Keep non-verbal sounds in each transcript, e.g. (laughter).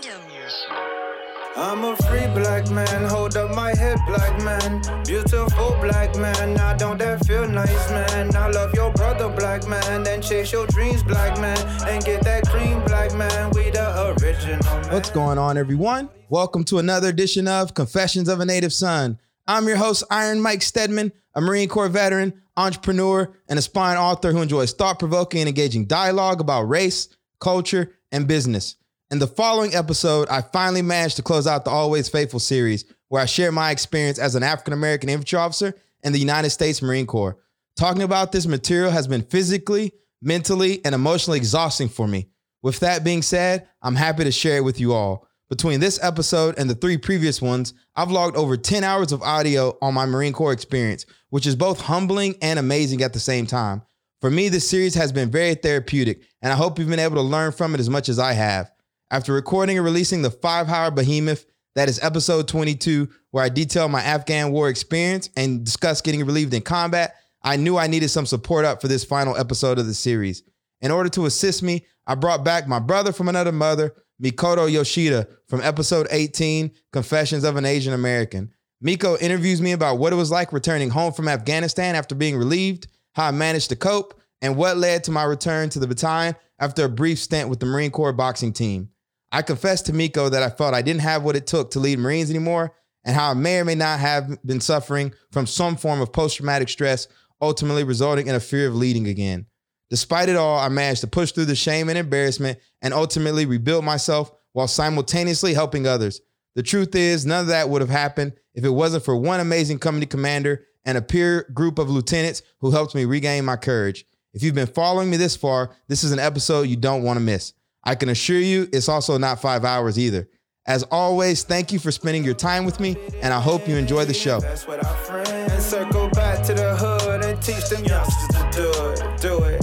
kingdom. I'm a free black man, hold up my head, black man. Beautiful black man, now don't that feel nice, man? I love your brother, black man, then chase your dreams, black man, and get that cream, black man. We the original. Man. What's going on, everyone? Welcome to another edition of Confessions of a Native Son. I'm your host, Iron Mike Stedman, a Marine Corps veteran, entrepreneur, and aspiring author who enjoys thought provoking and engaging dialogue about race, culture, and business. In the following episode, I finally managed to close out the Always Faithful series, where I share my experience as an African American infantry officer in the United States Marine Corps. Talking about this material has been physically, mentally, and emotionally exhausting for me. With that being said, I'm happy to share it with you all. Between this episode and the three previous ones, I've logged over 10 hours of audio on my Marine Corps experience, which is both humbling and amazing at the same time. For me, this series has been very therapeutic, and I hope you've been able to learn from it as much as I have. After recording and releasing the five hour behemoth, that is episode 22, where I detail my Afghan war experience and discuss getting relieved in combat, I knew I needed some support up for this final episode of the series. In order to assist me, I brought back my brother from another mother, Mikoto Yoshida, from episode 18, Confessions of an Asian American. Miko interviews me about what it was like returning home from Afghanistan after being relieved, how I managed to cope, and what led to my return to the battalion after a brief stint with the Marine Corps boxing team. I confessed to Miko that I felt I didn't have what it took to lead Marines anymore and how I may or may not have been suffering from some form of post traumatic stress, ultimately resulting in a fear of leading again. Despite it all, I managed to push through the shame and embarrassment and ultimately rebuild myself while simultaneously helping others. The truth is, none of that would have happened if it wasn't for one amazing company commander and a peer group of lieutenants who helped me regain my courage. If you've been following me this far, this is an episode you don't want to miss. I can assure you it's also not five hours either. As always, thank you for spending your time with me, and I hope you enjoy the show. That's what our friends circle back to the hood and teach them youngsters to do it, do it,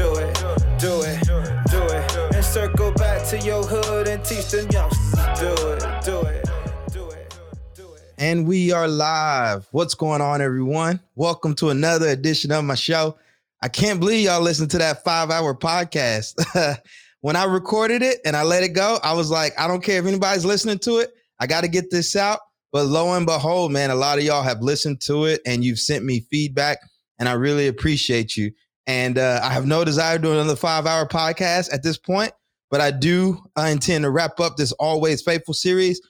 do it, do it, do it. And circle back to your hood and teach them youngsters to do it, do it, do it, do it. And we are live. What's going on, everyone? Welcome to another edition of my show. I can't believe y'all listened to that five hour podcast. (laughs) when I recorded it and I let it go, I was like, I don't care if anybody's listening to it. I got to get this out. But lo and behold, man, a lot of y'all have listened to it and you've sent me feedback, and I really appreciate you. And uh, I have no desire to do another five hour podcast at this point, but I do uh, intend to wrap up this Always Faithful series.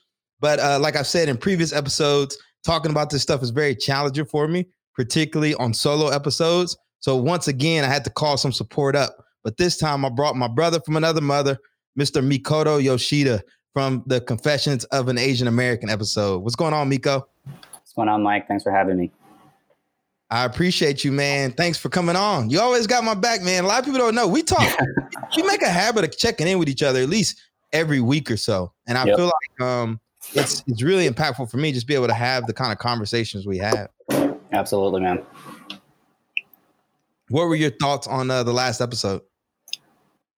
But uh, like I've said in previous episodes, talking about this stuff is very challenging for me, particularly on solo episodes. So once again, I had to call some support up. But this time I brought my brother from another mother, Mr. Mikoto Yoshida from the Confessions of an Asian American episode. What's going on, Miko? What's going on, Mike? Thanks for having me. I appreciate you, man. Thanks for coming on. You always got my back, man. A lot of people don't know. We talk, (laughs) we make a habit of checking in with each other at least every week or so. And I Yep. feel like um it's it's really impactful for me just be able to have the kind of conversations we have. Absolutely, man. What were your thoughts on uh, the last episode?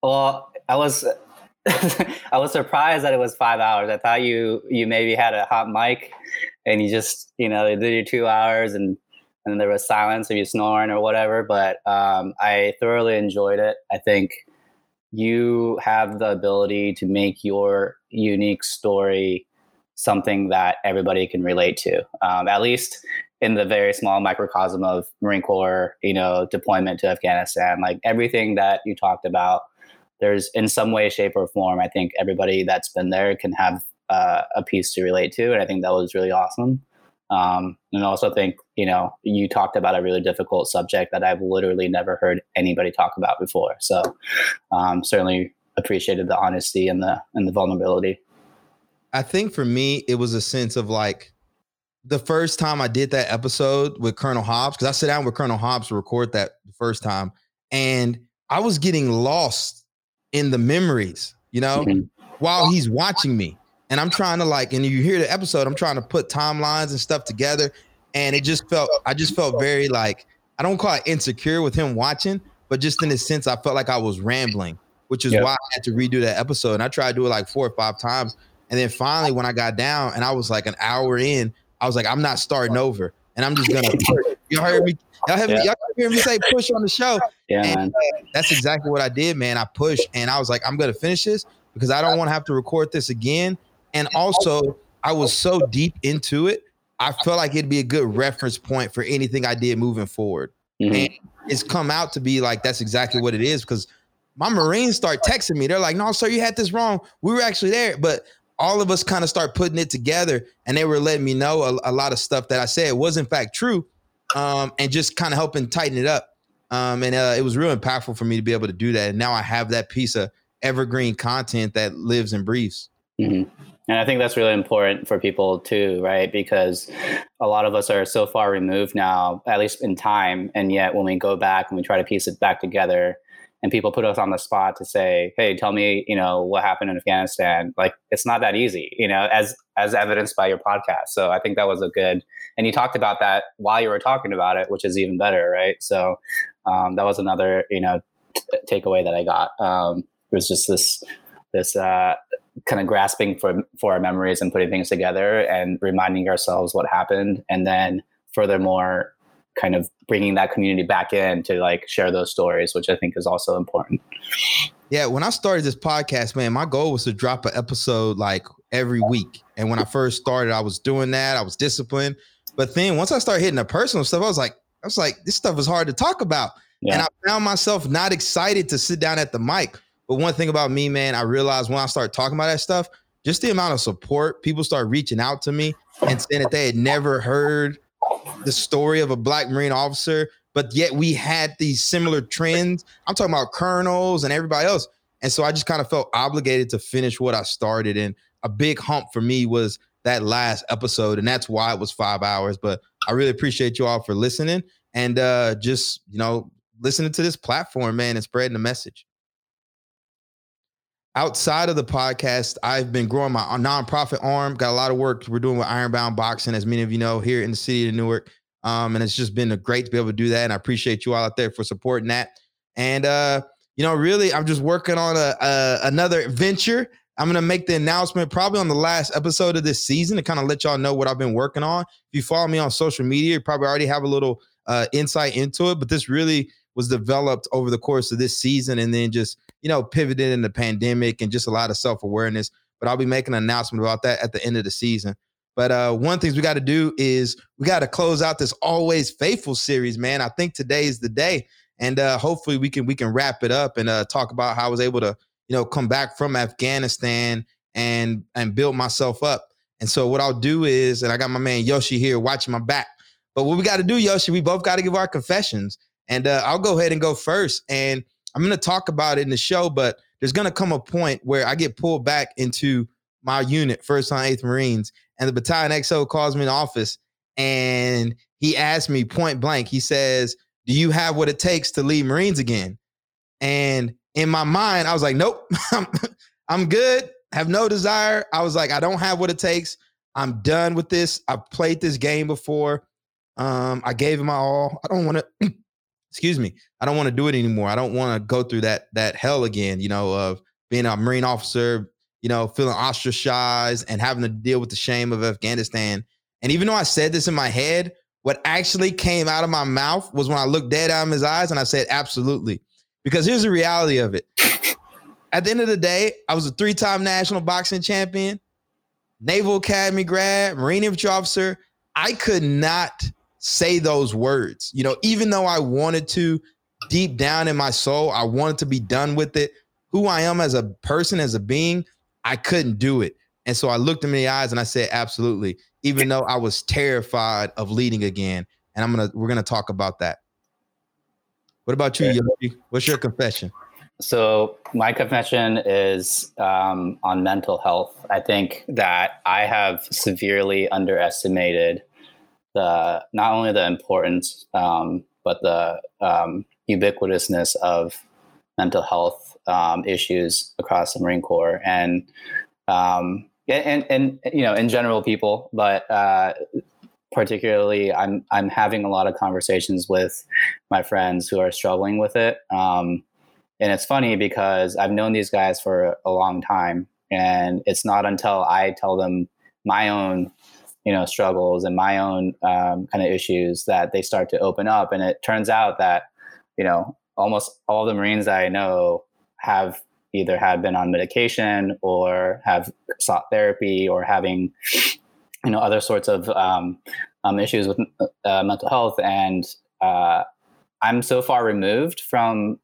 Well, I was (laughs) I was surprised that it was five hours. I thought you you maybe had a hot mic and you just you know did your two hours and and there was silence of you snoring or whatever. But um, I thoroughly enjoyed it. I think you have the ability to make your unique story something that everybody can relate to. Um, at least in the very small microcosm of Marine Corps, you know, deployment to Afghanistan, like everything that you talked about, there's in some way, shape, or form. I think everybody that's been there can have uh, a piece to relate to, and I think that was really awesome. Um, and also think you know you talked about a really difficult subject that I've literally never heard anybody talk about before. So um, certainly appreciated the honesty and the and the vulnerability. I think for me, it was a sense of like the first time I did that episode with Colonel Hobbs, because I sat down with Colonel Hobbs to record that the first time, and I was getting lost in the memories, you know, Mhm. while he's watching me. And I'm trying to like, and you hear the episode, I'm trying to put timelines and stuff together. And it just felt, I just felt very like, I don't call it insecure with him watching, but just in a sense, I felt like I was rambling, which is Yeah. why I had to redo that episode. And I tried to do it like four or five times. And then finally, when I got down and I was like an hour in, I was like, I'm not starting over. And I'm just gonna. (laughs) Y'all heard me. Y'all me, Yeah. y'all hear me say push on the show. Yeah, And, uh, that's exactly what I did, man. I pushed and I was like, I'm gonna finish this, because I don't want to have to record this again. And also, I was so deep into it, I felt like it'd be a good reference point for anything I did moving forward. Mm-hmm. And it's come out to be like that's exactly what it is because my Marines start texting me. They're like, no, sir, you had this wrong. We were actually there. But all of us kind of start putting it together and they were letting me know a, a lot of stuff that I said was in fact true um, and just kind of helping tighten it up. Um, and uh, it was real impactful for me to be able to do that. And now I have that piece of evergreen content that lives and breathes. Mm-hmm. And I think that's really important for people too, right? Because a lot of us are so far removed now, at least in time. And yet when we go back and we try to piece it back together, and people put us on the spot to say, "Hey, tell me, you know, what happened in Afghanistan." Like it's not that easy, you know, as as evidenced by your podcast. So I think that was a good, and you talked about that while you were talking about it, which is even better, right? So um, that was another, you know, t- takeaway that I got. Um, it was just this this uh, kind of grasping for for our memories and putting things together and reminding ourselves what happened, and then furthermore kind of bringing that community back in to like share those stories, which I think is also important. Yeah, when I started this podcast, man, my goal was to drop an episode like every week. And when I first started, I was doing that. I was disciplined. But then once I started hitting the personal stuff, I was like, I was like, this stuff is hard to talk about. Yeah. And I found myself not excited to sit down at the mic. But one thing about me, man, I realized when I started talking about that stuff, just the amount of support people start reaching out to me and saying that they had never heard the story of a black Marine officer, but yet we had these similar trends. I'm talking about colonels and everybody else. And so I just kind of felt obligated to finish what I started. And a big hump for me was that last episode. And that's why it was five hours. But I really appreciate you all for listening and uh, just, you know, listening to this platform, man, and spreading the message outside of the podcast, I've been growing my nonprofit arm. Got a lot of work we're doing with Ironbound Boxing, as many of you know, here in the city of Newark. Um, and it's just been a great to be able to do that. And I appreciate you all out there for supporting that. And uh, you know, really, I'm just working on a, a another venture. I'm gonna make the announcement probably on the last episode of this season to kind of let y'all know what I've been working on. If you follow me on social media, you probably already have a little uh, insight into it. But this really was developed over the course of this season, and then just you know, pivoted in the pandemic and just a lot of self awareness. But I'll be making an announcement about that at the end of the season. But uh, one things we got to do is we got to close out this always faithful series, man. I think today is the day, and uh, hopefully we can we can wrap it up and uh, talk about how I was able to you know come back from Afghanistan and and build myself up. And so what I'll do is, and I got my man Yoshi here watching my back. But what we got to do, Yoshi, we both got to give our confessions, and uh, I'll go ahead and go first. And I'm going to talk about it in the show, but there's going to come a point where I get pulled back into my unit, First Line Eighth Marines, and the battalion XO calls me in office, and he asked me point blank. He says, "Do you have what it takes to lead Marines again?" And in my mind, I was like, "Nope, (laughs) I'm good. Have no desire." I was like, "I don't have what it takes. I'm done with this. I've played this game before. Um, I gave it my all. I don't want (clears throat) to excuse me, I don't want to do it anymore. I don't want to go through that that hell again, you know, of being a Marine officer, you know, feeling ostracized and having to deal with the shame of Afghanistan. And even though I said this in my head, what actually came out of my mouth was when I looked dead out of his eyes and I said, absolutely. Because here's the reality of it. At the end of the day, I was a three-time national boxing champion, Naval Academy grad, Marine infantry officer. I could not say those words. You know, even though I wanted to, deep down in my soul, I wanted to be done with it. Who I am as a person, as a being, I couldn't do it. And so I looked him in the eyes and I said, absolutely, even though I was terrified of leading again. And I'm gonna we're gonna talk about that. What about you, Yoshi? What's your confession? So my confession is um, on mental health. I think that I have severely underestimated the not only the importance um, but the um, ubiquitousness of mental health um, issues across the Marine Corps and um, and and you know in general people, but uh, particularly I'm I'm having a lot of conversations with my friends who are struggling with it. Um, and it's funny because I've known these guys for a long time, and it's not until I tell them my own you know struggles and my own um, kind of issues that they start to open up and it turns out that you know almost all the marines that i know have either have been on medication or have sought therapy or having you know other sorts of um, um, issues with uh, mental health. And uh, i'm so far removed from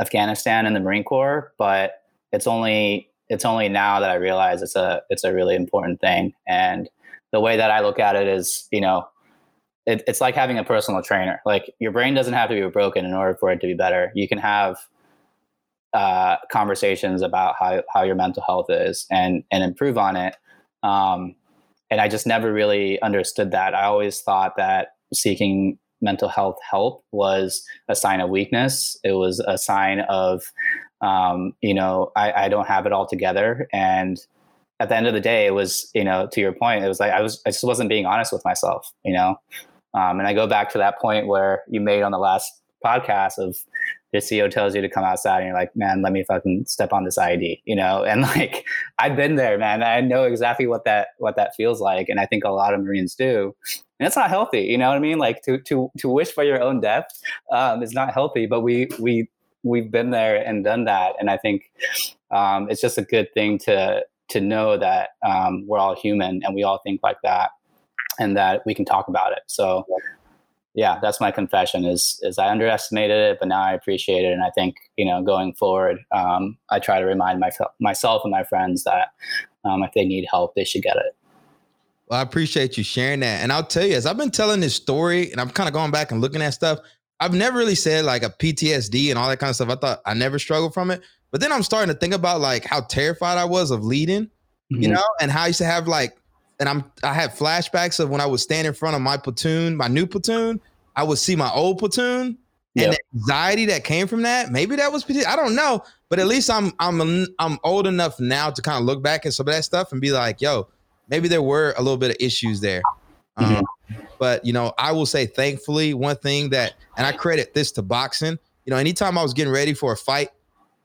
afghanistan and the marine corps but it's only it's only now that i realize it's a it's a really important thing. And the way that i look at it is you know it, it's like having a personal trainer. Like your brain doesn't have to be broken in order for it to be better. You can have uh, conversations about how, how your mental health is and and improve on it. Um, and I just never really understood that. I always thought that seeking mental health help was a sign of weakness. It was a sign of, um, you know, I, I don't have it all together. And at the end of the day, it was, you know, to your point, it was like I was, I just wasn't being honest with myself, you know. Um, and I go back to that point where you made on the last podcast of the CEO tells you to come outside and you're like, man, let me fucking step on this ID, you know? (laughs) And like, I've been there, man. I know exactly what that, what that feels like. And I think a lot of Marines do. And it's not healthy, you know what I mean? Like to, to, to wish for your own death um, is not healthy, but we, we, we've been there and done that. And I think um, it's just a good thing to, to know that um, we're all human and we all think like that and that we can talk about it. So, yeah, that's my confession. Is is I underestimated it, but now I appreciate it, and I think you know going forward, um, I try to remind myself myself and my friends that um, if they need help, they should get it. Well, I appreciate you sharing that, and I'll tell you, as I've been telling this story, and I'm kind of going back and looking at stuff. I've never really said like a PTSD and all that kind of stuff. I thought I never struggled from it, but then I'm starting to think about like how terrified I was of leading, mm-hmm. you know, and how I used to have like and I'm I had flashbacks of when I would stand in front of my platoon, my new platoon. I would see my old platoon and the anxiety that came from that. Maybe that was I don't know, but at least I'm I'm I'm old enough now to kind of look back at some of that stuff and be like, yo, maybe there were a little bit of issues there. Mm-hmm. Um, but you know, I will say thankfully one thing that, and I credit this to boxing. You know, anytime I was getting ready for a fight,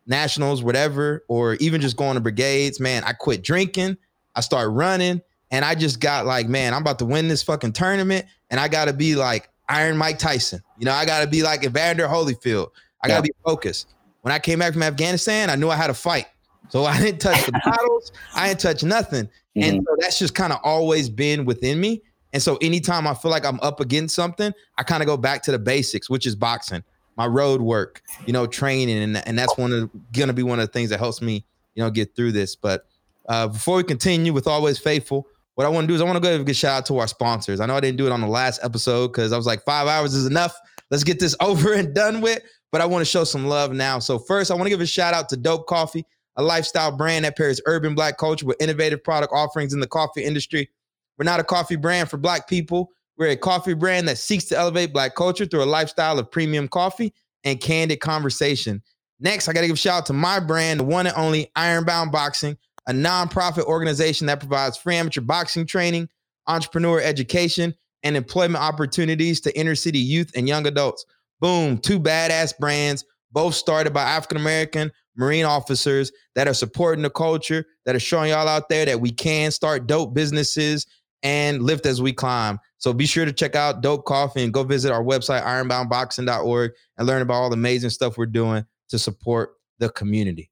nationals, whatever, or even just going to brigades, man, I quit drinking. I started running and I just got like, man, I'm about to win this fucking tournament, and I got to be like Iron Mike Tyson. You know, I got to be like Evander Holyfield. I got to yeah. be focused. When I came back from Afghanistan, I knew I had to fight. So (laughs) I didn't touch the bottles. I didn't touch nothing. Mm-hmm. And so that's just kind of always been within me. And so anytime I feel like I'm up against something, I kind of go back to the basics, which is boxing, my road work, you know, training. And, and that's one of gonna be one of the things that helps me, you know, get through this. But uh, before we continue with Always Faithful, what I want to do is I want to go ahead and give a shout out to our sponsors. I know I didn't do it on the last episode because I was like, five hours is enough. Let's get this (laughs) over and done with. But I want to show some love now. So first, I want to give a shout out to Dope Coffee, a lifestyle brand that pairs urban black culture with innovative product offerings in the coffee industry. We're not a coffee brand for black people. We're a coffee brand that seeks to elevate black culture through a lifestyle of premium coffee and candid conversation. Next, I got to give a shout out to my brand, the one and only Ironbound Boxing a nonprofit organization that provides free amateur boxing training, entrepreneur education, and employment opportunities to inner city youth and young adults. Boom, two badass brands, both started by African American Marine officers that are supporting the culture, that are showing y'all out there that we can start dope businesses and lift as we climb. So be sure to check out Dope Coffee and go visit our website, ironboundboxing.org, and learn about all the amazing stuff we're doing to support the community.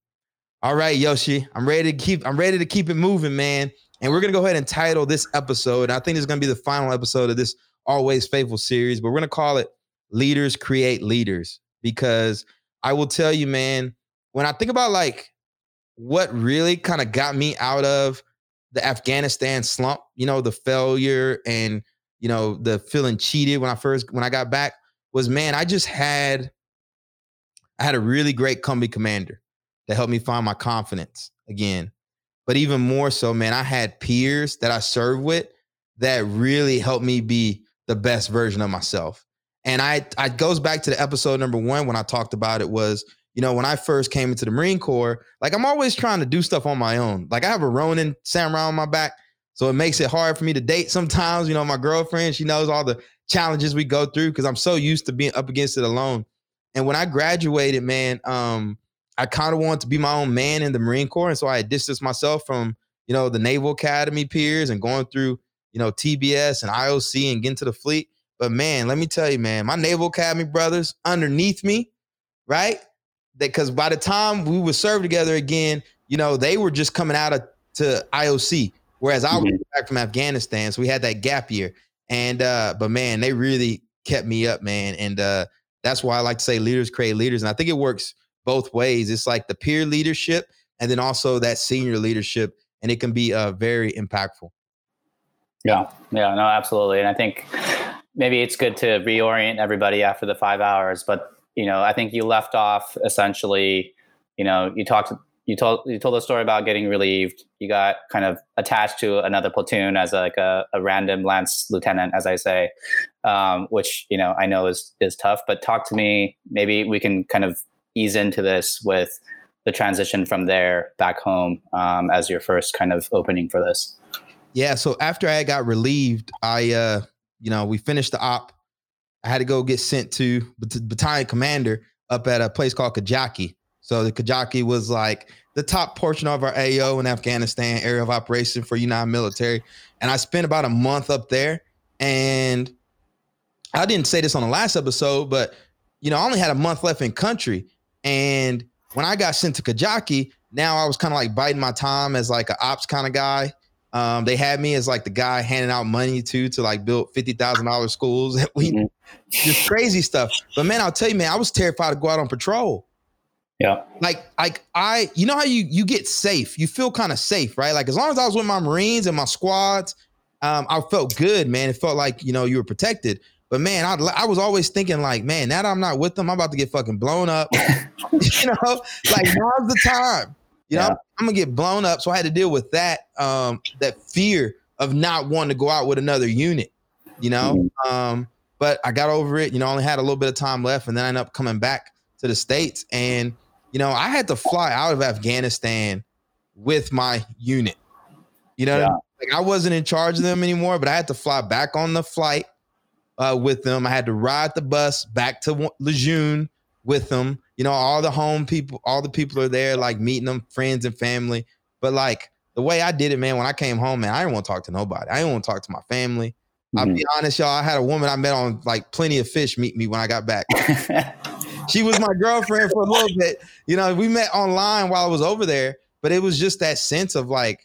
All right, Yoshi, I'm ready to keep. I'm ready to keep it moving, man. And we're gonna go ahead and title this episode. I think it's gonna be the final episode of this Always Faithful series, but we're gonna call it "Leaders Create Leaders" because I will tell you, man, when I think about like what really kind of got me out of the Afghanistan slump, you know, the failure and you know the feeling cheated when I first when I got back was man, I just had I had a really great company commander that helped me find my confidence again. But even more so, man, I had peers that I served with that really helped me be the best version of myself. And I, I goes back to the episode number one when I talked about it was, you know, when I first came into the Marine Corps, like I'm always trying to do stuff on my own. Like I have a Ronin samurai on my back, so it makes it hard for me to date sometimes. You know, my girlfriend, she knows all the challenges we go through because I'm so used to being up against it alone. And when I graduated, man, um, I kind of wanted to be my own man in the Marine Corps. And so I had distanced myself from, you know, the Naval Academy peers and going through, you know, TBS and IOC and getting to the fleet. But man, let me tell you, man, my Naval Academy brothers underneath me, right? because by the time we would serve together again, you know, they were just coming out of to IOC, whereas I was Mhm. back from Afghanistan, so we had that gap year. And uh, but man, they really kept me up, man, and uh, that's why I like to say leaders create leaders, and I think it works both ways. It's like the peer leadership, and then also that senior leadership, and it can be uh, very impactful. Yeah, yeah, no, absolutely. And I think maybe it's good to reorient everybody after the five hours. But you know, I think you left off essentially. You know, you talked, you told, you told a story about getting relieved. You got kind of attached to another platoon as like a, a random lance lieutenant, as I say, um, which you know I know is is tough. But talk to me. Maybe we can kind of ease into this with the transition from there back home um, as your first kind of opening for this. Yeah. So after I got relieved, I, uh, you know, we finished the op. I had to go get sent to battalion commander up at a place called Kajaki. So the Kajaki was like the top portion of our AO in Afghanistan, area of operation for United Military. And I spent about a month up there. And I didn't say this on the last episode, but you know, I only had a month left in country. And when I got sent to Kajaki, now I was kind of like biding my time as like an ops kind of guy. Um, they had me as like the guy handing out money to to like build fifty thousand dollars schools. we Mhm. just crazy stuff. But man, I'll tell you, man, I was terrified to go out on patrol. Yeah. Like, like I, you know how you you get safe, you feel kind of safe, right? Like as long as I was with my Marines and my squads, um, I felt good, man. It felt like you know you were protected. But man, I, I was always thinking like, man, now that I'm not with them, I'm about to get fucking blown up. (laughs) you know, like now's the time. You know, Yeah. I'm gonna get blown up. So I had to deal with that, um, that fear of not wanting to go out with another unit. You know, um, but I got over it. You know, I only had a little bit of time left, and then I ended up coming back to the states. And you know, I had to fly out of Afghanistan with my unit. You know, I Yeah. mean? like I wasn't in charge of them anymore, but I had to fly back on the flight uh, with them. I had to ride the bus back to Lejeune with them. You know, all the home people, all the people are there, like meeting them, friends and family. But like the way I did it, man, when I came home, man, I didn't want to talk to nobody. I didn't want to talk to my family. I'll Mhm. be honest, y'all. I had a woman I met on like plenty of fish meet me when I got back. (laughs) She was my girlfriend for a little bit. You know, we met online while I was over there, but it was just that sense of like,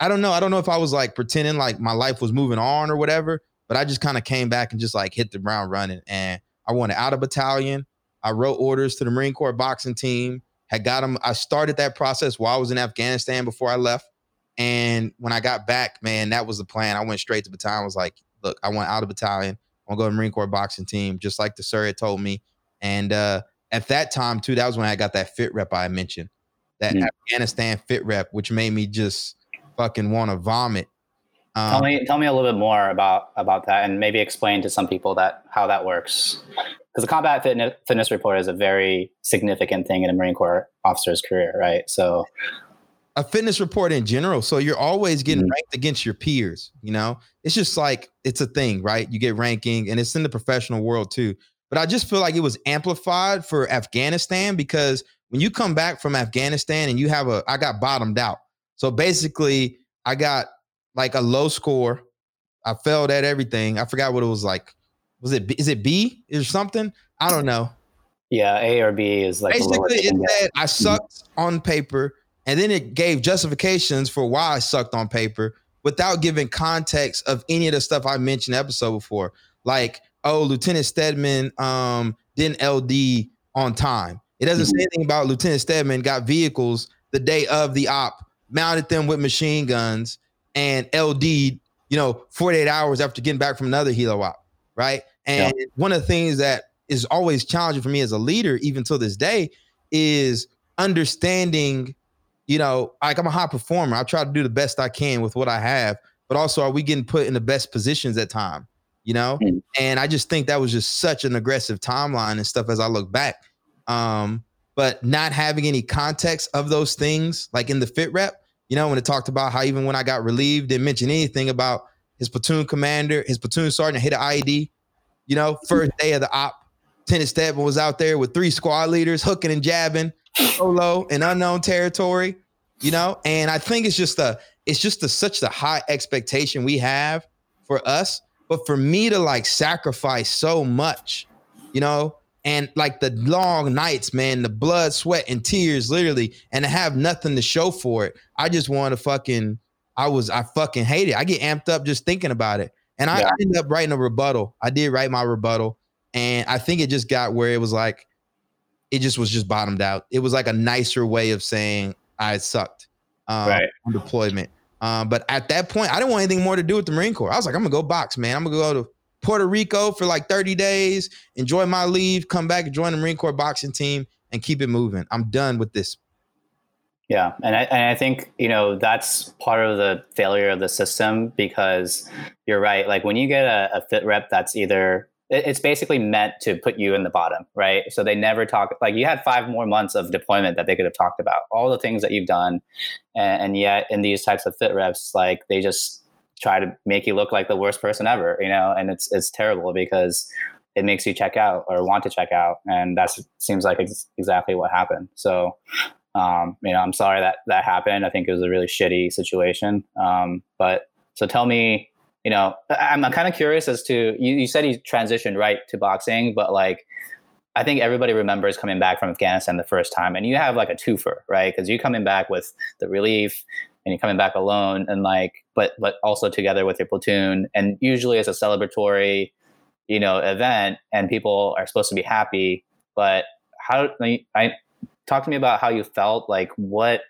I don't know. I don't know if I was like pretending like my life was moving on or whatever, but I just kind of came back and just like hit the ground running. And I wanted out of battalion. I wrote orders to the Marine Corps boxing team, had got them. I started that process while I was in Afghanistan before I left. And when I got back, man, that was the plan. I went straight to battalion. I was like, look, I want out of battalion. I want to go to the Marine Corps boxing team, just like the sir had told me. And uh, at that time, too, that was when I got that fit rep I mentioned, that Mm. Afghanistan fit rep, which made me just fucking want to vomit. Um, tell me, tell me a little bit more about about that, and maybe explain to some people that how that works. Because the combat fitness fitness report is a very significant thing in a Marine Corps officer's career, right? So, a fitness report in general. So you're always getting Mhm. ranked against your peers. You know, it's just like it's a thing, right? You get ranking, and it's in the professional world too. But I just feel like it was amplified for Afghanistan because when you come back from Afghanistan and you have a, I got bottomed out. So basically, I got like a low score. I failed at everything. I forgot what it was like. Was it? B- Is it B or something? I don't know yeah, A or B is like basically it you can get. said I sucked on paper, and then it gave justifications for why I sucked on paper without giving context of any of the stuff I mentioned episode before. Like, oh, Lieutenant Stedman um, didn't LD on time. It doesn't say anything about Lieutenant Stedman got vehicles the day of the op, mounted them with machine guns, and LD'd, you know, 48 hours after getting back from another helo op, right? And one of the things that is always challenging for me as a leader, even to this day, is understanding, you know, like I'm a high performer. I try to do the best I can with what I have, but also are we getting put in the best positions at time, you know? Mm. And I just think that was just such an aggressive timeline and stuff as I look back. Um, but not having any context of those things, like in the fit rep, you know, when it talked about how even when I got relieved, didn't mention anything about his platoon commander, his platoon sergeant hit an IED. You know, first day of the op, Stedman was out there with three squad leaders hooking and jabbing solo in unknown territory. You know, and I think it's just a it's just a, such the high expectation we have for us. But for me to like sacrifice so much, you know, and like the long nights, man, the blood, sweat, and tears, literally, and to have nothing to show for it. I just want to fucking, I was, I fucking hate it. I get amped up just thinking about it. And I, Yeah. I ended up writing a rebuttal. I did write my rebuttal. And I think it just got where it was like, it just was just bottomed out. It was like a nicer way of saying I sucked um, Right. on deployment. Um, but at that point, I didn't want anything more to do with the Marine Corps. I was like, I'm gonna go box, man. I'm gonna go to Puerto Rico for like 30 days, enjoy my leave, come back join the Marine Corps boxing team and keep it moving. I'm done with this. Yeah, and I, and I think you know that's part of the failure of the system because you're right. Like when you get a, a fit rep, that's either it's basically meant to put you in the bottom, right? So they never talk. Like you had five more months of deployment that they could have talked about all the things that you've done, and, and yet in these types of fit reps, like they just try to make you look like the worst person ever, you know, and it's it's terrible because it makes you check out or want to check out, and that seems like ex- exactly what happened. So um, you know, I'm sorry that that happened. I think it was a really shitty situation. Um, but so tell me, you know, I- I'm, kind of curious as to you, you said you transitioned right to boxing, but like, I think everybody remembers coming back from Afghanistan the first time, and you have like a twofer, right? Because you're coming back with the relief, and you're coming back alone, and like, but but also together with your platoon, and usually it's a celebratory, you know, event, and people are supposed to be happy. But how I talk to me about how you felt like what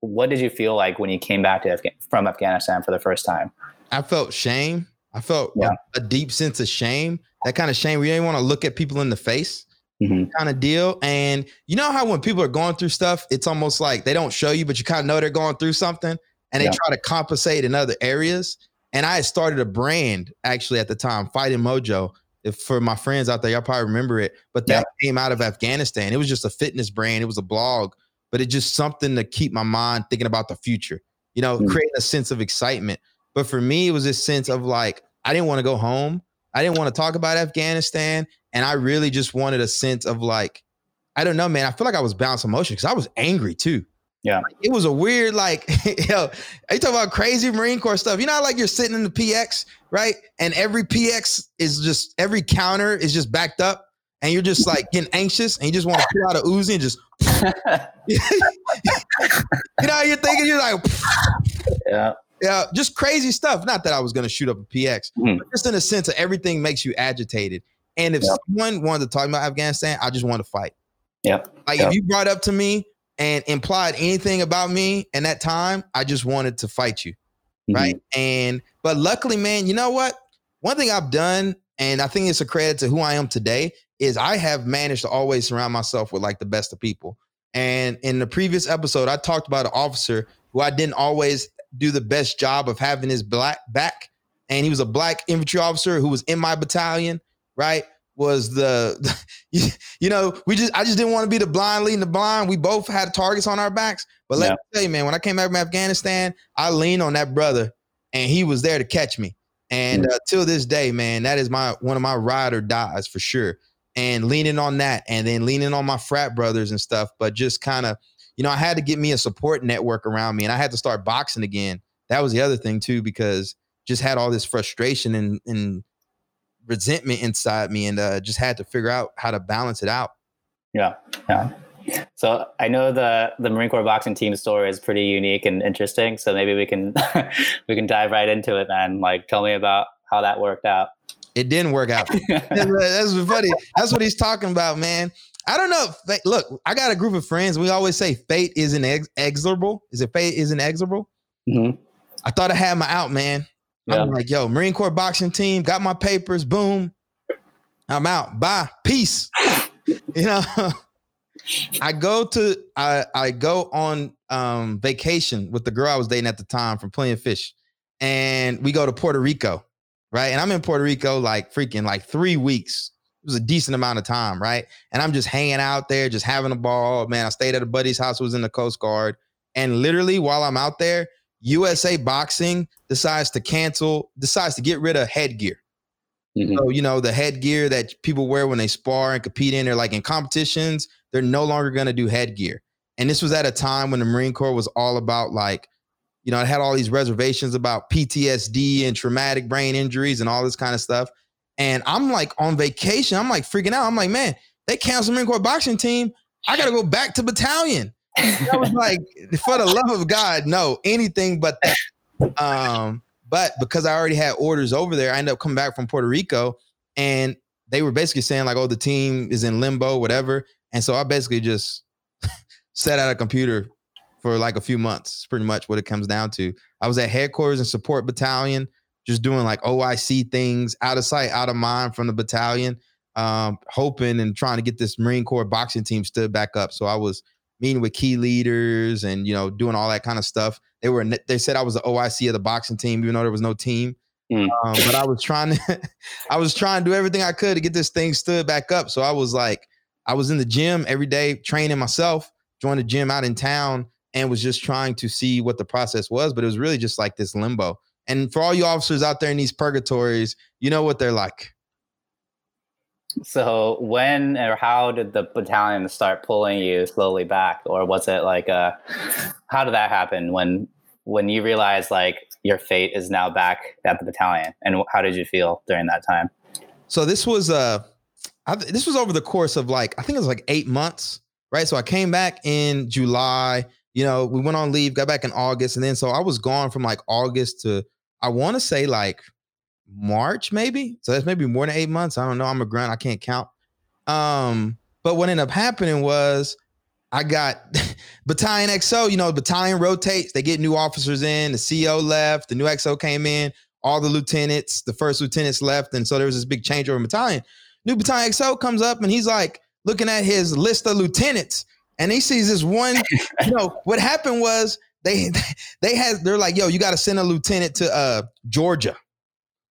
what did you feel like when you came back to Afga- from afghanistan for the first time I felt shame. I felt Yeah. a, a deep sense of shame. That kind of shame where you didn't want to look at people in the face. Mhm. kind of deal. And you know how when people are going through stuff, it's almost like they don't show you, but you kind of know they're going through something and they Yeah. try to compensate in other areas. And I had started a brand actually at the time, Fighting Mojo. If for my friends out there, y'all probably remember it, but that came out of Afghanistan. It was just a fitness brand, it was a blog, but it's just something to keep my mind thinking about the future, you know, Mm. creating a sense of excitement. But for me, it was this sense of like, I didn't want to go home. I didn't want to talk about Afghanistan. And I really just wanted a sense of like, I don't know, man. I feel like I was bouncing emotion because I was angry too. Yeah. Like, it was a weird, like, (laughs) yo, you talk about crazy Marine Corps stuff. You know, how, like you're sitting in the PX, right? And every PX is just every counter is just backed up, and you're just like getting anxious, and you just want to pull out a Uzi and just, (laughs) (laughs) you know, you're thinking you're like, yeah yeah, just crazy stuff. Not that I was gonna shoot up a PX, Mhm. but just in a sense of everything makes you agitated. And if Yep. someone wanted to talk about Afghanistan, I just want to fight. Yep. Like Yep. if you brought up to me and implied anything about me in that time, I just wanted to fight you. Right. And but luckily, man, you know what? One thing I've done, and I think it's a credit to who I am today, is I have managed to always surround myself with like the best of people. And in the previous episode, I talked about an officer who I didn't always do the best job of having his black back. And he was a black infantry officer who was in my battalion, right? Was the, (laughs) you know, we just, I just didn't want to be the blind leading the blind. We both had targets on our backs. But let Yeah. me tell you, man, when I came back from Afghanistan, I leaned on that brother and he was there to catch me. And uh, till this day, man, that is my one of my ride or dies for sure. And leaning on that, and then leaning on my frat brothers and stuff. But just kind of, you know, I had to get me a support network around me, and I had to start boxing again. That was the other thing too, because just had all this frustration and and resentment inside me, and uh, just had to figure out how to balance it out. yeah yeah so i know the the marine corps boxing team story is pretty unique and interesting so maybe we can (laughs) we can dive right into it man like tell me about how that worked out It didn't work out. (laughs) That's funny. That's what he's talking about, man. I don't know. Fa- Look, I got a group of friends. We always say fate isn't exorable. Is it fate isn't exorable? Mhm. I thought I had my out, man. Yeah. I'm like, yo, Marine Corps boxing team, got my papers, boom. I'm out. Bye. Peace. (laughs) you know, (laughs) I go to I I go on um vacation with the girl I was dating at the time from playing fish. And we go to Puerto Rico, right? And I'm in Puerto Rico like freaking like three weeks. Was a decent amount of time, right? And I'm just hanging out there, just having a ball. Man, I stayed at a buddy's house who was in the Coast Guard. And literally while I'm out there, USA Boxing decides to cancel, decides to get rid of headgear. Mhm. So, you know, the headgear that people wear when they spar and compete in, they're like in competitions, they're no longer going to do headgear. And this was at a time when the Marine Corps was all about like, you know, it had all these reservations about PTSD and traumatic brain injuries and all this kind of stuff. And I'm like on vacation, I'm like freaking out. I'm like, man, they canceled Marine Corps boxing team. I got to go back to battalion. I was (laughs) like, for the love of God, no, anything but that. Um, but because I already had orders over there, I ended up coming back from Puerto Rico and they were basically saying, like, oh, the team is in limbo, whatever. And so I basically just (laughs) sat at a computer for like a few months. Pretty much what it comes down to. I was at headquarters and support battalion, just doing like OIC things out of sight, out of mind from the battalion, um, hoping and trying to get this Marine Corps boxing team stood back up. So I was meeting with key leaders and you know doing all that kind of stuff. They were they said I was the OIC of the boxing team, even though there was no team. Mm. Um, but I was trying to (laughs) I was trying to do everything I could to get this thing stood back up. So I was like, I was in the gym every day training myself, joined a gym out in town, and was just trying to see what the process was. But it was really just like this limbo. And for all you officers out there in these purgatories, you know what they're like. So when or how did the battalion start pulling you slowly back, or was it like a? How did that happen when when you realized like your fate is now back at the battalion, and how did you feel during that time? So this was uh, I, this was over the course of like I think it was like eight months, right? So I came back in July. You know, we went on leave, got back in August, and then so I was gone from like August to I want to say like March, maybe. So that's maybe more than eight months. I don't know. I'm a grunt. I can't count. Um, but what ended up happening was I got (laughs) battalion XO, you know, battalion rotates, they get new officers in, the CO left, the new XO came in, all the lieutenants, the first lieutenants left. And so there was this big change over battalion. New battalion XO comes up and he's like looking at his list of lieutenants and he sees this one, (laughs) you know, what happened was they they had they're like, yo, you got to send a lieutenant to uh Georgia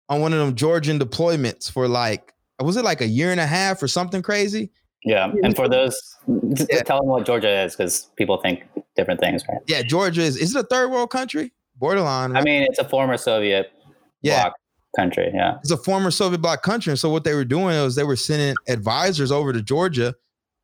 on one of them Georgian deployments for like, was it like a year and a half or something crazy? Yeah, and for those, yeah. tell them what Georgia is because people think different things, right? Yeah, Georgia is. Is it a third world country? Borderline. Right? I mean, it's a former Soviet yeah. bloc country. Yeah, it's a former Soviet bloc country, and so what they were doing was they were sending advisors over to Georgia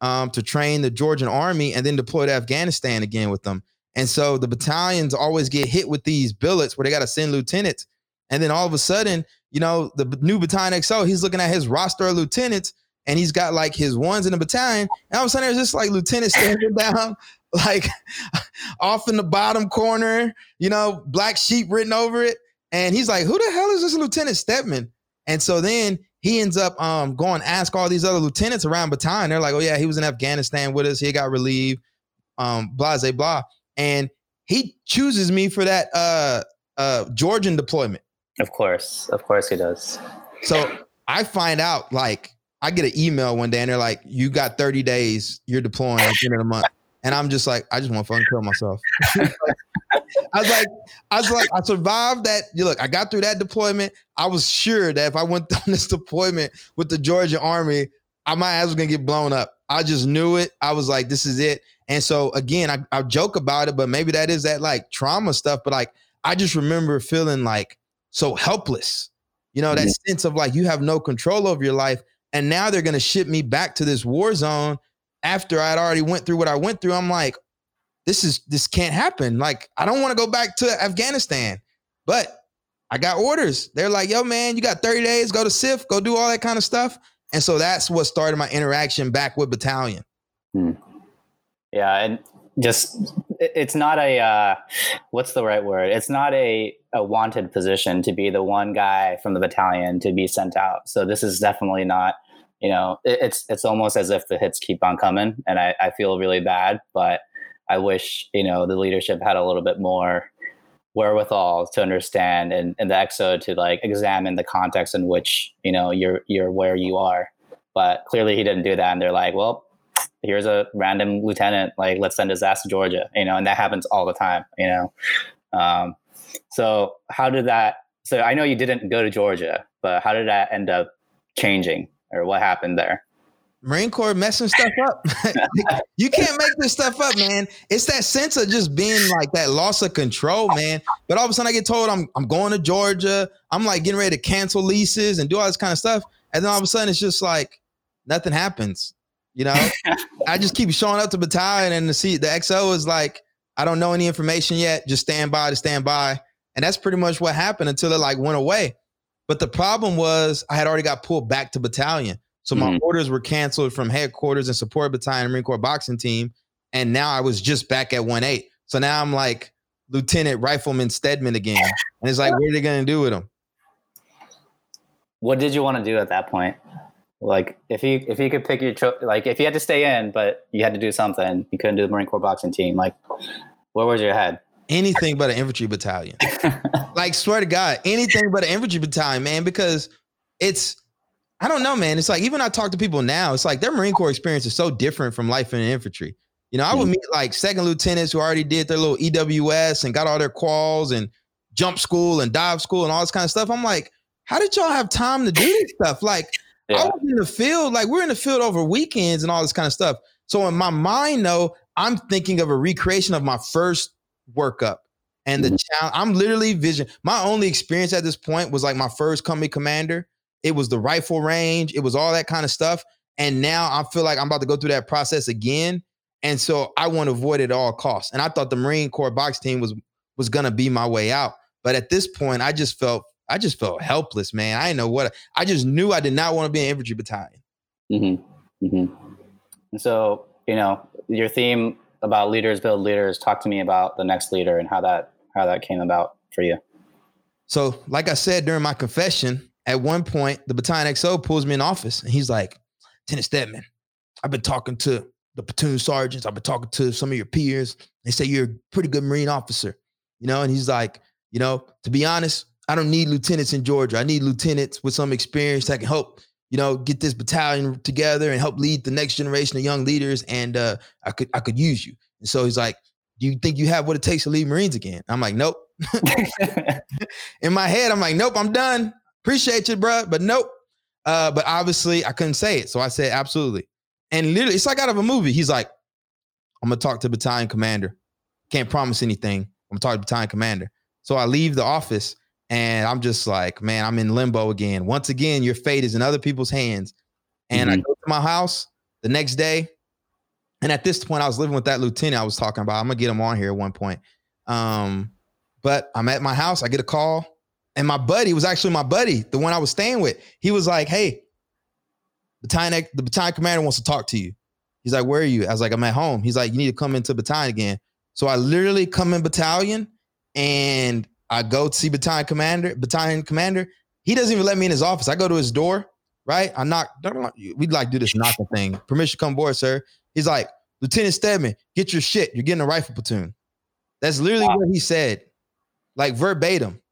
um, to train the Georgian army and then deploy to Afghanistan again with them. And so the battalions always get hit with these billets where they got to send lieutenants and then all of a sudden, you know, the new battalion XO, he's looking at his roster of lieutenants and he's got like his ones in the battalion. And all of a sudden, there's just like lieutenant Stedman (laughs) down, like (laughs) off in the bottom corner, you know, black sheep written over it. And he's like, who the hell is this Lieutenant Stedman? And so then he ends up um, going ask all these other lieutenants around battalion. They're like, oh, yeah, he was in Afghanistan with us. He got relieved, um, blah, blah, blah. And he chooses me for that uh, uh, Georgian deployment. Of course, of course he does. So I find out like I get an email one day and they're like, "You got 30 days. You're deploying at the end of the month." And I'm just like, I just want to fucking kill myself. (laughs) I was like, I was like, I survived that. You look, I got through that deployment. I was sure that if I went (laughs) on this deployment with the Georgia Army, I, my ass was gonna get blown up. I just knew it. I was like, this is it. And so again, I, I joke about it, but maybe that is that like trauma stuff. But like, I just remember feeling like so helpless. You know, that mm-hmm. sense of like you have no control over your life. And now they're gonna ship me back to this war zone after I'd already went through what I went through. I'm like, this is this can't happen. Like, I don't want to go back to Afghanistan. But I got orders. They're like, yo, man, you got 30 days, go to SIF, go do all that kind of stuff. And so that's what started my interaction back with battalion. Hmm. Yeah, and just it's not a uh, what's the right word? It's not a a wanted position to be the one guy from the battalion to be sent out. So this is definitely not. You know, it, it's it's almost as if the hits keep on coming, and I, I feel really bad. But I wish you know the leadership had a little bit more wherewithal to understand and, and the XO to like examine the context in which you know you're you're where you are but clearly he didn't do that and they're like well here's a random lieutenant like let's send his ass to georgia you know and that happens all the time you know um, so how did that so i know you didn't go to georgia but how did that end up changing or what happened there Marine Corps messing stuff up. (laughs) you can't make this stuff up, man. It's that sense of just being like that loss of control, man. But all of a sudden I get told I'm I'm going to Georgia. I'm like getting ready to cancel leases and do all this kind of stuff. And then all of a sudden it's just like nothing happens. You know, I just keep showing up to battalion and the see the XO is like, I don't know any information yet. Just stand by to stand by. And that's pretty much what happened until it like went away. But the problem was I had already got pulled back to battalion. So my mm-hmm. orders were canceled from headquarters and support battalion Marine Corps boxing team. And now I was just back at 1 8. So now I'm like Lieutenant Rifleman Stedman again. And it's like, what are they going to do with him? What did you want to do at that point? Like, if you if you could pick your cho- like, if you had to stay in, but you had to do something, you couldn't do the Marine Corps boxing team. Like, where was your head? Anything but an infantry battalion. (laughs) like, swear to God, anything but an infantry battalion, man. Because it's, I don't know, man. It's like even I talk to people now, it's like their Marine Corps experience is so different from life in the infantry. You know, I would meet like second lieutenants who already did their little EWS and got all their quals and jump school and dive school and all this kind of stuff. I'm like, how did y'all have time to do this stuff? Like, yeah. I was in the field, like we're in the field over weekends and all this kind of stuff. So in my mind, though, I'm thinking of a recreation of my first workup. And mm-hmm. the challenge, I'm literally vision. My only experience at this point was like my first company commander. It was the rifle range, it was all that kind of stuff. And now I feel like I'm about to go through that process again. And so I want to avoid it at all costs. And I thought the Marine Corps box team was was gonna be my way out. But at this point, I just felt I just felt helpless, man. I didn't know what I just knew I did not want to be an infantry battalion. Mm-hmm. Mm-hmm. So, you know, your theme about leaders build leaders, talk to me about the next leader and how that how that came about for you. So, like I said during my confession, at one point the battalion XO pulls me in office and he's like, Tennis Stedman, I've been talking to the platoon sergeants. I've been talking to some of your peers. They say you're a pretty good Marine officer, you know. And he's like, you know, to be honest, I don't need lieutenants in Georgia. I need lieutenants with some experience that can help, you know, get this battalion together and help lead the next generation of young leaders. And uh, I could I could use you. And so he's like, do you think you have what it takes to lead Marines again? I'm like, nope. (laughs) (laughs) in my head, I'm like, nope, I'm done. Appreciate you, bro, but nope. Uh, but obviously, I couldn't say it, so I said absolutely. And literally, it's like out of a movie. He's like, I'm gonna talk to battalion commander. Can't promise anything. I'm gonna talk to battalion commander. So I leave the office and I'm just like, man, I'm in limbo again. Once again, your fate is in other people's hands. And mm-hmm. I go to my house the next day. And at this point, I was living with that lieutenant I was talking about. I'm gonna get him on here at one point. Um, but I'm at my house, I get a call, and my buddy was actually my buddy, the one I was staying with. He was like, Hey, battalion, the battalion commander wants to talk to you. He's like, where are you? I was like, I'm at home. He's like, you need to come into battalion again. So I literally come in battalion and I go to see battalion commander, battalion commander. He doesn't even let me in his office. I go to his door, right? I knock. We'd like do this knocking thing. Permission to come board, sir. He's like, Lieutenant Stedman, get your shit. You're getting a rifle platoon. That's literally wow. what he said, like verbatim.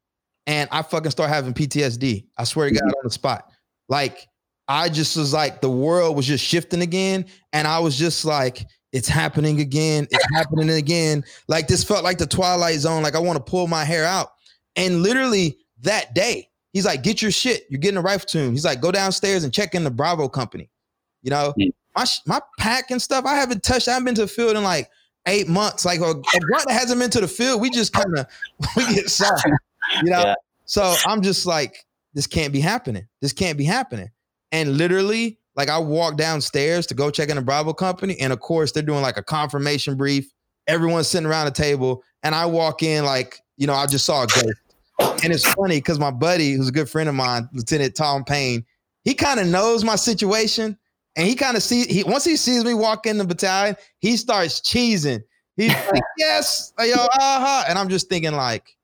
And I fucking start having PTSD. I swear to God on the spot. Like I just was like, the world was just shifting again. And I was just like, it's happening again. It's (laughs) happening again. Like this felt like the Twilight Zone. Like I want to pull my hair out. And literally that day, he's like, get your shit. You're getting a rifle tune. He's like, go downstairs and check in the Bravo company. You know, mm. my my pack and stuff. I haven't touched. I haven't been to the field in like eight months. Like a, a grunt that hasn't been to the field. We just kind of (laughs) we get soft. You know. Yeah. So I'm just like, this can't be happening. This can't be happening. And literally, like I walk downstairs to go check in the Bravo company, and of course they're doing like a confirmation brief. Everyone's sitting around the table, and I walk in like, you know, I just saw a ghost. And it's funny because my buddy, who's a good friend of mine, Lieutenant Tom Payne, he kind of knows my situation. And he kind of sees he once he sees me walk in the battalion, he starts cheesing. He's like, (laughs) yes, yo, uh-huh. And I'm just thinking, like,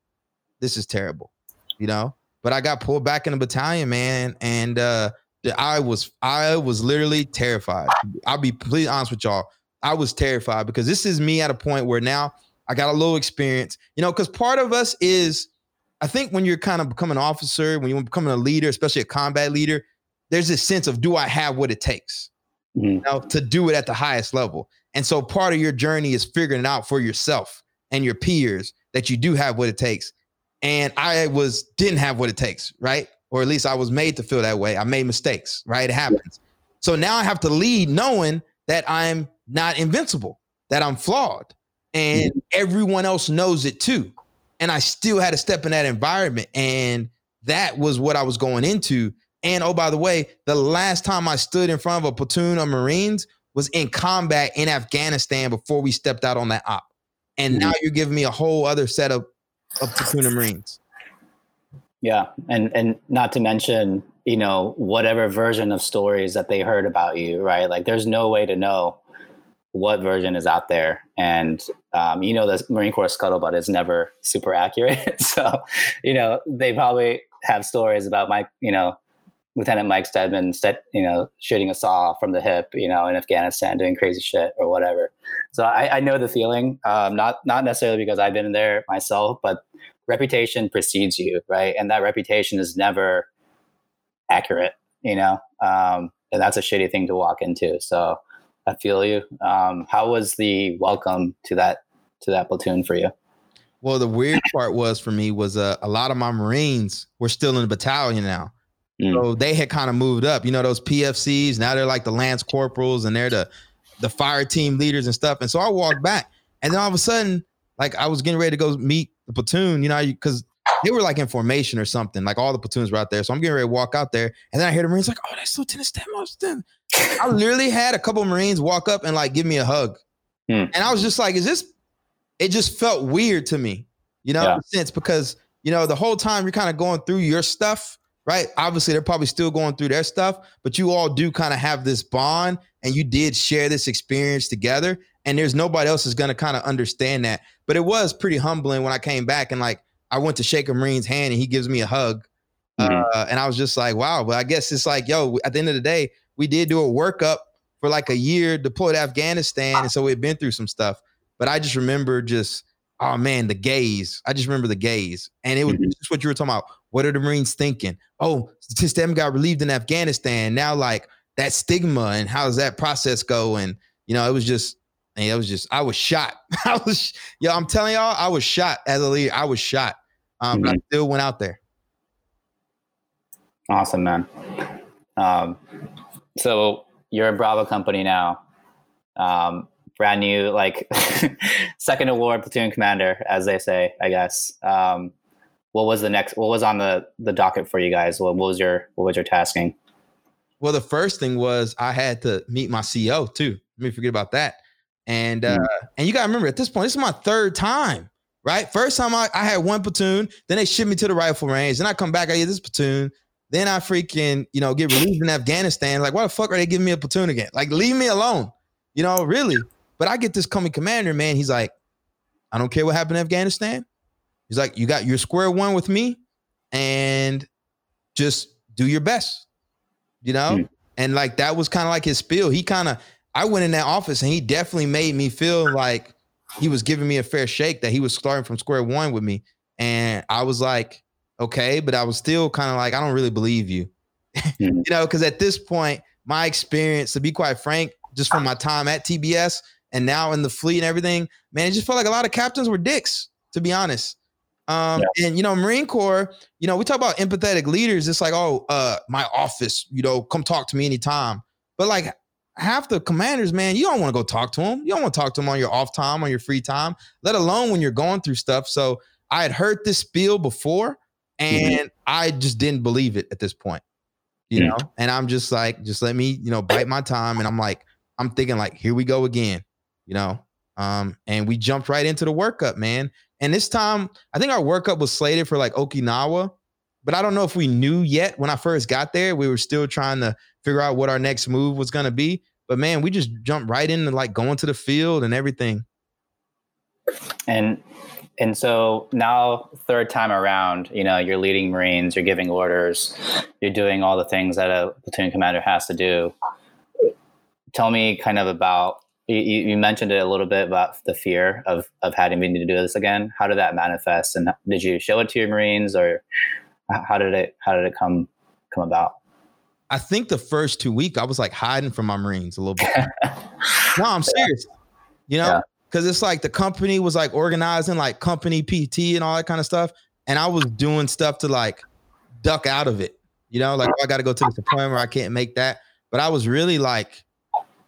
this is terrible, you know. But I got pulled back in the battalion, man. And uh I was I was literally terrified. I'll be completely honest with y'all. I was terrified because this is me at a point where now I got a little experience, you know, because part of us is, I think when you're kind of becoming an officer, when you're becoming a leader, especially a combat leader, there's this sense of do I have what it takes, mm-hmm. you know, to do it at the highest level. And so part of your journey is figuring it out for yourself and your peers that you do have what it takes. And I was didn't have what it takes, right? Or at least I was made to feel that way. I made mistakes, right? It happens. So now I have to lead knowing that I'm not invincible, that I'm flawed, and everyone else knows it too. And I still had to step in that environment. And that was what I was going into. And oh, by the way, the last time I stood in front of a platoon of Marines was in combat in Afghanistan before we stepped out on that op. And now you're giving me a whole other set of, of platoon of Marines. Yeah, and and not to mention you know, whatever version of stories that they heard about you, right? Like there's no way to know what version is out there. And, um, you know, the Marine Corps scuttlebutt is never super accurate. (laughs) so, you know, they probably have stories about Mike, you know, Lieutenant Mike Stedman, you know, shooting a saw from the hip, you know, in Afghanistan, doing crazy shit or whatever. So I, I know the feeling, um, not not necessarily because I've been there myself, but reputation precedes you, right? And that reputation is never accurate, you know, um, and that's a shitty thing to walk into. So I feel you. Um, how was the welcome to that to that platoon for you? Well, the weird part was for me was uh, a lot of my Marines were still in the battalion now. Mm. So they had kind of moved up. You know, those PFCs, now they're like the Lance Corporals and they're the the fire team leaders and stuff. And so I walked back. And then all of a sudden, like I was getting ready to go meet the platoon, you know, because they were like in formation or something. Like all the platoons were out there. So I'm getting ready to walk out there. And then I hear the Marines like, oh, that's Lieutenant Stamos. I literally had a couple Marines walk up and like give me a hug. Hmm. And I was just like, is this it just felt weird to me, you know, yeah. sense, because you know, the whole time you're kind of going through your stuff, right? Obviously, they're probably still going through their stuff, but you all do kind of have this bond and you did share this experience together. And there's nobody else is going to kind of understand that. But it was pretty humbling when I came back and like I went to shake a Marine's hand and he gives me a hug. Mm-hmm. Uh, and I was just like, wow. But I guess it's like, yo, at the end of the day, we did do a workup for like a year deployed to Afghanistan. And so we've been through some stuff. But I just remember just, oh man, the gaze. I just remember the gaze. And it was mm-hmm. just what you were talking about. What are the Marines thinking? Oh, since them got relieved in Afghanistan, now like that stigma and how does that process go? And you know, it was just, and it was just, I was shot. (laughs) I was, yo, I'm telling y'all, I was shot as a leader. I was shot. Um, mm-hmm. but I mm-hmm. still went out there. Awesome, man. Um, so you're a Bravo company now. Um, brand new, like (laughs) second award platoon commander, as they say, I guess. Um, what was the next? What was on the the docket for you guys? What, what was your what was your tasking? Well, the first thing was I had to meet my CEO too. Let me forget about that. And uh, mm. and you gotta remember at this point, this is my third time, right? First time I, I had one platoon, then they shipped me to the rifle range, then I come back, I get this platoon, then I freaking, you know, get relieved in Afghanistan. Like, why the fuck are they giving me a platoon again? Like, leave me alone. You know, really. But I get this coming commander, man. He's like, I don't care what happened in Afghanistan. He's like, you got your square one with me and just do your best, you know? Mm. And like, that was kind of like his spiel. He kind of, I went in that office and he definitely made me feel like he was giving me a fair shake, that he was starting from square one with me. And I was like, okay, but I was still kind of like, I don't really believe you, (laughs) mm. you know? Because at this point, my experience, to be quite frank, just from my time at TBS, and now in the fleet and everything, man, it just felt like a lot of captains were dicks, to be honest. Um, yeah. and you know, Marine Corps, you know, we talk about empathetic leaders. It's like, oh, uh, my office, you know, come talk to me anytime. But like half the commanders, man, you don't want to go talk to them. You don't want to talk to them on your off time, on your free time, let alone when you're going through stuff. So I had heard this spiel before, and mm-hmm. I just didn't believe it at this point, you mm-hmm. know. And I'm just like, just let me, you know, bite my time. And I'm like, I'm thinking like, here we go again you know. Um, and we jumped right into the workup, man. And this time, I think our workup was slated for like Okinawa, but I don't know if we knew yet when I first got there. We were still trying to figure out what our next move was gonna be. But man, we just jumped right into like going to the field and everything. And and so now third time around, you know, you're leading Marines, you're giving orders, you're doing all the things that a platoon commander has to do. Tell me kind of about you, you, mentioned it a little bit about the fear of of having to do this again. How did that manifest, and did you show it to your Marines, or how did it how did it come come about? I think the first two weeks I was like hiding from my Marines a little bit. (laughs) no, I'm serious. You know, because yeah. it's like the company was like organizing like company PT and all that kind of stuff, and I was doing stuff to like duck out of it. You know, like oh, I got to go to this appointment, where I can't make that. But I was really like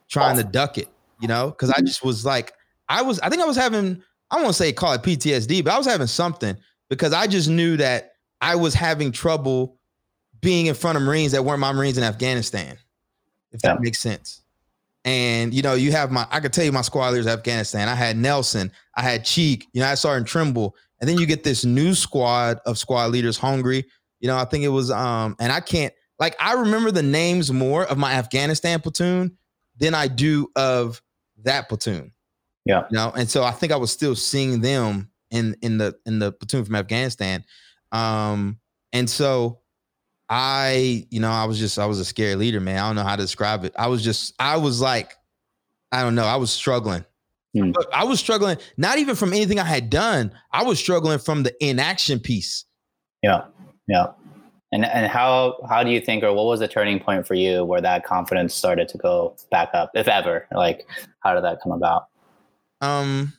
trying to duck it you know, because I mm-hmm. just was like, I was, I think I was having, I won't say call it PTSD, but I was having something because I just knew that I was having trouble being in front of Marines that weren't my Marines in Afghanistan, if yeah. that makes sense. And you know, you have my, I could tell you my squad leaders Afghanistan. I had Nelson, I had Cheek, you know, I saw in Trimble, and then you get this new squad of squad leaders hungry. You know, I think it was, um, and I can't, like I remember the names more of my Afghanistan platoon than I do of that platoon. Yeah. You know, and so I think I was still seeing them in in the in the platoon from Afghanistan. Um, and so I, you know, I was just I was a scary leader, man. I don't know how to describe it. I was just I was like, I don't know, I was struggling. But I was struggling not even from anything I had done. I was struggling from the inaction piece. Yeah. Yeah. And and how how do you think or what was the turning point for you where that confidence started to go back up, if ever? Like how did that come about? Um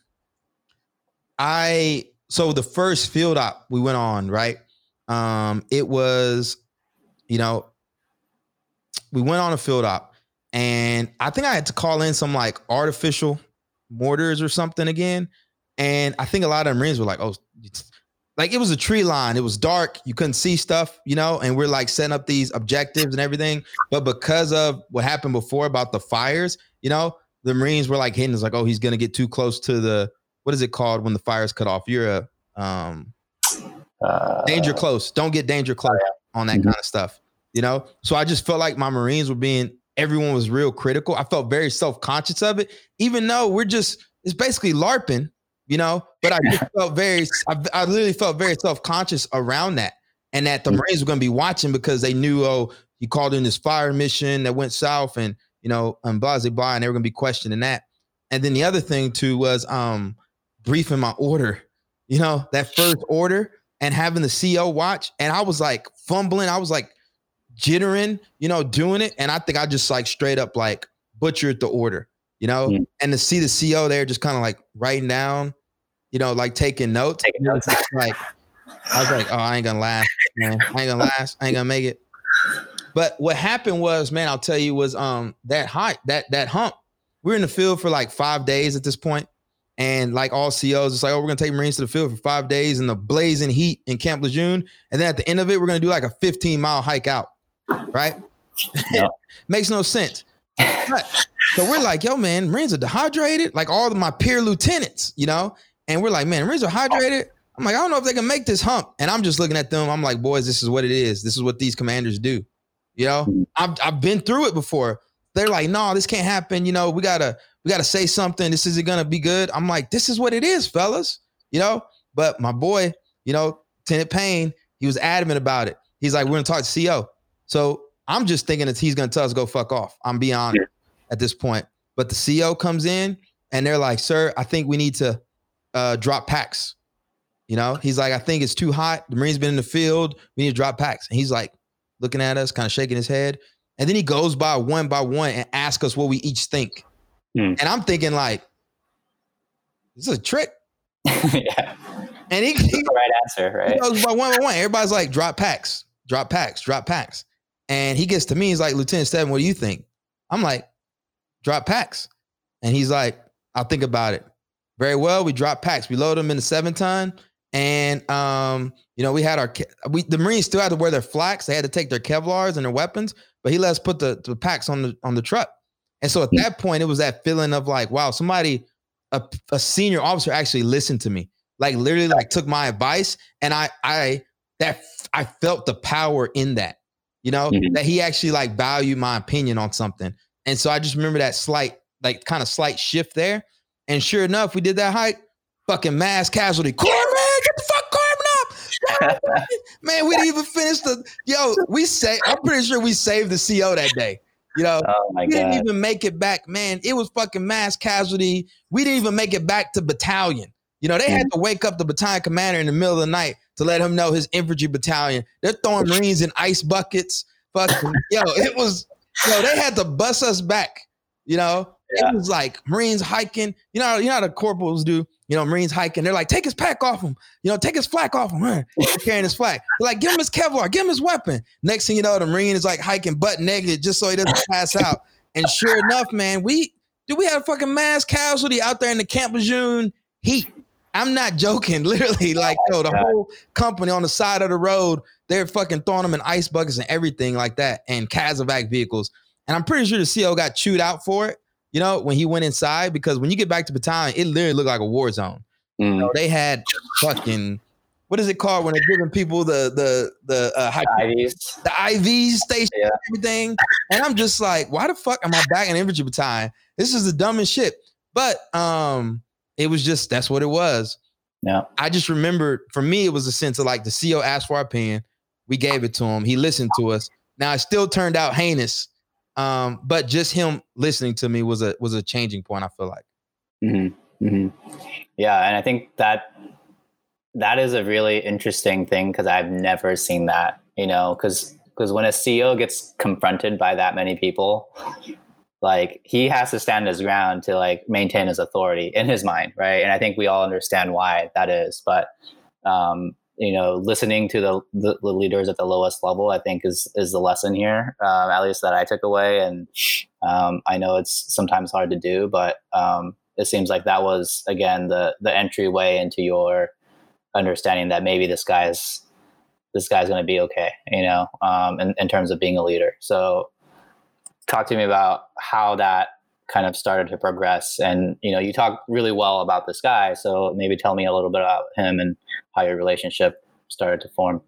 I so the first field op we went on, right? Um it was, you know, we went on a field op and I think I had to call in some like artificial mortars or something again. And I think a lot of the Marines were like, oh, like it was a tree line. It was dark. You couldn't see stuff, you know, and we're like setting up these objectives and everything. But because of what happened before about the fires, you know, the Marines were like hitting us like, oh, he's gonna get too close to the what is it called when the fire's cut off? You're a um Uh, danger close. Don't get danger close on that Mhm. kind of stuff. You know? So I just felt like my Marines were being everyone was real critical. I felt very self-conscious of it, even though we're just it's basically LARPing, you know. But I just (laughs) felt very I, I literally felt very self-conscious around that. And that the Mhm. Marines were gonna be watching because they knew, oh, he called in this fire mission that went south and you know, and blah blah blah, and they were gonna be questioning that. And then the other thing too was um briefing my order, you know, that first order and having the CO watch. And I was like fumbling, I was like jittering, you know, doing it. And I think I just like straight up like butchered the order, you know, Mm. and to see the CO there just kind of like writing down, you know, like taking notes. Taking notes. like I was like, oh, I ain't gonna last, man. I ain't gonna last. I ain't gonna make it. But what happened was, man, I'll tell you, was um that height, that that hump. We're in the field for like five days at this point, and like all COs, it's like, oh, we're gonna take Marines to the field for five days in the blazing heat in Camp Lejeune, and then at the end of it, we're gonna do like a 15 mile hike out, right? Yeah. (laughs) Makes no sense. But- so we're like, yo, man, Marines are dehydrated, like all of my peer lieutenants, you know, and we're like, man, Marines are hydrated. I'm like, I don't know if they can make this hump. And I'm just looking at them. I'm like, boys, this is what it is. This is what these commanders do. You know, Mhm. I've I've been through it before. They're like, no, this can't happen. You know, we gotta we gotta say something. This isn't gonna be good. I'm like, this is what it is, fellas. You know, but my boy, you know, Lieutenant Payne, he was adamant about it. He's like, we're gonna talk to CO. So I'm just thinking that he's gonna tell us go fuck off. I'm being honest at this point. But the CO comes in and they're like, sir, I think we need to uh, drop packs. You know, he's like, I think it's too hot. The Marine's been in the field. We need to drop packs. And he's like, looking at us, kind of shaking his head. And then he goes by one by one and asks us what we each think. Hmm. And I'm thinking, like, this is a trick. (laughs) yeah. And he, he the right answer, right? goes by one by one. Everybody's like, drop packs, drop packs, drop packs. And he gets to me, he's like, Lieutenant Seven, what do you think? I'm like, drop packs. And he's like, I'll think about it. Very well. We drop packs. We load them in the seven ton. And um, you know, we had our we the Marines still had to wear their flaks. They had to take their Kevlars and their weapons, but he let us put the, the packs on the on the truck. And so at that point, it was that feeling of like, wow, somebody, a, a senior officer actually listened to me. Like literally like took my advice. And I I that I felt the power in that, you know, Mhm. that he actually like valued my opinion on something. And so I just remember that slight, like kind of slight shift there. And sure enough, we did that hike. Fucking mass casualty. Corbin, get the fuck Corbin up. (laughs) Man, we didn't even finish the yo. We say I'm pretty sure we saved the CO that day. You know, Oh we didn't god. even make it back, man. It was fucking mass casualty. We didn't even make it back to battalion. You know, they had mm. to wake up the battalion commander in the middle of the night to let him know his infantry battalion. They're throwing Marines in ice buckets. Fucking yo, (laughs) it was yo, they had to bust us back. You know, Yeah. it was like Marines hiking. You know, you know how the corporals do. You know, Marines hiking. They're like, take his pack off him. You know, take his flak off him. They're carrying his flak. They're like, give him his Kevlar. Give him his weapon. Next thing you know, the Marine is like hiking butt naked just so he doesn't (laughs) pass out. And sure enough, man, we do we have fucking mass casualty out there in the Camp Lejeune heat. I'm not joking. (laughs) Literally, like yo, the oh whole company on the side of the road, they're fucking throwing them in ice buckets and everything like that, and CASEVAC vehicles. And I'm pretty sure the CO got chewed out for it. You know, when he went inside, because when you get back to battalion, it literally looked like a war zone. You Mm. know, they had fucking what is it called when they're giving people the the the uh, IVs, the IVs station, yeah. everything. And I'm just like, why the fuck am I back in infantry battalion? This is the dumbest shit. But um, it was just that's what it was. Yeah. I just remember for me, it was a sense of like the CO asked for our opinion. We gave it to him. He listened to us. Now it still turned out heinous. Um, but just him listening to me was a was a changing point, I feel like. Mm-hmm. Mm-hmm. Yeah, and I think that that is a really interesting thing because I've never seen that, you know, because because when a CEO gets confronted by that many people, like he has to stand his ground to like maintain his authority in his mind, right? And I think we all understand why that is, but um, you know, listening to the, the, the leaders at the lowest level, I think is is the lesson here, um, at least that I took away. And um, I know it's sometimes hard to do, but um, it seems like that was again the the entryway into your understanding that maybe this guy's this guy's going to be okay, you know, um, in, in terms of being a leader. So, talk to me about how that kind of started to progress. And you know, you talk really well about this guy, so maybe tell me a little bit about him and how your relationship started to form.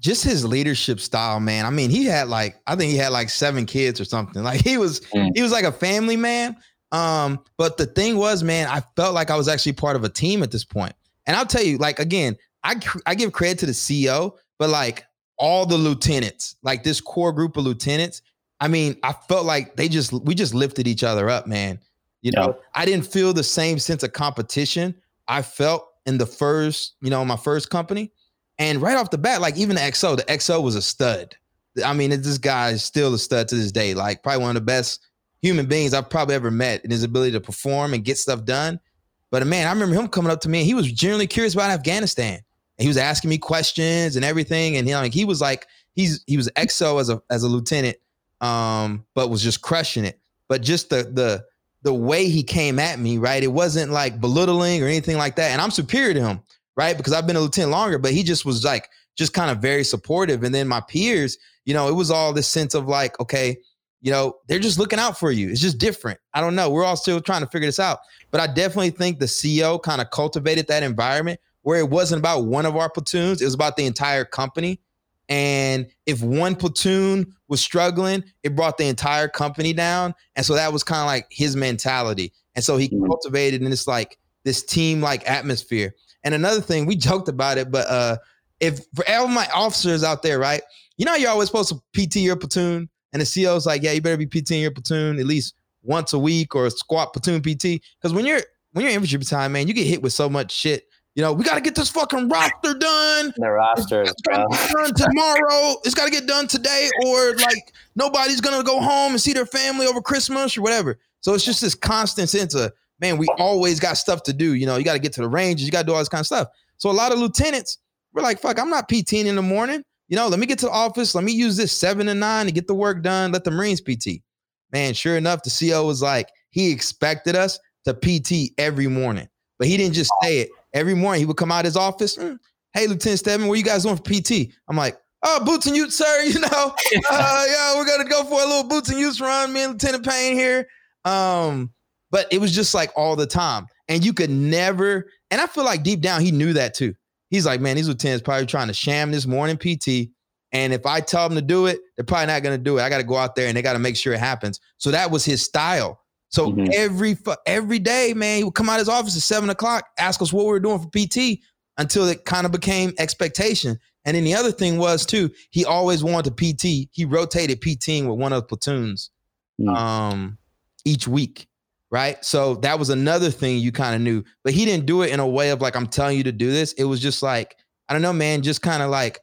Just his leadership style, man. I mean, he had like I think he had like seven kids or something. Like he was mm. he was like a family man. Um, but the thing was, man, I felt like I was actually part of a team at this point. And I'll tell you, like again, I I give credit to the CEO, but like all the lieutenants, like this core group of lieutenants, I mean, I felt like they just we just lifted each other up, man. You know, I didn't feel the same sense of competition I felt in the first, you know, my first company. And right off the bat, like even the XO, the XO was a stud. I mean, this guy is still a stud to this day. Like probably one of the best human beings I've probably ever met in his ability to perform and get stuff done. But a man, I remember him coming up to me. And he was genuinely curious about Afghanistan. And he was asking me questions and everything. And he like he was like he's he was XO as a as a lieutenant, um, but was just crushing it. But just the the the way he came at me, right? It wasn't like belittling or anything like that. And I'm superior to him, right? Because I've been a lieutenant longer, but he just was like just kind of very supportive. And then my peers, you know, it was all this sense of like, okay, you know, they're just looking out for you. It's just different. I don't know. We're all still trying to figure this out. But I definitely think the CEO kind of cultivated that environment where it wasn't about one of our platoons, it was about the entire company. And if one platoon was struggling, it brought the entire company down. And so that was kind of like his mentality. And so he mm-hmm. cultivated in this like this team like atmosphere. And another thing, we joked about it, but uh if for all my officers out there, right? You know, you're always supposed to PT your platoon. And the CEO's like, yeah, you better be PTing your platoon at least once a week or a squat platoon PT. Because when you're when you're infantry battalion, man, you get hit with so much shit. You know, we got to get this fucking roster done. The roster is done tomorrow. It's got to get done today, or like nobody's gonna go home and see their family over Christmas or whatever. So it's just this constant sense of man, we always got stuff to do. You know, you got to get to the ranges, you got to do all this kind of stuff. So a lot of lieutenants, we're like, fuck, I'm not PTing in the morning you know, let me get to the office. Let me use this seven and nine to get the work done. Let the Marines PT. Man, sure enough, the CO was like, he expected us to PT every morning, but he didn't just say it. Every morning he would come out of his office. Mm, hey, Lieutenant Stedman, what you guys doing for PT? I'm like, oh, boots and utes, sir. (laughs) You know, (laughs) uh, yeah, we're gonna go for a little boots and utes run. Me and Lieutenant Payne here. Um, but it was just like all the time, and you could never. And I feel like deep down he knew that too he's like, man, these lieutenants probably trying to sham this morning PT. And if I tell them to do it, they're probably not going to do it. I got to go out there and they got to make sure it happens. So that was his style. So mm-hmm. every every day, man, he would come out of his office at seven o'clock, ask us what we were doing for PT until it kind of became expectation. And then the other thing was too, he always wanted to PT. He rotated PTing with one of the platoons mm-hmm. um, each week right? So that was another thing you kind of knew, but he didn't do it in a way of like, I'm telling you to do this. It was just like, I don't know, man, just kind of like,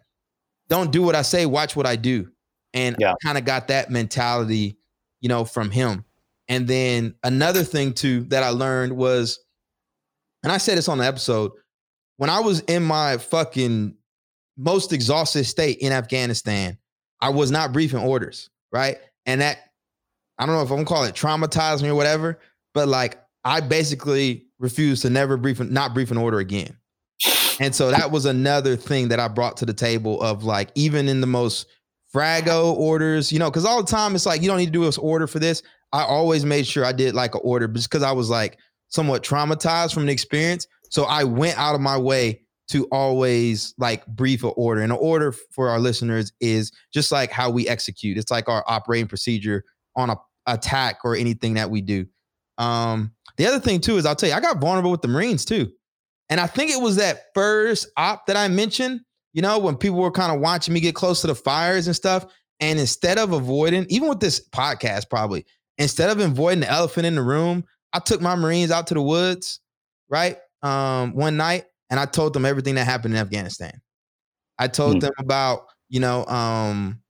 don't do what I say, watch what I do. And yeah. I kind of got that mentality, you know, from him. And then another thing too that I learned was, and I said this on the episode, when I was in my fucking most exhausted state in Afghanistan, I was not briefing orders, right? And that I don't know if I'm gonna call it traumatized me or whatever, but like I basically refused to never brief not brief an order again. And so that was another thing that I brought to the table of like even in the most frago orders, you know, because all the time it's like you don't need to do this order for this. I always made sure I did like an order just because I was like somewhat traumatized from the experience. So I went out of my way to always like brief an order. And an order for our listeners is just like how we execute. It's like our operating procedure on a attack or anything that we do. Um, the other thing too is I'll tell you, I got vulnerable with the Marines too. And I think it was that first op that I mentioned, you know, when people were kind of watching me get close to the fires and stuff. And instead of avoiding, even with this podcast, probably, instead of avoiding the elephant in the room, I took my Marines out to the woods, right? Um, one night and I told them everything that happened in Afghanistan. I told mm. them about, you know, um,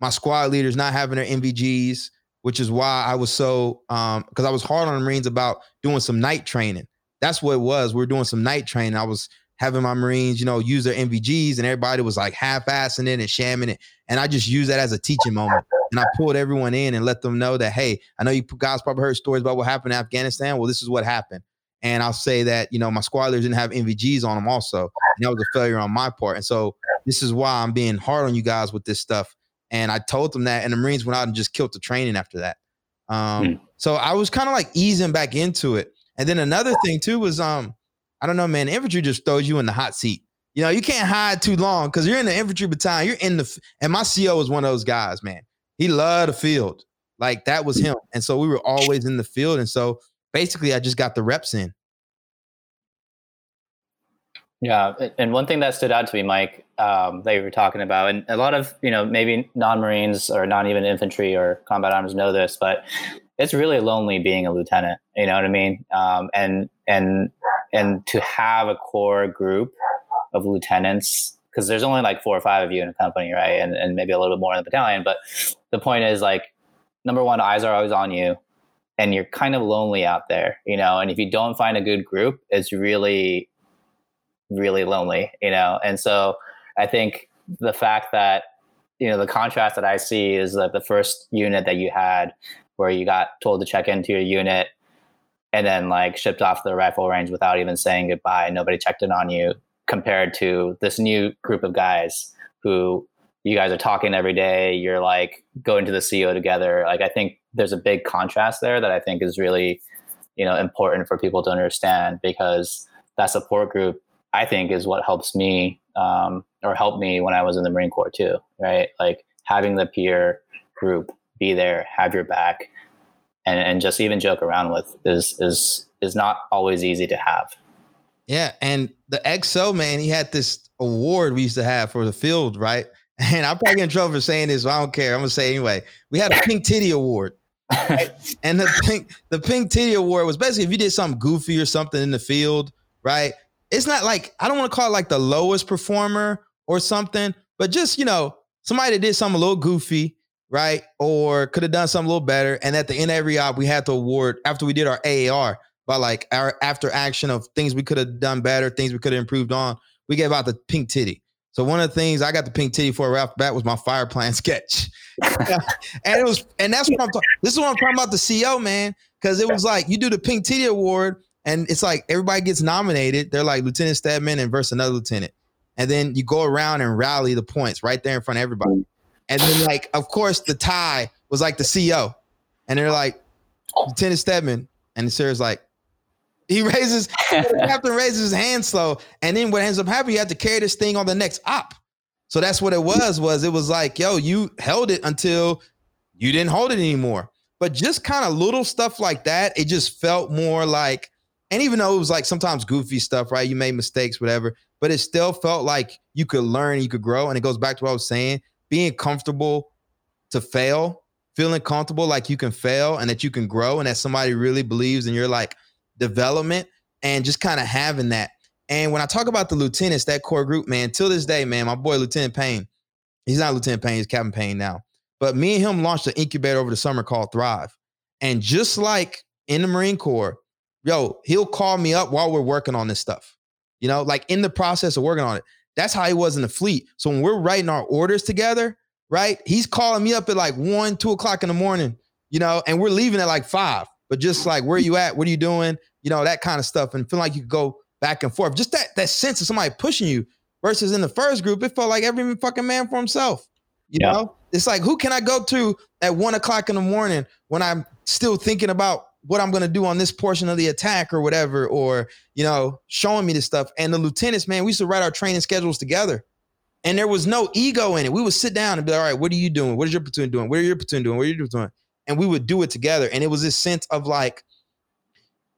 my squad leaders not having their NVGs, which is why I was so um because I was hard on the Marines about doing some night training. That's what it was. We are doing some night training. I was having my Marines, you know, use their NVGs, and everybody was like half-assing it and shamming it. And I just used that as a teaching moment. And I pulled everyone in and let them know that, hey, I know you guys probably heard stories about what happened in Afghanistan. Well, this is what happened. And I'll say that, you know, my squad leaders didn't have NVGs on them also. And that was a failure on my part. And so this is why I'm being hard on you guys with this stuff. And I told them that, and the Marines went out and just killed the training after that. Um, hmm. So I was kind of like easing back into it. And then another thing too was, um, I don't know, man, infantry just throws you in the hot seat. You know, you can't hide too long because you're in the infantry battalion. You're in the, and my CO was one of those guys, man. He loved the field. Like that was him. And so we were always in the field. And so basically, I just got the reps in. Yeah, and one thing that stood out to me, Mike, um, that you were talking about, and a lot of you know maybe non-Marines or not even infantry or combat arms know this, but it's really lonely being a lieutenant. You know what I mean? Um, and and and to have a core group of lieutenants because there's only like four or five of you in a company, right? And and maybe a little bit more in the battalion. But the point is like number one, eyes are always on you, and you're kind of lonely out there, you know. And if you don't find a good group, it's really really lonely, you know? And so I think the fact that, you know, the contrast that I see is that the first unit that you had where you got told to check into your unit and then like shipped off the rifle range without even saying goodbye. Nobody checked in on you compared to this new group of guys who you guys are talking every day. You're like going to the CO together. Like, I think there's a big contrast there that I think is really, you know, important for people to understand because that support group I think is what helps me um, or helped me when I was in the Marine Corps too, right? Like having the peer group be there, have your back, and, and just even joke around with is is is not always easy to have. Yeah, and the XO man, he had this award we used to have for the field, right? (laughs) And I'm probably in trouble for saying this, but I don't care. I'm gonna say anyway. We had a pink titty award. Right? (laughs) and the pink the pink titty award was basically if you did something goofy or something in the field, right? it's not like I don't want to call it like the lowest performer or something, but just you know somebody that did something a little goofy, right, or could have done something a little better. And at the end of every op, we had to award after we did our AAR by like our after action of things we could have done better, things we could have improved on. We gave out the pink titty. So one of the things I got the pink titty for right off the bat was my fire plan (laughs) sketch, (laughs) and it was, and that's what I'm talking. This is what I'm talking about the CO man, because it was like you do the pink titty award, and it's like everybody gets nominated. They're like Lieutenant Stedman and versus another lieutenant. And then you go around and rally the points right there in front of everybody. And then, like, of course, the tie was like the CEO. And they're like, Lieutenant Stedman. And sir's like, he (laughs) raises, the captain raises his hand slow. And then what ends up happening, you have to carry this thing on the next op. So that's what it was, was it was like, yo, you held it until you didn't hold it anymore. But just kind of little stuff like that, it just felt more like and even though it was like sometimes goofy stuff, right? You made mistakes, whatever, but it still felt like you could learn, you could grow. And it goes back to what I was saying being comfortable to fail, feeling comfortable like you can fail and that you can grow and that somebody really believes in your like development and just kind of having that. And when I talk about the lieutenants, that core group, man, till this day, man, my boy Lieutenant Payne, he's not Lieutenant Payne, he's Captain Payne now. But me and him launched an incubator over the summer called Thrive. And just like in the Marine Corps, yo, he'll call me up while we're working on this stuff. You know, like in the process of working on it. That's how he was in the fleet. So when we're writing our orders together, right? He's calling me up at like one, two o'clock in the morning, you know, and we're leaving at like five. But just like where are you at? What are you doing? You know, that kind of stuff. And feel like you could go back and forth. Just that that sense of somebody pushing you versus in the first group, it felt like every fucking man for himself. You yeah. know, it's like who can I go to at one o'clock in the morning when I'm still thinking about what I'm gonna do on this portion of the attack or whatever, or you know, showing me this stuff. And the lieutenants, man, we used to write our training schedules together. And there was no ego in it. We would sit down and be like, all right, what are you doing? What is your platoon doing? What are your platoon doing? What are you doing? And we would do it together. And it was this sense of like,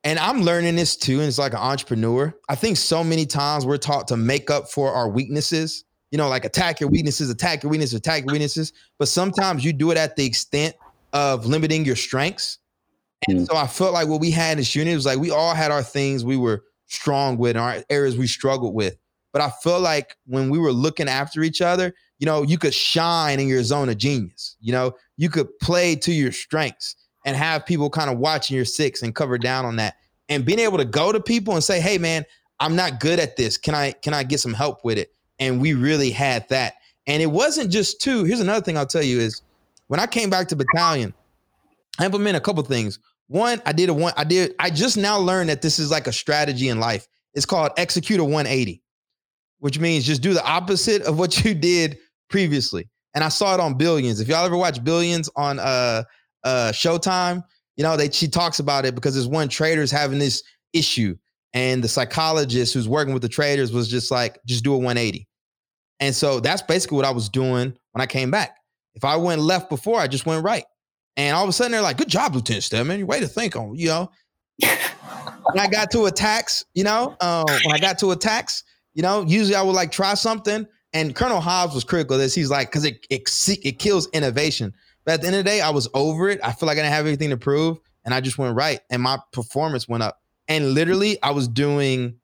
and I'm learning this too. And it's like an entrepreneur. I think so many times we're taught to make up for our weaknesses, you know, like attack your weaknesses, attack your weaknesses, attack your weaknesses. But sometimes you do it at the extent of limiting your strengths. And hmm. so I felt like what we had in this unit was like we all had our things we were strong with and our areas we struggled with. But I felt like when we were looking after each other, you know, you could shine in your zone of genius. You know, you could play to your strengths and have people kind of watching your six and cover down on that. And being able to go to people and say, "Hey, man, I'm not good at this. Can I can I get some help with it?" And we really had that. And it wasn't just two. Here's another thing I'll tell you is when I came back to battalion, I implemented a couple things. One, I did a one. I did. I just now learned that this is like a strategy in life. It's called execute a 180 which means just do the opposite of what (laughs) you did previously. And I saw it on Billions. If y'all ever watch Billions on uh uh Showtime, you know, they she talks about it because there's one trader's having this issue. And the psychologist who's working with the traders was just like, just do a 180. And so that's basically what I was doing when I came back. If I went left before, I just went right. And all of a sudden they're like, good job, Lieutenant Stedman. Way to think on, you know. when I got to attacks, you know, uh, when I got to attacks, you know, usually I would like try something. And Colonel Hobbs was critical of this. He's like, because it, it it kills innovation. But at the end of the day, I was over it. I feel like I didn't have anything to prove, and I just went right, and my performance went up. And literally, I was doing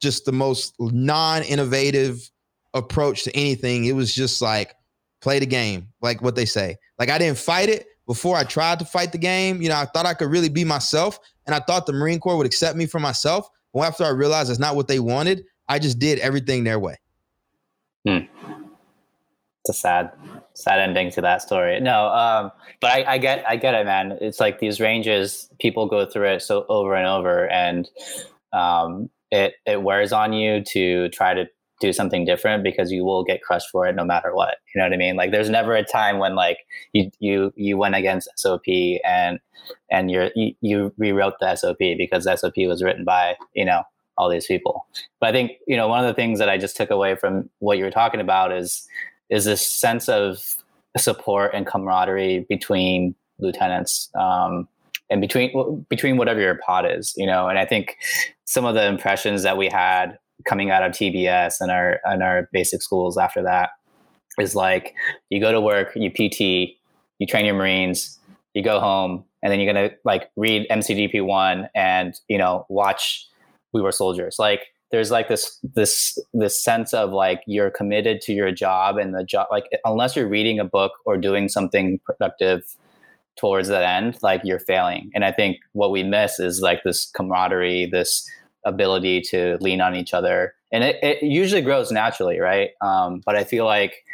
just the most non-innovative approach to anything. It was just like play the game, like what they say. Like I didn't fight it before I tried to fight the game. You know, I thought I could really be myself, and I thought the Marine Corps would accept me for myself. Well, after I realized that's not what they wanted, I just did everything their way. Hmm. It's a sad, sad ending to that story. No, um, but I, I, get, I get it, man. It's like these ranges, people go through it so over and over, and um, it it wears on you to try to do something different because you will get crushed for it no matter what. You know what I mean? Like, there's never a time when like you you you went against SOP and and you're you, you rewrote the SOP because the SOP was written by you know all these people. But I think you know one of the things that I just took away from what you were talking about is is this sense of support and camaraderie between lieutenants um, and between between whatever your pod is, you know. And I think some of the impressions that we had coming out of TBS and our and our basic schools after that is like you go to work, you PT, you train your Marines, you go home, and then you're gonna like read MCDP one and you know watch we were soldiers. Like there's like this this this sense of like you're committed to your job and the job like unless you're reading a book or doing something productive towards that end like you're failing. And i think what we miss is like this camaraderie this ability to lean on each other. And it, it usually grows naturally right? Um, but i feel like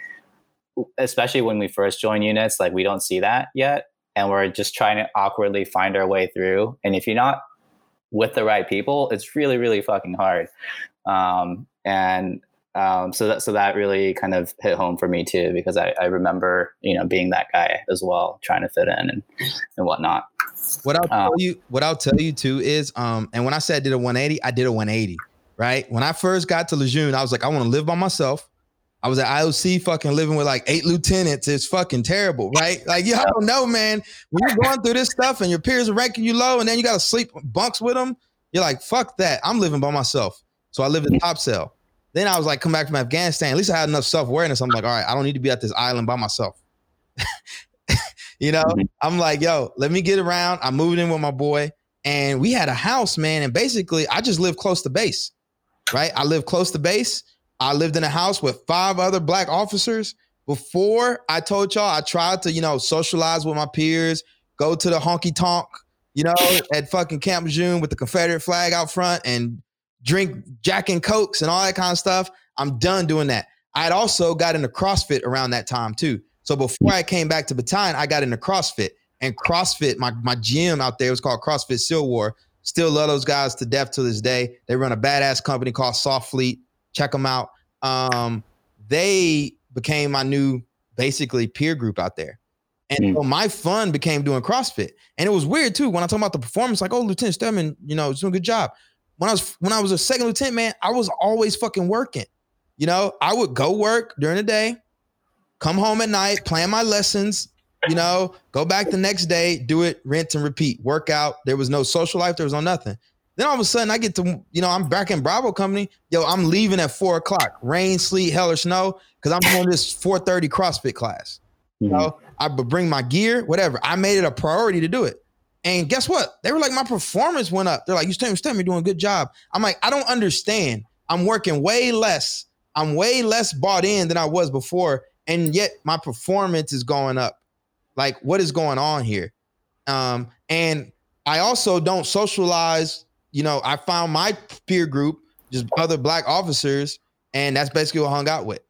especially when we first join units like we don't see that yet. And we're just trying to awkwardly find our way through. And if you're not with the right people, it's really, really fucking hard. Um, and um, so that so that really kind of hit home for me too, because I, I remember you know being that guy as well, trying to fit in and and whatnot. What I'll tell um, you, what I'll tell you too is, um, and when I said I did a 180, I did a 180. Right when I first got to Lejeune, I was like, I want to live by myself. I was at IOC fucking living with like eight lieutenants. It's fucking terrible, right? Like, you don't know, man. When you're going through this stuff and your peers are ranking you low and then you got to sleep bunks with them, you're like, fuck that. I'm living by myself. So I live in Topsail. Then I was like, come back from Afghanistan. At least I had enough self awareness. I'm like, all right, I don't need to be at this island by myself. (laughs) you know, mm-hmm. I'm like, yo, let me get around. I moved in with my boy and we had a house, man. And basically, I just lived close to base, right? I lived close to base. I lived in a house with five other black officers. Before I told y'all, I tried to, you know, socialize with my peers, go to the honky tonk, you know, at fucking Camp Lejeune with the Confederate flag out front and drink Jack and Cokes and all that kind of stuff. I'm done doing that. I'd also got into CrossFit around that time too. So before I came back to battalion, I got into CrossFit. And CrossFit, my, my gym out there was called CrossFit Stillwater. Still love those guys to death to this day. They run a badass company called Soft Fleet check them out. Um, they became my new basically peer group out there. And Mm. so my fun became doing CrossFit. And it was weird too. When I talk about the performance, like, oh, Lieutenant Stedman, you know, doing a good job. When I was when I was a second lieutenant, man, I was always fucking working. You know, I would go work during the day, come home at night, plan my lessons, you know, go back the next day, do it, rinse and repeat, work out. There was no social life, there was no nothing. Then all of a sudden I get to, you know, I'm back in Bravo Company. Yo, I'm leaving at four o'clock, rain, sleet, hell or snow, because I'm doing this 4:30 CrossFit class. You Mhm. know, I bring my gear, whatever. I made it a priority to do it. And guess what? They were like, my performance went up. They're like, you stand, stand, you're doing a good job. I'm like, I don't understand. I'm working way less. I'm way less bought in than I was before. And yet my performance is going up. Like, what is going on here? Um, and I also don't socialize. You know, I found my peer group, just other black officers, and that's basically what I hung out with.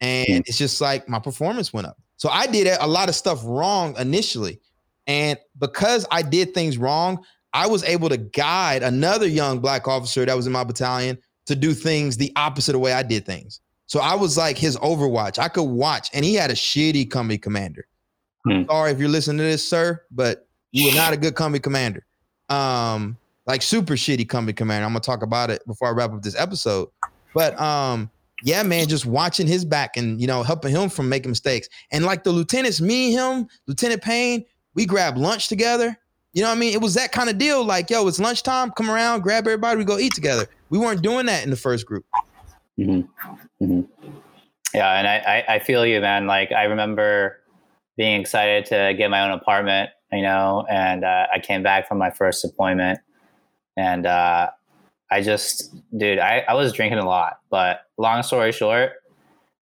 And Mm. it's just like my performance went up. So I did a lot of stuff wrong initially. And because I did things wrong, I was able to guide another young black officer that was in my battalion to do things the opposite of the way I did things. So I was like his overwatch. I could watch, and he had a shitty company commander. Hmm. sorry if you're listening to this, sir, but you were not a good company commander. Um, like super shitty company commander. I'm gonna talk about it before I wrap up this episode. But um, yeah, man, just watching his back and you know helping him from making mistakes. And like the lieutenants, me, him, Lieutenant Payne, we grab lunch together. You know what I mean? It was that kind of deal. Like, yo, it's lunchtime. Come around, grab everybody. We go eat together. We weren't doing that in the first group. Mhm. Mhm. Yeah, and I, I I feel you, man. Like I remember being excited to get my own apartment, you know, and uh, I came back from my first deployment, and uh, I just, dude, I, I was drinking a lot. But long story short,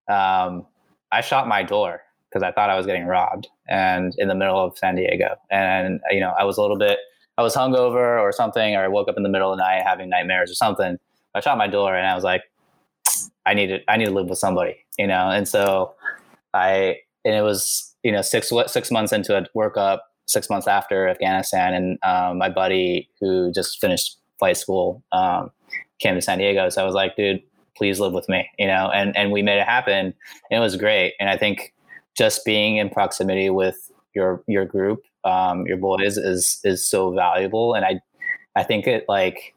um, I shot my door because I thought I was getting robbed, and in the middle of San Diego, and you know, I was a little bit, I was hungover or something, or I woke up in the middle of the night having nightmares or something. I shot my door, and I was like. I need to I need to live with somebody, you know. And so I and it was you know six six months into a workup, six months after Afghanistan, and um, my buddy who just finished flight school um, came to San Diego. So I was like, dude, please live with me, you know. And and we made it happen. It was great. And I think just being in proximity with your your group, um, your boys, is is so valuable. And I I think it like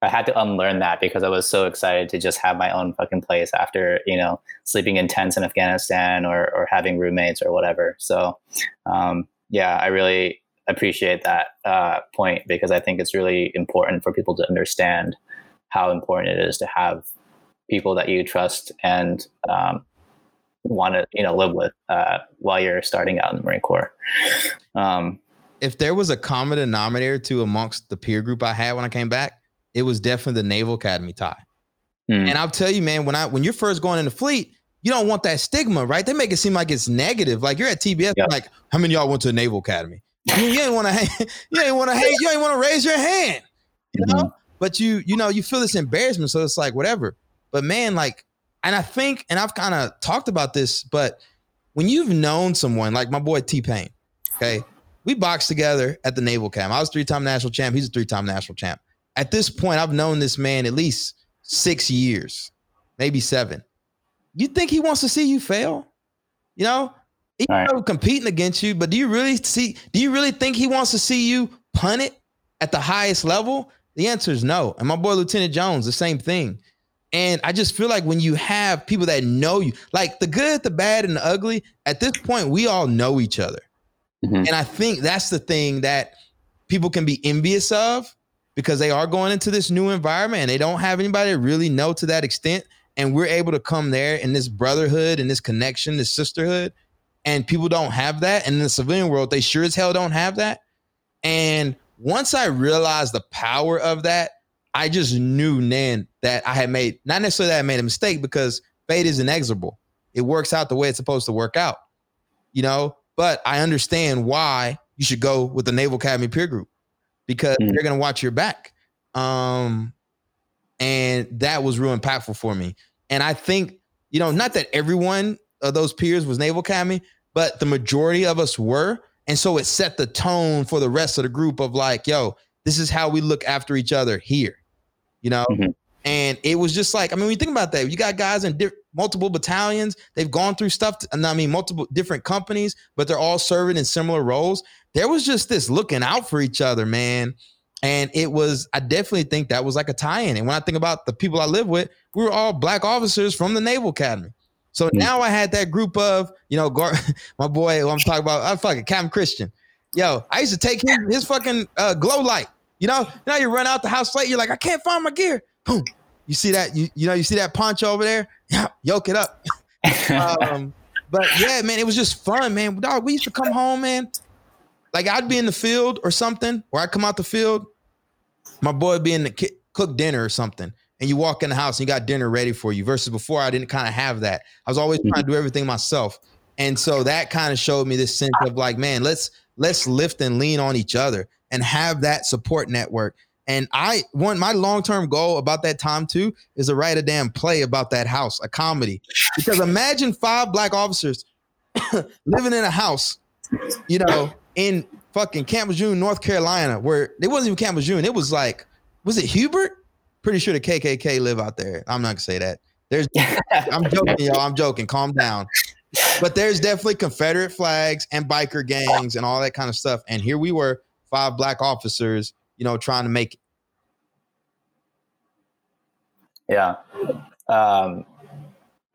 I had to unlearn that because I was so excited to just have my own fucking place after, you know, sleeping in tents in Afghanistan or, or having roommates or whatever. So, um, yeah, I really appreciate that uh, point because I think it's really important for people to understand how important it is to have people that you trust and um, want to, you know, live with uh, while you're starting out in the Marine Corps. Um, If there was a common denominator to amongst the peer group I had when I came back, it was definitely the Naval Academy tie. mm, And I'll tell you, man, when I when you're first going in the fleet, you don't want that stigma, right? They make it seem like it's negative. Like you're at TBS, Yeah. like how many of y'all went to the Naval Academy? You, you ain't want to, (laughs) you ain't want to, hey, you ain't want to raise your hand, you know. mhm. But you, you know, you feel this embarrassment, so it's like whatever. But man, like, and I think, and I've kind of talked about this, but when you've known someone like my boy T Pain, okay, we boxed together at the Naval Camp. I was three time national champ. He's a three time national champ. At this point, I've known this man at least six years, maybe seven. You think he wants to see you fail? You know, he's Right. competing against you, but do you really see? Do you really think he wants to see you punt it at the highest level? The answer is no. And my boy Lieutenant Jones, the same thing. And I just feel like when you have people that know you, like the good, the bad, and the ugly, at this point, we all know each other. Mhm. And I think that's the thing that people can be envious of because they are going into this new environment and they don't have anybody to really know to that extent. And we're able to come there in this brotherhood and this connection, this sisterhood. And people don't have that. And in the civilian world, they sure as hell don't have that. And once I realized the power of that, I just knew then that I had made not necessarily that I made a mistake because fate is inexorable. It works out the way it's supposed to work out, you know. But I understand why you should go with the Naval Academy peer group because Mm. they're gonna watch your back. Um, and that was real impactful for me. And I think you know, not that everyone of those peers was Naval Academy, but the majority of us were. And so it set the tone for the rest of the group of like, yo, this is how we look after each other here, you know? Mhm. And it was just like, I mean, when you think about that, you got guys in diff- multiple battalions. They've gone through stuff. To, I mean, multiple different companies, but they're all serving in similar roles. There was just this looking out for each other, man. And it was, I definitely think that was like a tie-in. And when I think about the people I live with, we were all black officers from the Naval Academy. So hmm. now I had that group of, you know, (laughs) my boy who I'm talking about, I fucking Captain Christian. Yo, I used to take his, his fucking uh, glow light. You know, now you run out the house late, you're like, I can't find my gear. Boom. You see that? You, you know, you see that punch over there? (laughs) Yeah, yoke it up. (laughs) um, but yeah, man, it was just fun, man. Dog, we used to come home, man. Like I'd be in the field or something, or I'd come out the field. My boy would be in the ki- cook dinner or something, and you walk in the house and you got dinner ready for you. Versus before, I didn't kind of have that. I was always trying to do everything myself, and so that kind of showed me this sense of like, man, let's let's lift and lean on each other and have that support network. And I want my long term goal about that time too is to write a damn play about that house, a comedy. Because imagine five black officers (coughs) living in a house, you know, in fucking Camp Lejeune, North Carolina, where it wasn't even Camp Lejeune. It was like, was it Hubert? Pretty sure the KKK live out there. I'm not gonna say that. There's, (laughs) I'm joking, y'all. I'm joking. Calm down. But there's definitely Confederate flags and biker gangs and all that kind of stuff. And here we were, five black officers, you know, trying to make it. Yeah. Um, (laughs)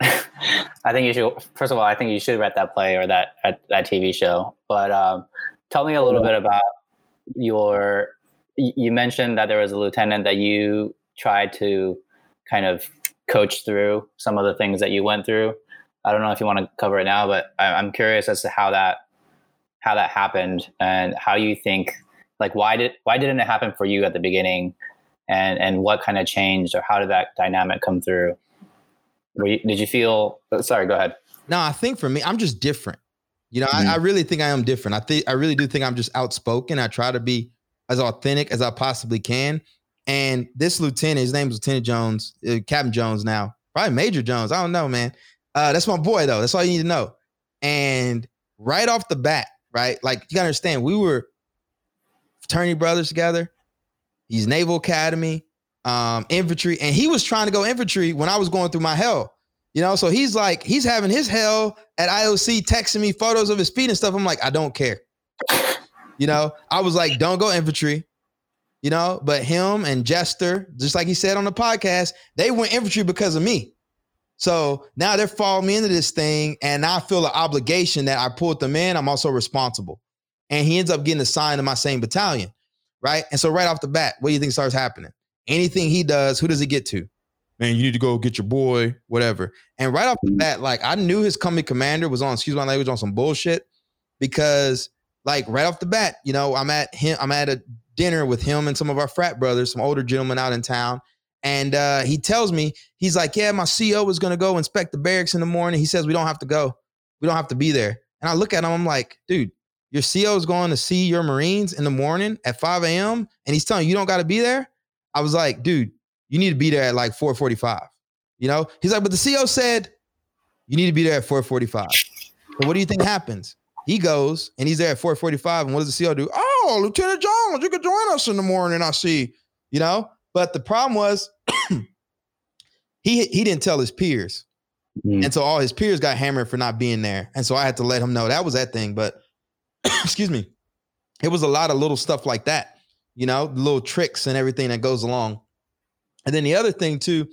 I think you should. First of all, I think you should write that play or that that TV show. But um, tell me a little bit about your. You mentioned that there was a lieutenant that you tried to kind of coach through some of the things that you went through. I don't know if you want to cover it now, but I'm curious as to how that how that happened and how you think like why did why didn't it happen for you at the beginning? And and what kind of changed or how did that dynamic come through? You, did you feel uh, sorry go ahead. No i think for me i'm just different. You know mm-hmm. I, I, really think i am different. I think i really do think i'm just outspoken. I try to be as authentic as i possibly can. And this lieutenant his name is lieutenant jones uh, captain jones now. Probably major jones i don't know man. Uh, that's my boy though. That's all you need to know. And right off the bat right like you gotta understand we were fraternity brothers together He's Naval Academy, um, infantry, and he was trying to go infantry when I was going through my hell. You know, so he's like, he's having his hell at IOC, texting me photos of his feet and stuff. I'm like, I don't care. You know, I was like, don't go infantry. You know, but him and Jester, just like he said on the podcast, they went infantry because of me. So now they're following me into this thing, and I feel an obligation that I pulled them in. I'm also responsible. And he ends up getting assigned to my same battalion right? And so right off the bat, what do you think starts happening? Anything he does, who does he get to? Man, you need to go get your boy, whatever. And right off the mm-hmm. bat, like I knew his company commander was on, excuse my language, on some bullshit because like right off the bat, you know, I'm at him, I'm at a dinner with him and some of our frat brothers, some older gentlemen out in town. And uh, he tells me, he's like, Yeah, my CO is gonna go inspect the barracks in the morning. He says we don't have to go. We don't have to be there. And I look at him, I'm like, dude, your CO is going to see your Marines in the morning at 5 a.m. and he's telling you you don't got to be there. I was like, dude, you need to be there at like 4:45. You know, he's like, but the CO said you need to be there at 4:45. So what do you think happens? He goes and he's there at 4:45. And what does the CO do? Oh, Lieutenant Jones, you could join us in the morning. I see. You know, but the problem was he he didn't tell his peers. Mm-hmm. And so all his peers got hammered for not being there. And so I had to let him know that was that thing. But (clears throat) excuse me, it was a lot of little stuff like that, you know, little tricks and everything that goes along. And then the other thing too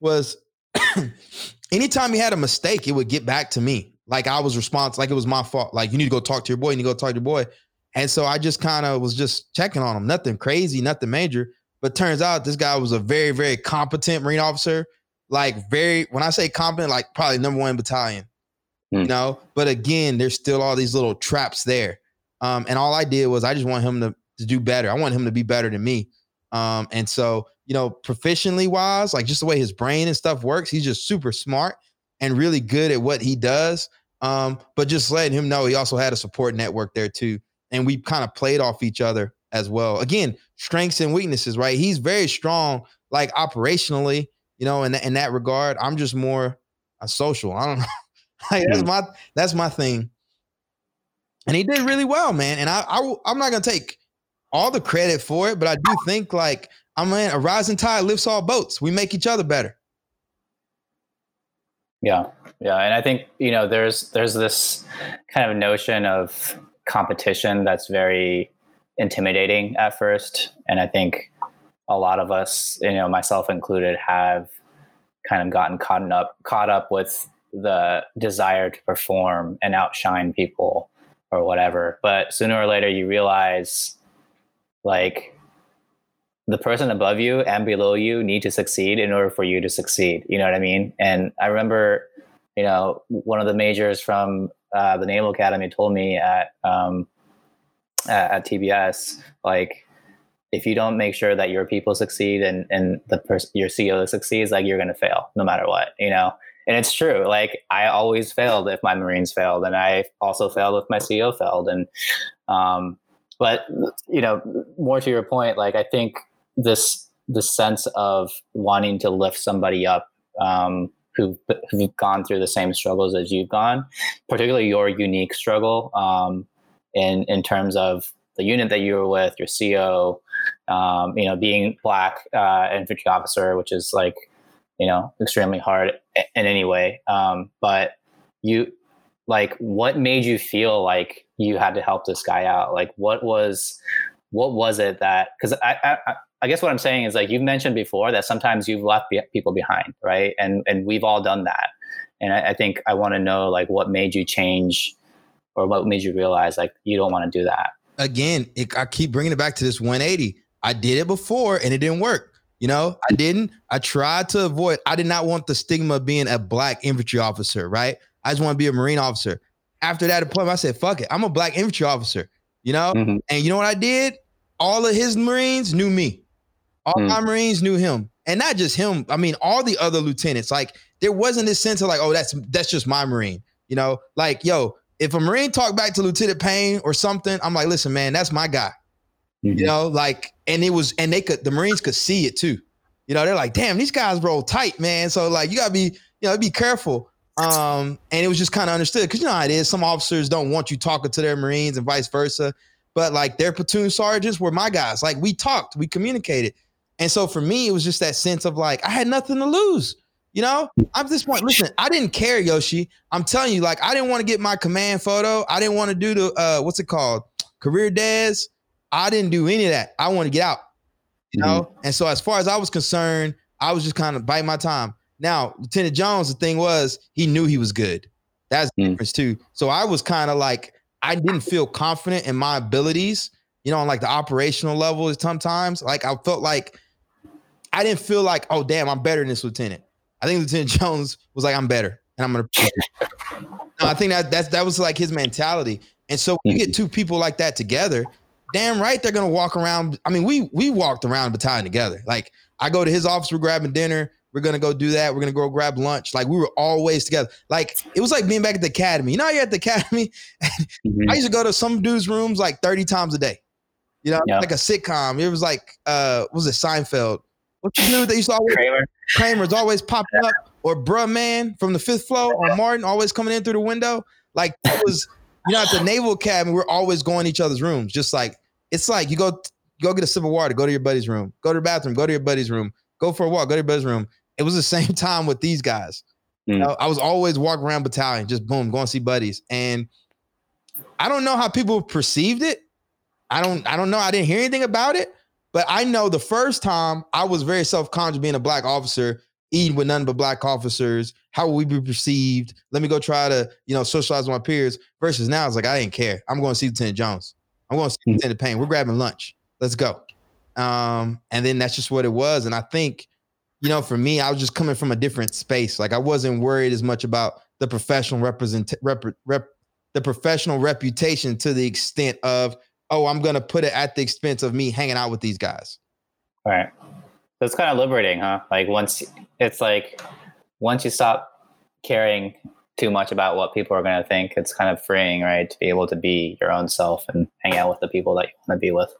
was (clears throat) anytime he had a mistake, it would get back to me. Like I was responsible, like it was my fault. Like you need to go talk to your boy, you need to go talk to your boy. And so I just kind of was just checking on him. Nothing crazy, nothing major. But turns out this guy was a very, very competent Marine officer. Like very, when I say competent, like probably number one battalion mm. you know. But again, there's still all these little traps there. Um, and all I did was I just want him to, to do better. I want him to be better than me. Um, and so, you know, proficiently wise, like just the way his brain and stuff works, he's just super smart and really good at what he does. Um, but just letting him know he also had a support network there too. And we kind of played off each other as well. Again, strengths and weaknesses, right? He's very strong, like operationally, you know, in, in that regard. I'm just more a social. I don't know. (laughs) Like that's hmm. my that's my thing. And he did really well, man. And I, I I'm not gonna take all the credit for it, but I do think like I'm mean a rising tide lifts all boats. We make each other better. Yeah, yeah, and I think you know there's there's this kind of notion of competition that's very intimidating at first, and I think a lot of us, you know, myself included, have kind of gotten caught up caught up with the desire to perform and outshine people or whatever. But sooner or later, you realize like the person above you and below you need to succeed in order for you to succeed. You know what I mean? And I remember, you know, one of the majors from uh, the Naval Academy told me at, um, at, at TBS, like, if you don't make sure that your people succeed and, and the your CEO succeeds, like you're to fail no matter what, you know? And it's true. Like I always failed if my Marines failed and I also failed if my CEO failed. And, um, but you know, more to your point, like I think this the sense of wanting to lift somebody up um, who who've gone through the same struggles as you've gone, particularly your unique struggle um, in in terms of the unit that you were with, your CO, um, you know, being black uh, infantry officer, which is like you know extremely hard in any way. Um, but you like what made you feel like you had to help this guy out? Like what was what was it that because I, I I guess what I'm saying is like you've mentioned before that sometimes you've left people behind, right? And and we've all done that. And I, I think I want to know like what made you change, or what made you realize like you don't want to do that. Again, it, I keep bringing it back to this 180. I did it before and it didn't work. You know, I didn't. I tried to avoid. I did not want the stigma of being a black infantry officer, right? I just want to be a Marine officer. After that deployment, I said, "Fuck it, I'm a black infantry officer." You know, mm-hmm. and you know what I did? All of his Marines knew me. All mm. my Marines knew him. And not just him. I mean, all the other lieutenants. Like, there wasn't this sense of like, oh, that's that's just my Marine. You know, like, yo, if a Marine talked back to Lieutenant Payne or something, I'm like, listen, man, that's my guy. Mm-hmm. You know, like, and it was, and they could, the Marines could see it too. You know, they're like, damn, these guys roll tight, man. So like, you gotta be, you know, be careful. Um, and it was just kind of understood because you know how it is. Some officers don't want you talking to their Marines and vice versa. But like their platoon sergeants were my guys. Like we talked, we communicated. And so for me, it was just that sense of like, I had nothing to lose. You know, I'm this point. Listen, I didn't care, Yoshi. I'm telling you, like, I didn't want to get my command photo. I didn't want to do the uh, what's it called, career days. I didn't do any of that. I want to get out. You know, mm-hmm. and so as far as I was concerned, I was just kind of biting my time. Now, Lieutenant Jones, the thing was, he knew he was good. That's the mm-hmm. difference too. So I was kind of like, I didn't feel confident in my abilities. You know, on like the operational level, sometimes like I felt like I didn't feel like, oh damn, I'm better than this lieutenant. I think Lieutenant (laughs) Jones was like, I'm better, and I'm gonna. no, I think that that's that was like his mentality. And so when you get two people like that together, damn right they're gonna walk around. I mean, we we walked around battalion together. Like I go to his office, we're grabbing dinner. We're gonna go do that. We're gonna go grab lunch. Like we were always together. Like it was like being back at the academy. You know, you're at the academy. (laughs) mm-hmm. I used to go to some dudes' rooms like 30 times a day. You know, like a sitcom. It was like uh was it Seinfeld? What's the dude that used to always Kramer? Kramer's always popping up, or bruh man from the fifth floor, or Martin always coming in through the window. Like it was, you know, at the Naval Academy, we're always going each other's rooms. Just like it's like you go go get a sip of water, go to your buddy's room, go to the bathroom, go to your buddy's room, go for a walk, go to your buddy's room. It was the (laughs) same time with these guys. Mm. You know, I was always walking around battalion, just boom, going to see buddies. And I don't know how people perceived it. I don't, I don't know. I didn't hear anything about it. But I know the first time I was very self-conscious being a black officer, eating with none but black officers. How will we be perceived? Let me go try to, you know, socialize with my peers. Versus now, it's like I didn't care. I'm going to see Lieutenant Jones. I'm going to see hmm. Lieutenant Payne. We're grabbing lunch. Let's go. Um, and then that's just what it was. And I think, you know, for me, I was just coming from a different space. Like I wasn't worried as much about the professional represent rep, rep the professional reputation to the extent of oh, I'm gonna put it at the expense of me hanging out with these guys. Right. That's kind of liberating, huh? Like once it's like once you stop caring too much about what people are going to think, it's kind of freeing, right? To be able to be your own self and hang out with the people that you want to be with.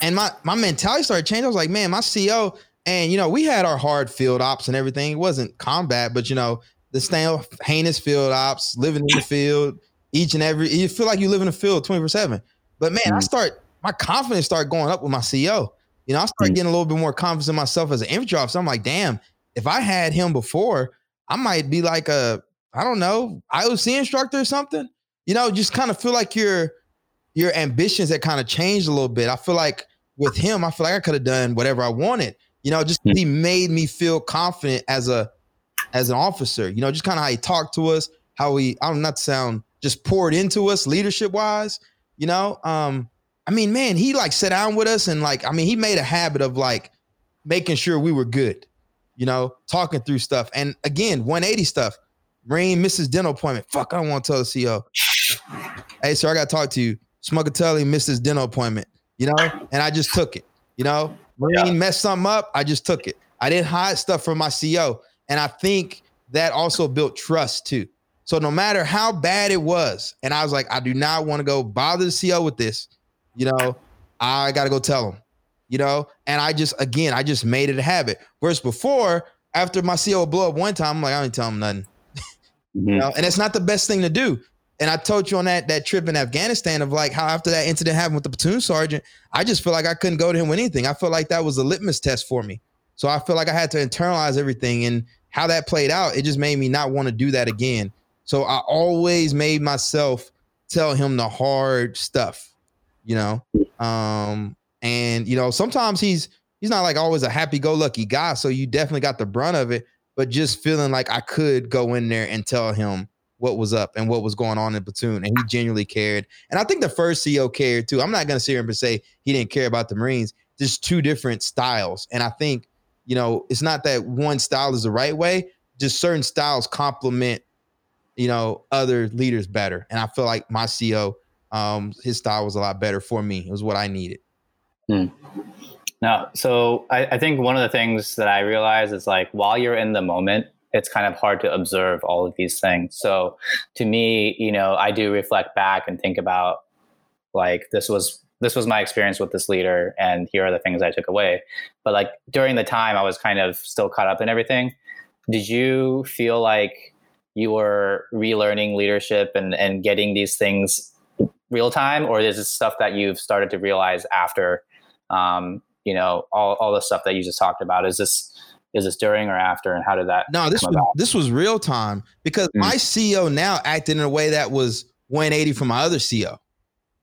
And my my mentality started changing. I was like, man, my CO, and you know, we had our hard field ops and everything. It wasn't combat, but you know, the stale heinous field ops, living in the field, each and every. You feel like you live in the field twenty four seven. But man, mm-hmm. I start my confidence start going up with my CO. You know, I start mm-hmm. getting a little bit more confidence in myself as an infantry officer. I'm like, damn, if I had him before, I might be like a, I don't know, IOC instructor or something. You know, just kind of feel like your your ambitions had kind of changed a little bit. I feel like with him, I feel like I could have done whatever I wanted. You know, just he made me feel confident as a as an officer. You know, just kind of how he talked to us, how he I'm not sound just poured into us leadership wise. You know, um, I mean, man, he like sat down with us and like, I mean, he made a habit of like making sure we were good. You know, talking through stuff. And again, 180 stuff. Marine misses dental appointment. Fuck, I don't want to tell the CEO. hey, sir, I got to talk to you. Smuggatelli missed his dental appointment. You know, and I just took it. You know, Marine yeah. messed something up. I just took it. I didn't hide stuff from my CEO. And I think that also built trust too. So no matter how bad it was, and I was like, I do not want to go bother the CEO with this, you know, I got to go tell him, you know, and I just, again, I just made it a habit. Whereas before, after my CEO blow up one time, I'm like, I don't tell him nothing, mm-hmm. you know, and it's not the best thing to do. And I told you on that that trip in Afghanistan of like how after that incident happened with the platoon sergeant, I just feel like I couldn't go to him with anything. I felt like that was a litmus test for me. So I feel like I had to internalize everything and how that played out. It just made me not want to do that again. So I always made myself tell him the hard stuff, you know. Um, and you know, sometimes he's he's not like always a happy-go-lucky guy, so you definitely got the brunt of it. But just feeling like I could go in there and tell him what was up and what was going on in platoon, and he genuinely cared. And I think the first CO cared too. I'm not gonna sit here and say he didn't care about the Marines. Just two different styles, and I think you know it's not that one style is the right way. Just certain styles complement you know, other leaders better. And I feel like my CEO, um, his style was a lot better for me. It was what I needed. Hmm. Now, so I, I think one of the things that I realize is like while you're in the moment, it's kind of hard to observe all of these things. So to me, you know, I do reflect back and think about like this was this was my experience with this leader and here are the things I took away. But like during the time I was kind of still caught up in everything. Did you feel like you were relearning leadership and and getting these things real time, or is this stuff that you've started to realize after, um, you know, all all the stuff that you just talked about? Is this is this during or after, and how did that? No, this was about? this was real time because mm. my CEO now acted in a way that was 180 from my other CEO.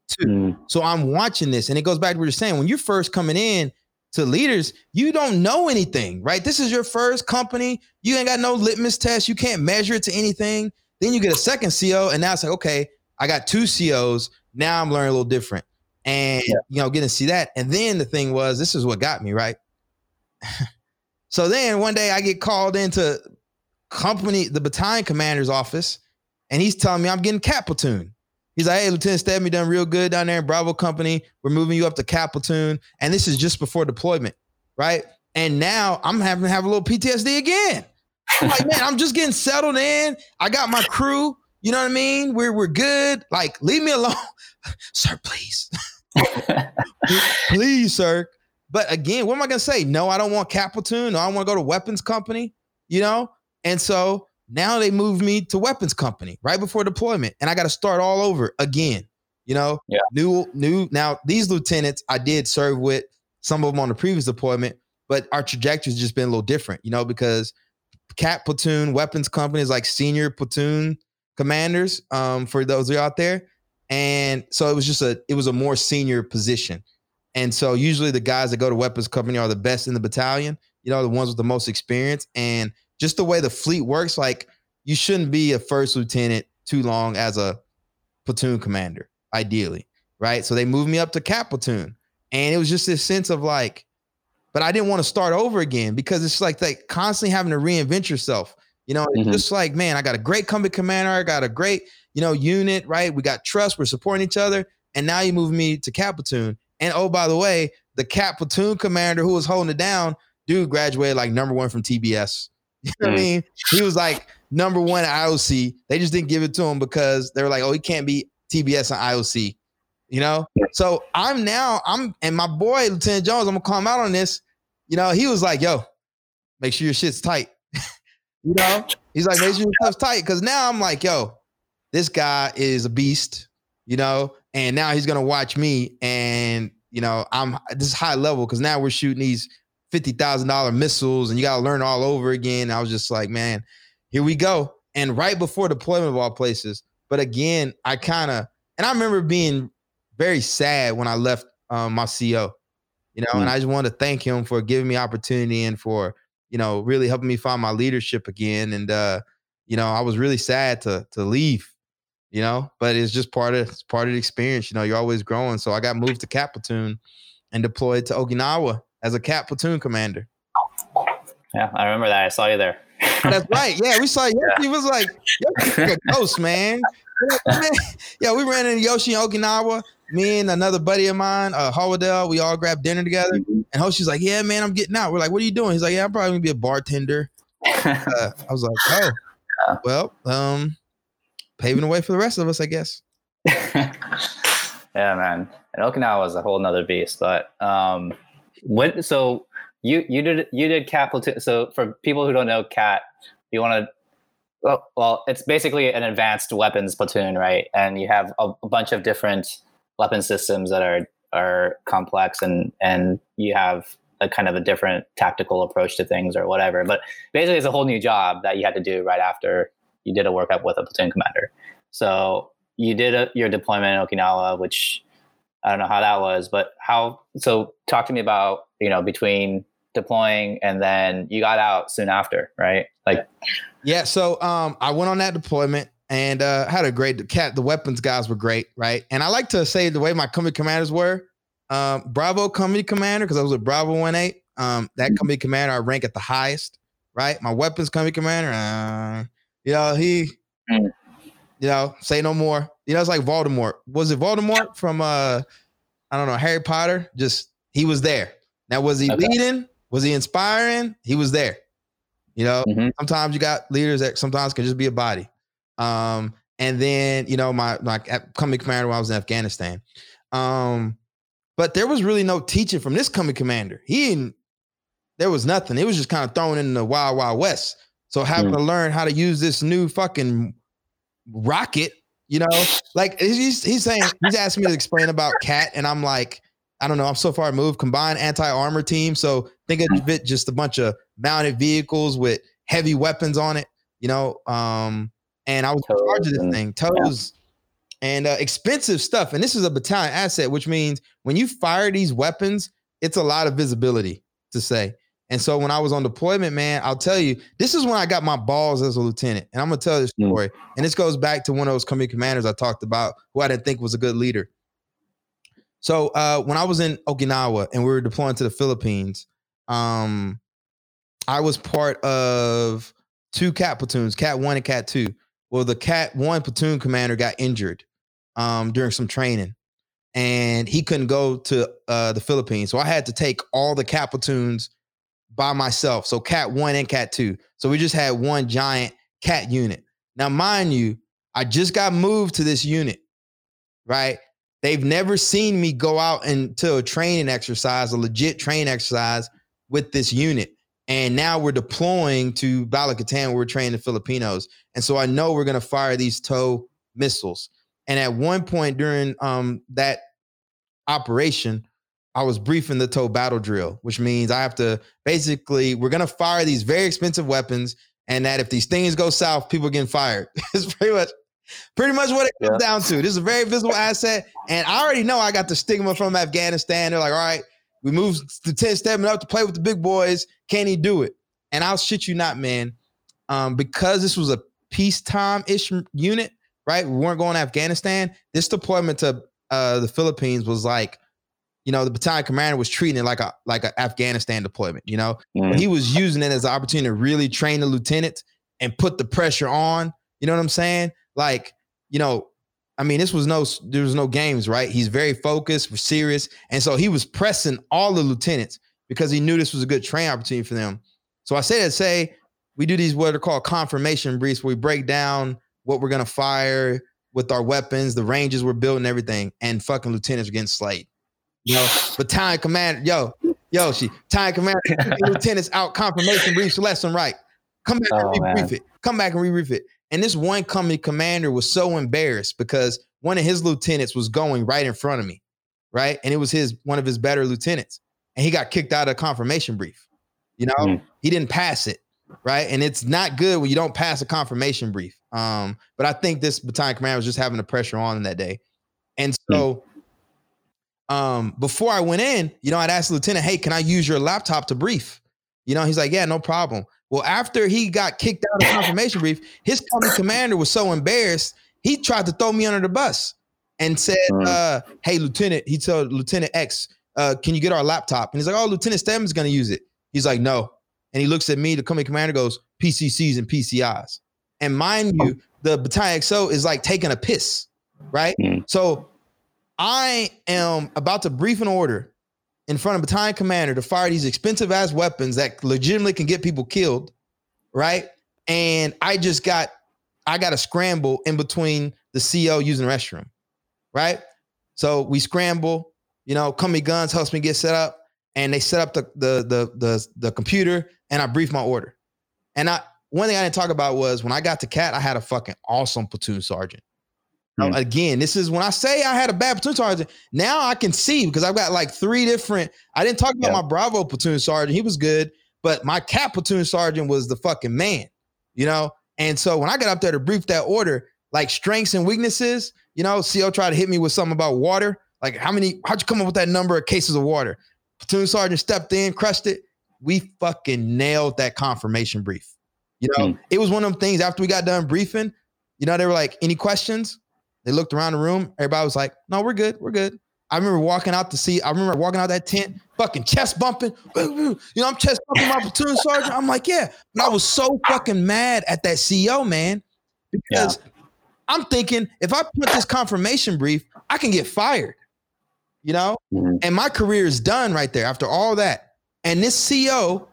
Too. Mm. So I'm watching this, and it goes back to what you're saying. When you're first coming in, to leaders, you don't know anything, right? This is your first company. You ain't got no litmus test. You can't measure it to anything. Then you get a second CO, and now it's like, okay, I got two COs. Now I'm learning a little different. And yeah. you know, getting to see that. And then the thing was, this is what got me, right? (laughs) so then one day I get called into company, the battalion commander's office, and he's telling me I'm getting CAAT platoon. He's like, hey, Lieutenant Stedman, done real good down there in Bravo Company. We're moving you up to CAAT platoon. And this is just before deployment, right? And now I'm having to have a little PTSD again. I'm like, man, I'm just getting settled in. I got my crew. You know what I mean? We're we're good. Like, leave me alone. (laughs) sir, please. (laughs) please, sir. But again, what am I gonna say? No, I don't want CAAT platoon. No, I want to go to weapons company, you know? And so now they moved me to weapons company right before deployment, and I got to start all over again. You know, yeah. new, new. Now these lieutenants I did serve with some of them on the previous deployment, but our trajectory's just been a little different. You know, because CAAT platoon weapons companies like senior platoon commanders. Um, for those of you out there, and so it was just a it was a more senior position. And so usually the guys that go to weapons company are the best in the battalion, you know, the ones with the most experience. And just the way the fleet works, like you shouldn't be a first lieutenant too long as a platoon commander, ideally, right? So they moved me up to CAAT platoon, and it was just this sense of like, but I didn't want to start over again because it's like like constantly having to reinvent yourself. You know, mm-hmm. just like man, I got a great company commander, I got a great you know unit, right? We got trust, we're supporting each other, and now you move me to CAAT platoon, and oh by the way, the CAAT platoon commander who was holding it down, dude graduated like number one from TBS you know what I mm. mean? He was like number one IOC. They just didn't give it to him because they were like, oh, he can't be TBS and IOC. You know? So I'm now, I'm and my boy, Lieutenant Jones, I'm gonna call him out on this. You know, he was like, yo, make sure your shit's tight. (laughs) you know? He's like, make sure your stuff's tight. Cause now I'm like, yo, this guy is a beast, you know, and now he's gonna watch me and you know, I'm this is high level because now we're shooting these fifty thousand dollar missiles, and you got to learn all over again. I was just like, man, here we go. And right before deployment of all places, but again, I kind of and I remember being very sad when I left um, my CO, you know, mm. and I just wanted to thank him for giving me opportunity and for you know really helping me find my leadership again. And uh, you know, I was really sad to to leave, you know, but it's just part of it's part of the experience. You know, you're always growing. So I got moved to Cat Platoon and deployed to Okinawa as a Cat Platoon commander. Yeah, I remember that. I saw you there. That's right. Yeah, we saw (laughs) Yoshi. Yeah. was like, Yoshi like a ghost, man. (laughs) yeah, we ran into Yoshi in Okinawa. Me and another buddy of mine, uh, Howardell, we all grabbed dinner together. Mm-hmm. And Hoshi's like, "Yeah, man, I'm getting out." We're like, "What are you doing?" He's like, "Yeah, I'm probably gonna be a bartender." (laughs) Uh, I was like, "Oh, well, um, paving the way for the rest of us, I guess." yeah, man. And Okinawa was a whole nother beast. But um, when so you you did you did cat platoon. So for people who don't know cat, you want to well, it's basically an advanced weapons platoon, right? And you have a, a, bunch of different weapon systems that are are complex, and and you have a kind of a different tactical approach to things or whatever. But basically, it's a whole new job that you had to do right after you did a workup with a platoon commander. So you did a, your deployment in Okinawa, which I don't know how that was, but how? So talk to me about you know between deploying and then you got out soon after, right? Like, yeah. So um, I went on that deployment and uh, had a great cat. The weapons guys were great, right? And I like to say the way my company commanders were. Um, Bravo company commander because I was a Bravo one eight. Um, that mm-hmm. company commander I rank at the highest, right? My weapons company commander, uh, you know he, mm. You know, say no more. You know, it's like Voldemort. Was it Voldemort from uh, I don't know Harry Potter? Just he was there. Now was he okay. leading? Was he inspiring? He was there. You know, mm-hmm. sometimes you got leaders that sometimes can just be a body. Um, and then you know my my coming commander when I was in Afghanistan. Um, but there was really no teaching from this coming commander. He didn't. There was nothing. It was just kind of thrown in the wild wild west. So having mm. to learn how to use this new fucking rocket, you know, like he's he's saying he's asking me to explain about cat, and I'm like, I don't know. I'm so far removed. Combined anti armor team. So think of it just a bunch of mounted vehicles with heavy weapons on it. You know, um, and I was in charge of this thing, TOWs, yeah. and uh, expensive stuff. And this is a battalion asset, which means when you fire these weapons, it's a lot of visibility to say. And so when I was on deployment, man, I'll tell you, this is when I got my balls as a lieutenant. And I'm gonna tell this mm. story. And this goes back to one of those company commanders I talked about, who I didn't think was a good leader. So uh, when I was in Okinawa and we were deploying to the Philippines, um, I was part of two cat platoons, cat one and cat two. Well, the cat one platoon commander got injured um, during some training and he couldn't go to uh, the Philippines. So I had to take all the cat platoons by myself. So cat one and cat two. So we just had one giant cat unit. Now, mind you, I just got moved to this unit, right? They've never seen me go out into a training exercise, a legit training exercise with this unit. And now we're deploying to Balikatan, we're training the Filipinos. And so I know we're going to fire these TOW missiles. And at one point during um, that operation, I was briefing the TOW battle drill, which means I have to basically, we're going to fire these very expensive weapons. And that if these things go south, people are getting fired. (laughs) it's pretty much Pretty much what it comes yeah. down to. This is a very visible asset. And I already know I got the stigma from Afghanistan. They're like, all right, we moved to 10 stepping up to play with the big boys. Can he do it? And I'll shit you not, man. Um, because this was a peacetime-ish unit, right? We weren't going to Afghanistan. This deployment to uh, the Philippines was like, you know, the battalion commander was treating it like a like an Afghanistan deployment. You know, mm. he was using it as an opportunity to really train the lieutenants and put the pressure on. You know what I'm saying? like, you know, I mean, this was no, there was no games, right? He's very focused, serious. And so he was pressing all the lieutenants because he knew this was a good training opportunity for them. So I say that say we do these what are called confirmation briefs where we break down what we're gonna fire with our weapons, the ranges we're building, everything, and fucking lieutenants are getting slayed. You know, battalion commander, yo, yo, she battalion commander, (laughs) lieutenants out confirmation briefs and right. Come back oh, and rebrief it. Come back and rebrief it. And this one company commander was so embarrassed because one of his lieutenants was going right in front of me, right? And it was his one of his better lieutenants. And he got kicked out of confirmation brief. You know, mm. he didn't pass it. right? And it's not good when you don't pass a confirmation brief. Um, but I think this battalion commander was just having the pressure on that day. And so um, before I went in, you know, I'd asked the lieutenant, hey, can I use your laptop to brief? You know, he's like, yeah, no problem. Well, after he got kicked out of confirmation brief, his company commander was so embarrassed, he tried to throw me under the bus and said, uh, hey, Lieutenant, he told Lieutenant X, uh, can you get our laptop? And he's like, oh, Lieutenant Stedman's going to use it. He's like, no. And he looks at me, the company commander goes, PCCs and PCIs. And mind you, the battalion XO is like taking a piss, right? Mm. So I am about to brief an order in front of battalion commander to fire these expensive ass weapons that legitimately can get people killed, right? And I just got, I got to scramble in between the CO using the restroom, right? So we scramble, you know, Company Guns helps me get set up, and they set up the the the the, the computer, and I brief my order. And I one thing I didn't talk about was when I got to CAT, I had a fucking awesome platoon sergeant. Now, again, this is when I say I had a bad platoon sergeant. Now I can see because I've got like three different. I didn't talk about Yeah. my Bravo platoon sergeant; he was good, but my Cat platoon sergeant was the fucking man, you know. And so when I got up there to brief that order, like strengths and weaknesses, you know, CO tried to hit me with something about water. Like how many? How'd you come up with that number of cases of water? Platoon sergeant stepped in, crushed it. We fucking nailed that confirmation brief. You know, Hmm. it was one of them things after we got done briefing, you know, they were like, any questions? They looked around the room. Everybody was like, no, we're good. We're good. I remember walking out to see, I remember walking out that tent, fucking chest bumping. (laughs) You know, I'm chest bumping my platoon sergeant. I'm like, yeah. And I was so fucking mad at that CO, man, because I'm thinking if I put this confirmation brief, I can get fired, you know? Mhm. And my career is done right there after all that. And this CO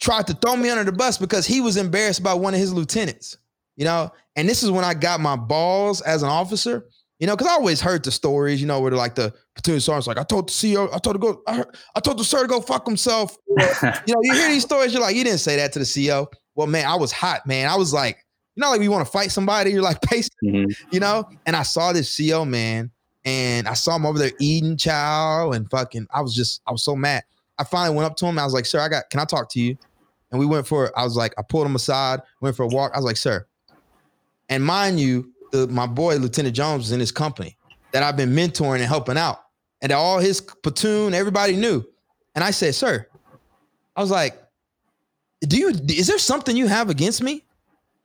tried to throw me under the bus because he was embarrassed by one of his lieutenants, you know? And this is when I got my balls as an officer, you know, because I always heard the stories, you know, where they're like the platoon sergeant's like, I told the CO, I told to go, I, heard, I told the sir to go fuck himself. (laughs) you know, you hear these stories, you're like, you didn't say that to the CO. Well, man, I was hot, man. I was like, you know, like we want to fight somebody, you're like (laughs) pacing Mhm. you know? And I saw this CO man, and I saw him over there eating chow and fucking. I was just, I was so mad. I finally went up to him. I was like, "Sir, I got. Can I talk to you?" And we went for. I was like, I pulled him aside, went for a walk. I was like, "Sir," and mind you, the, my boy Lieutenant Jones was in his company that I've been mentoring and helping out, and all his platoon, everybody knew. And I said, "Sir," I was like, "Do you? Is there something you have against me?"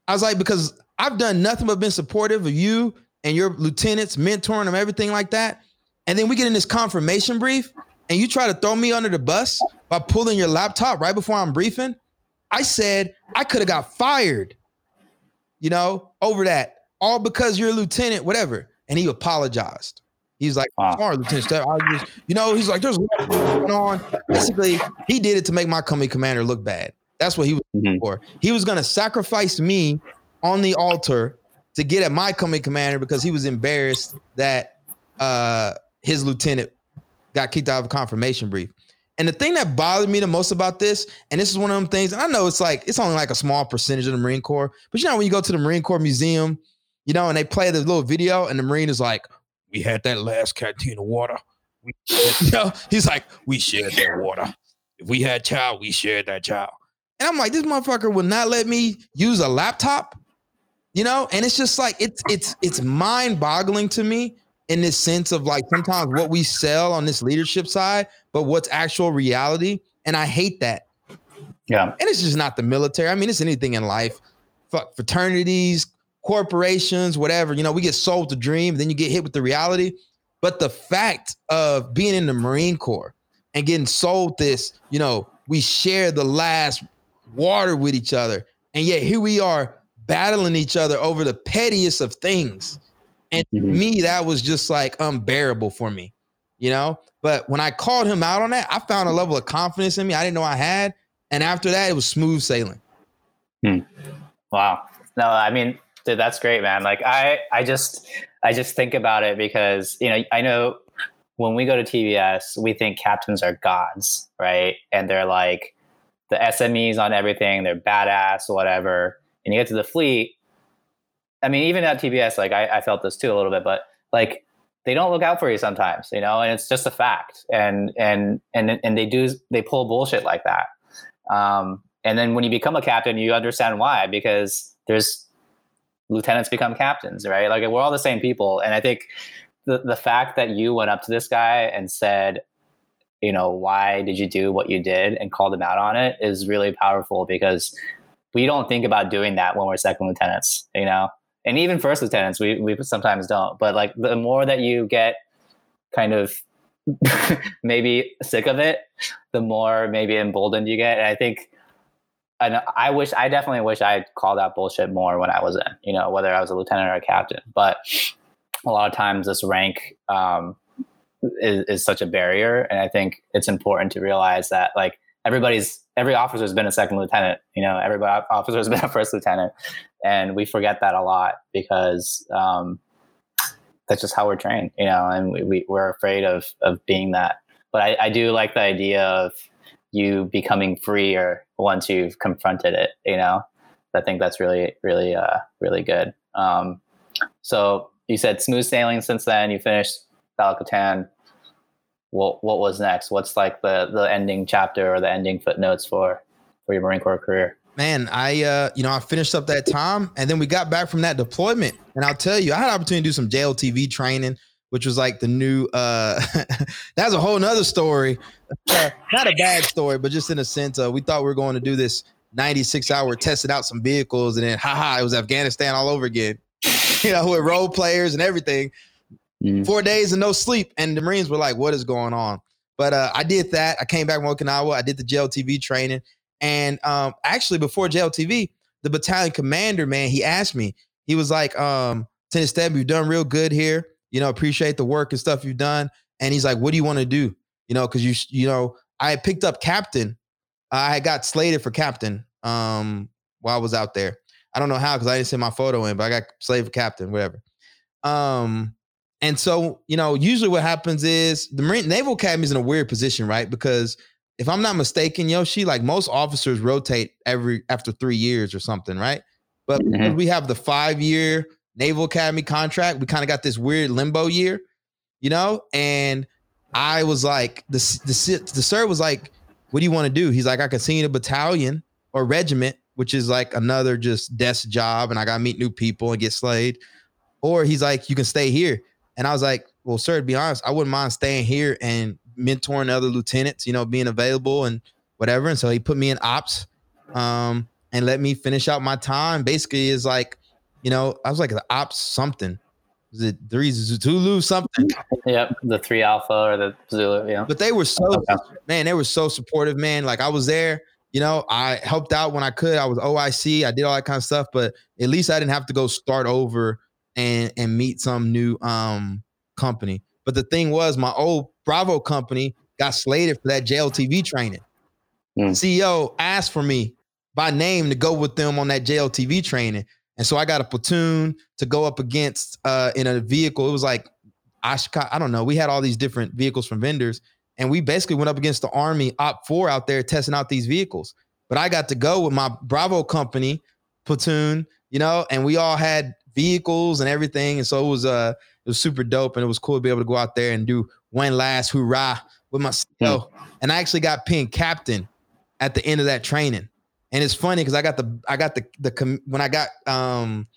I was like, because I've done nothing but been supportive of you and your lieutenants, mentoring them, everything like that. And then we get in this confirmation brief, and you try to throw me under the bus by pulling your laptop right before I'm briefing. I said I could have got fired, you know, over that, all because you're a lieutenant, whatever. And he apologized. He's like, Wow. sorry, Lieutenant Steph. I just, you know, he's like, there's a lot going on. Basically, he did it to make my company commander look bad. That's what he was Mhm. for. He was going to sacrifice me on the altar to get at my company commander because he was embarrassed that uh, his lieutenant got kicked out of a confirmation brief. And the thing that bothered me the most about this, and this is one of them things, and I know it's like it's only like a small percentage of the Marine Corps, but you know when you go to the Marine Corps Museum, you know, and they play this little video, and the Marine is like, "We had that last canteen of water." We, (laughs) you know, he's like, "We shared that water. If we had child, we shared that child." And I'm like, this motherfucker will not let me use a laptop, you know? And it's just like it's it's it's mind-boggling to me in this sense of like sometimes what we sell on this leadership side, but what's actual reality. And I hate that. Yeah. And it's just not the military. I mean, it's anything in life. Fuck fraternities, corporations, whatever. You know, we get sold the dream, then you get hit with the reality. But the fact of being in the Marine Corps and getting sold this, you know, we share the last water with each other. And yet here we are battling each other over the pettiest of things. And Mhm. me, that was just like unbearable for me, you know? But when I called him out on that, I found a level of confidence in me I didn't know I had. And after that, it was smooth sailing. Wow. No, I mean, dude, that's great, man. Like I, I just, I just think about it because you know, I know when we go to TBS, we think captains are gods, right? And they're like the SMEs on everything. They're badass, whatever. And you get to the fleet. I mean, even at TBS, like I, I felt this too a little bit, but like they don't look out for you sometimes, you know, and it's just a fact. And and and and they do they pull bullshit like that. Um, and then when you become a captain, you understand why because there's lieutenants become captains, right? Like we're all the same people, and I think the the fact that you went up to this guy and said, you know, why did you do what you did and called him out on it is really powerful because we don't think about doing that when we're second lieutenants, you know, and even first lieutenants, we we sometimes don't. But like the more that you get kind of (laughs) maybe sick of it, the more maybe emboldened you get. And I think and I wish I definitely wish I called out bullshit more when I was in, you know, whether I was a lieutenant or a captain. But a lot of times this rank um, is, is such a barrier, and I think it's important to realize that like everybody's every officer has been a second lieutenant, you know, every officer has (laughs) been a first lieutenant, and we forget that a lot because um, that's just how we're trained, you know, and we, we we're afraid of of being that. But I, I do like the idea of you becoming freer once you've confronted it you know i think that's really really uh really good um so you said smooth sailing since then you finished Balikatan. What what was next? What's like the the ending chapter or the ending footnotes for for your marine corps career? Man i uh you know i finished up that time and then we got back from that deployment. And i'll tell you i had opportunity to do some jltv training which was like the new uh (laughs) that's a whole nother story. Uh, not a bad story but just in a sense uh, we thought we were going to do this 96 hour testing out some vehicles and then haha it was afghanistan all over again. (laughs) You know with role players and everything mm. four days and no sleep and the marines were like what is going on but uh, i did that i came back from okinawa i did the jltv training and um, actually before jltv the battalion commander man he asked me he was like um Tennis Steb, you've done real good here you know, appreciate the work and stuff you've done. And he's like, what do you want to do? You know, because you, you know, I picked up captain. I got slated for captain um, while I was out there. I don't know how because I didn't send my photo in, but I got slated for captain, whatever. Um, and so, you know, usually what happens is the Marine Naval Academy is in a weird position, right? Because if I'm not mistaken, Yoshi, like most officers rotate every after three years or something, right? But mm-hmm. we have the five year Naval Academy contract. We kind of got this weird limbo year, you know? And I was like, the, the, the sir was like, what do you want to do? He's like, I can send you a battalion or regiment, which is like another just desk job. And I got to meet new people and get slayed. Or he's like, you can stay here. And I was like, well, sir, to be honest, I wouldn't mind staying here and mentoring other lieutenants, you know, being available and whatever. And so he put me in ops um, and let me finish out my time. Basically, is like you know, I was like the ops something. Was it three Zulu something? Yep, the three alpha or the Zulu. Yeah. But they were so man, they were so supportive, man. Like I was there, you know, I helped out when I could. I was OIC, I did all that kind of stuff, but at least I didn't have to go start over and and meet some new um company. But the thing was, my old Bravo company got slated for that JLTV training. Mm. CEO asked for me by name to go with them on that JLTV training. And so I got a platoon to go up against uh, in a vehicle. It was like Oshkosh, I don't know. We had all these different vehicles from vendors, and we basically went up against the Army OPFOR out there testing out these vehicles. But I got to go with my Bravo company platoon, you know, and we all had vehicles and everything, and so it was uh it was super dope, and it was cool to be able to go out there and do one last hoorah with my mm. And I actually got pinned captain at the end of that training. And it's funny because I got the I got the the when I got um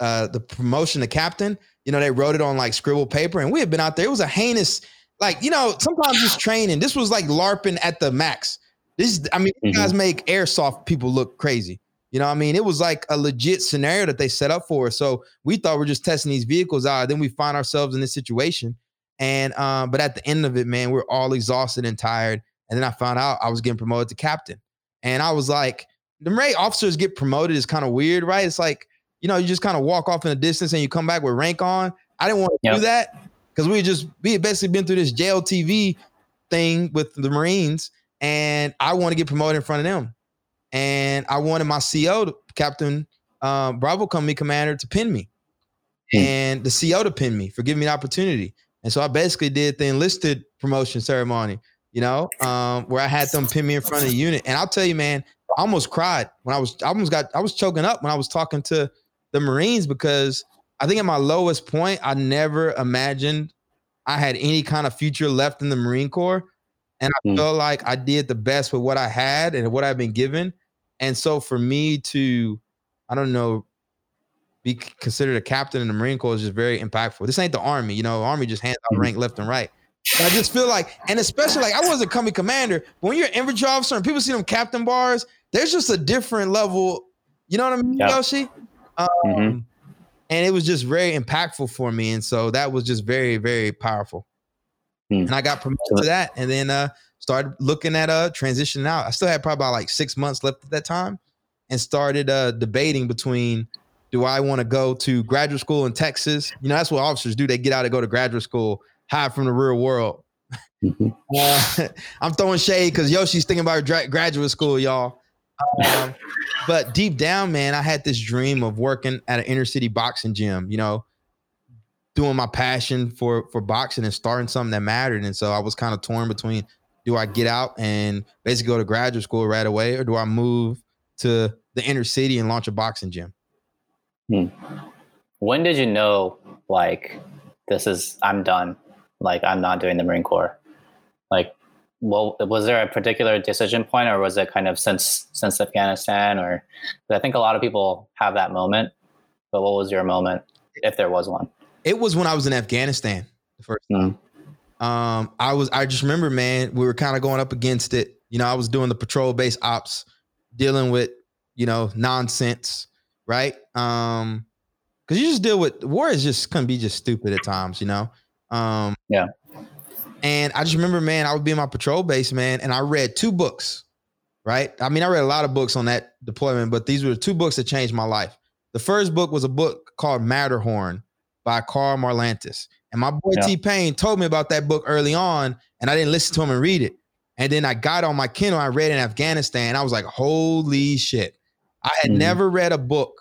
uh the promotion to captain, you know, they wrote it on like scribble paper, and we had been out there. It was a heinous, like you know, sometimes just training. This was like LARPing at the max. This, I mean, mm-hmm. guys make airsoft people look crazy. You know, I mean, it was like a legit scenario that they set up for us. So we thought we are just testing these vehicles out. Then we find ourselves in this situation. And um, but at the end of it, man, we're all exhausted and tired. And then I found out I was getting promoted to captain. And I was like, the Ray officers get promoted is kind of weird, right? It's like, you know, you just kind of walk off in the distance and you come back with rank on. I didn't want to yep. do that because we just we had basically been through this JLTV thing with the Marines, and I want to get promoted in front of them. And I wanted my CO, Captain um, Bravo Company Commander, to pin me, hmm. and the CO to pin me for giving me the opportunity. And so I basically did the enlisted promotion ceremony you know, um, where I had them pin me in front of the unit. And I'll tell you, man, I almost cried when I was, I almost got, I was choking up when I was talking to the Marines because I think at my lowest point, I never imagined I had any kind of future left in the Marine Corps. And I mm. felt like I did the best with what I had and what I've been given. And so for me to, I don't know, be considered a captain in the Marine Corps is just very impactful. This ain't the army, you know. Army just hands out mm-hmm. rank left and right. But I just feel like, and especially like I wasn't coming commander, but when you're an infantry officer and people see them captain bars, there's just a different level. You know what I mean. Yoshi? Um, mm-hmm. And it was just very impactful for me, and so that was just very, very powerful. Mm. And I got promoted to that, and then uh, started looking at uh transitioning out. I still had probably about like six months left at that time, and started uh debating between do I want to go to graduate school in Texas? You know, that's what officers do. They get out and go to graduate school, hide from the real world. Mm-hmm. (laughs) Uh, I'm throwing shade because Yoshi's thinking about dra- graduate school, y'all. Um, but deep down, man, I had this dream of working at an inner city boxing gym. You know, doing my passion for for boxing and starting something that mattered. And so I was kind of torn between: do I get out and basically go to graduate school right away, or do I move to the inner city and launch a boxing gym? Hmm. When did you know, like, this is I'm done? Like, I'm not doing the Marine Corps. Like, well, was there a particular decision point, or was it kind of since since Afghanistan? Or I think a lot of people have that moment. But what was your moment, if there was one? It was when I was in Afghanistan the first time. Mm. Um, I was I just remember, man, we were kind of going up against it. You know, I was doing the patrol base ops, dealing with you know nonsense, right? Um, because you just deal with war is just can be just stupid at times, you know. Um, yeah. And I just remember, man, I would be in my patrol base, man, and I read two books, right? I mean, I read a lot of books on that deployment, but these were the two books that changed my life. The first book was a book called Matterhorn by Karl Marlantes. And my boy yeah. T Pain told me about that book early on, and I didn't listen to him and read it. And then I got on my Kindle, I read in Afghanistan. I was like, holy shit. I had mm-hmm. never read a book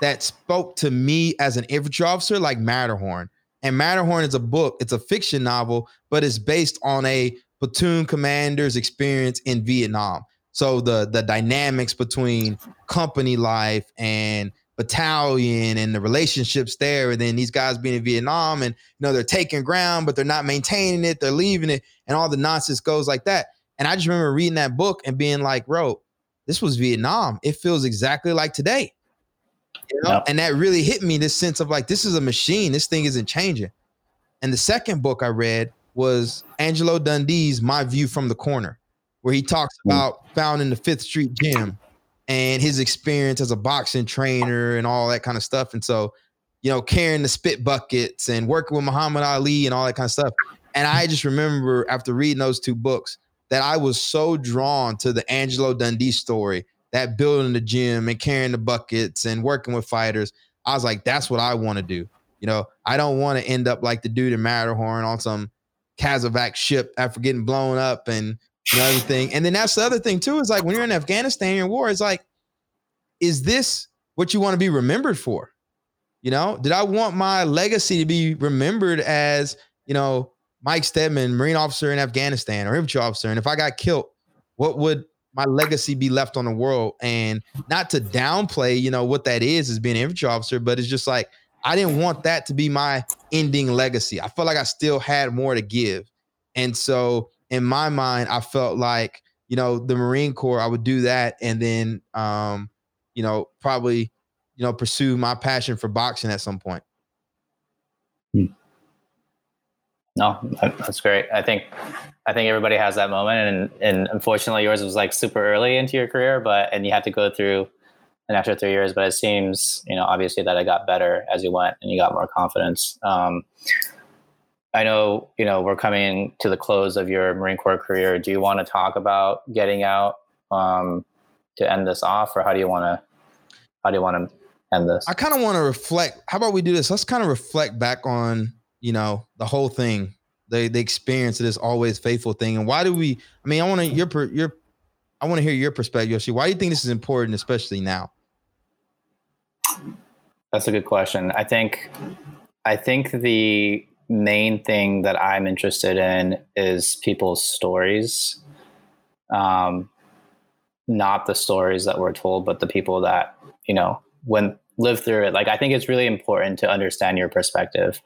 that spoke to me as an infantry officer like Matterhorn. And Matterhorn is a book, it's a fiction novel, but it's based on a platoon commander's experience in Vietnam. So the the dynamics between company life and battalion and the relationships there, and then these guys being in Vietnam and you know they're taking ground, but they're not maintaining it, they're leaving it, and all the nonsense goes like that. And I just remember reading that book and being like, bro, this was Vietnam. It feels exactly like today. You know? Yep. And that really hit me this sense of like, this is a machine. This thing isn't changing. And the second book I read was Angelo Dundee's My View from the Corner, where he talks mm. about founding the Fifth Street Gym and his experience as a boxing trainer and all that kind of stuff. And so, you know, carrying the spit buckets and working with Muhammad Ali and all that kind of stuff. And I just remember after reading those two books that I was so drawn to the Angelo Dundee story that building the gym and carrying the buckets and working with fighters. I was like, that's what I want to do. You know, I don't want to end up like the dude in Matterhorn on some CASEVAC ship after getting blown up and you know, everything. And then that's the other thing too, is like when you're in Afghanistan, you're in war, it's like, is this what you want to be remembered for? You know, did I want my legacy to be remembered as, you know, Mike Stedman, Marine officer in Afghanistan or infantry officer? And if I got killed, what would my legacy be left on the world and not to downplay you know what that is is being an infantry officer but it's just like i didn't want that to be my ending legacy i felt like i still had more to give and so in my mind i felt like you know the marine corps i would do that and then um you know probably you know pursue my passion for boxing at some point hmm. No, that's great. I think I think everybody has that moment, and and unfortunately, yours was like super early into your career, but and you had to go through an extra three years. But it seems, you know, obviously that it got better as you went, and you got more confidence. Um, I know, you know, we're coming to the close of your Marine Corps career. Do you want to talk about getting out um, to end this off, or how do you want to how do you want to end this? I kind of want to reflect. How about we do this? Let's kind of reflect back on you know, the whole thing, the the experience of this always faithful thing. And why do we? I mean, I want to your your, I want to hear your perspective, Yoshi. Why do you think this is important, especially now? That's a good question. I think, I think the main thing that I'm interested in is people's stories. Um, not the stories that we're told, but the people that you know when live through it. Like i think it's really important to understand your perspective.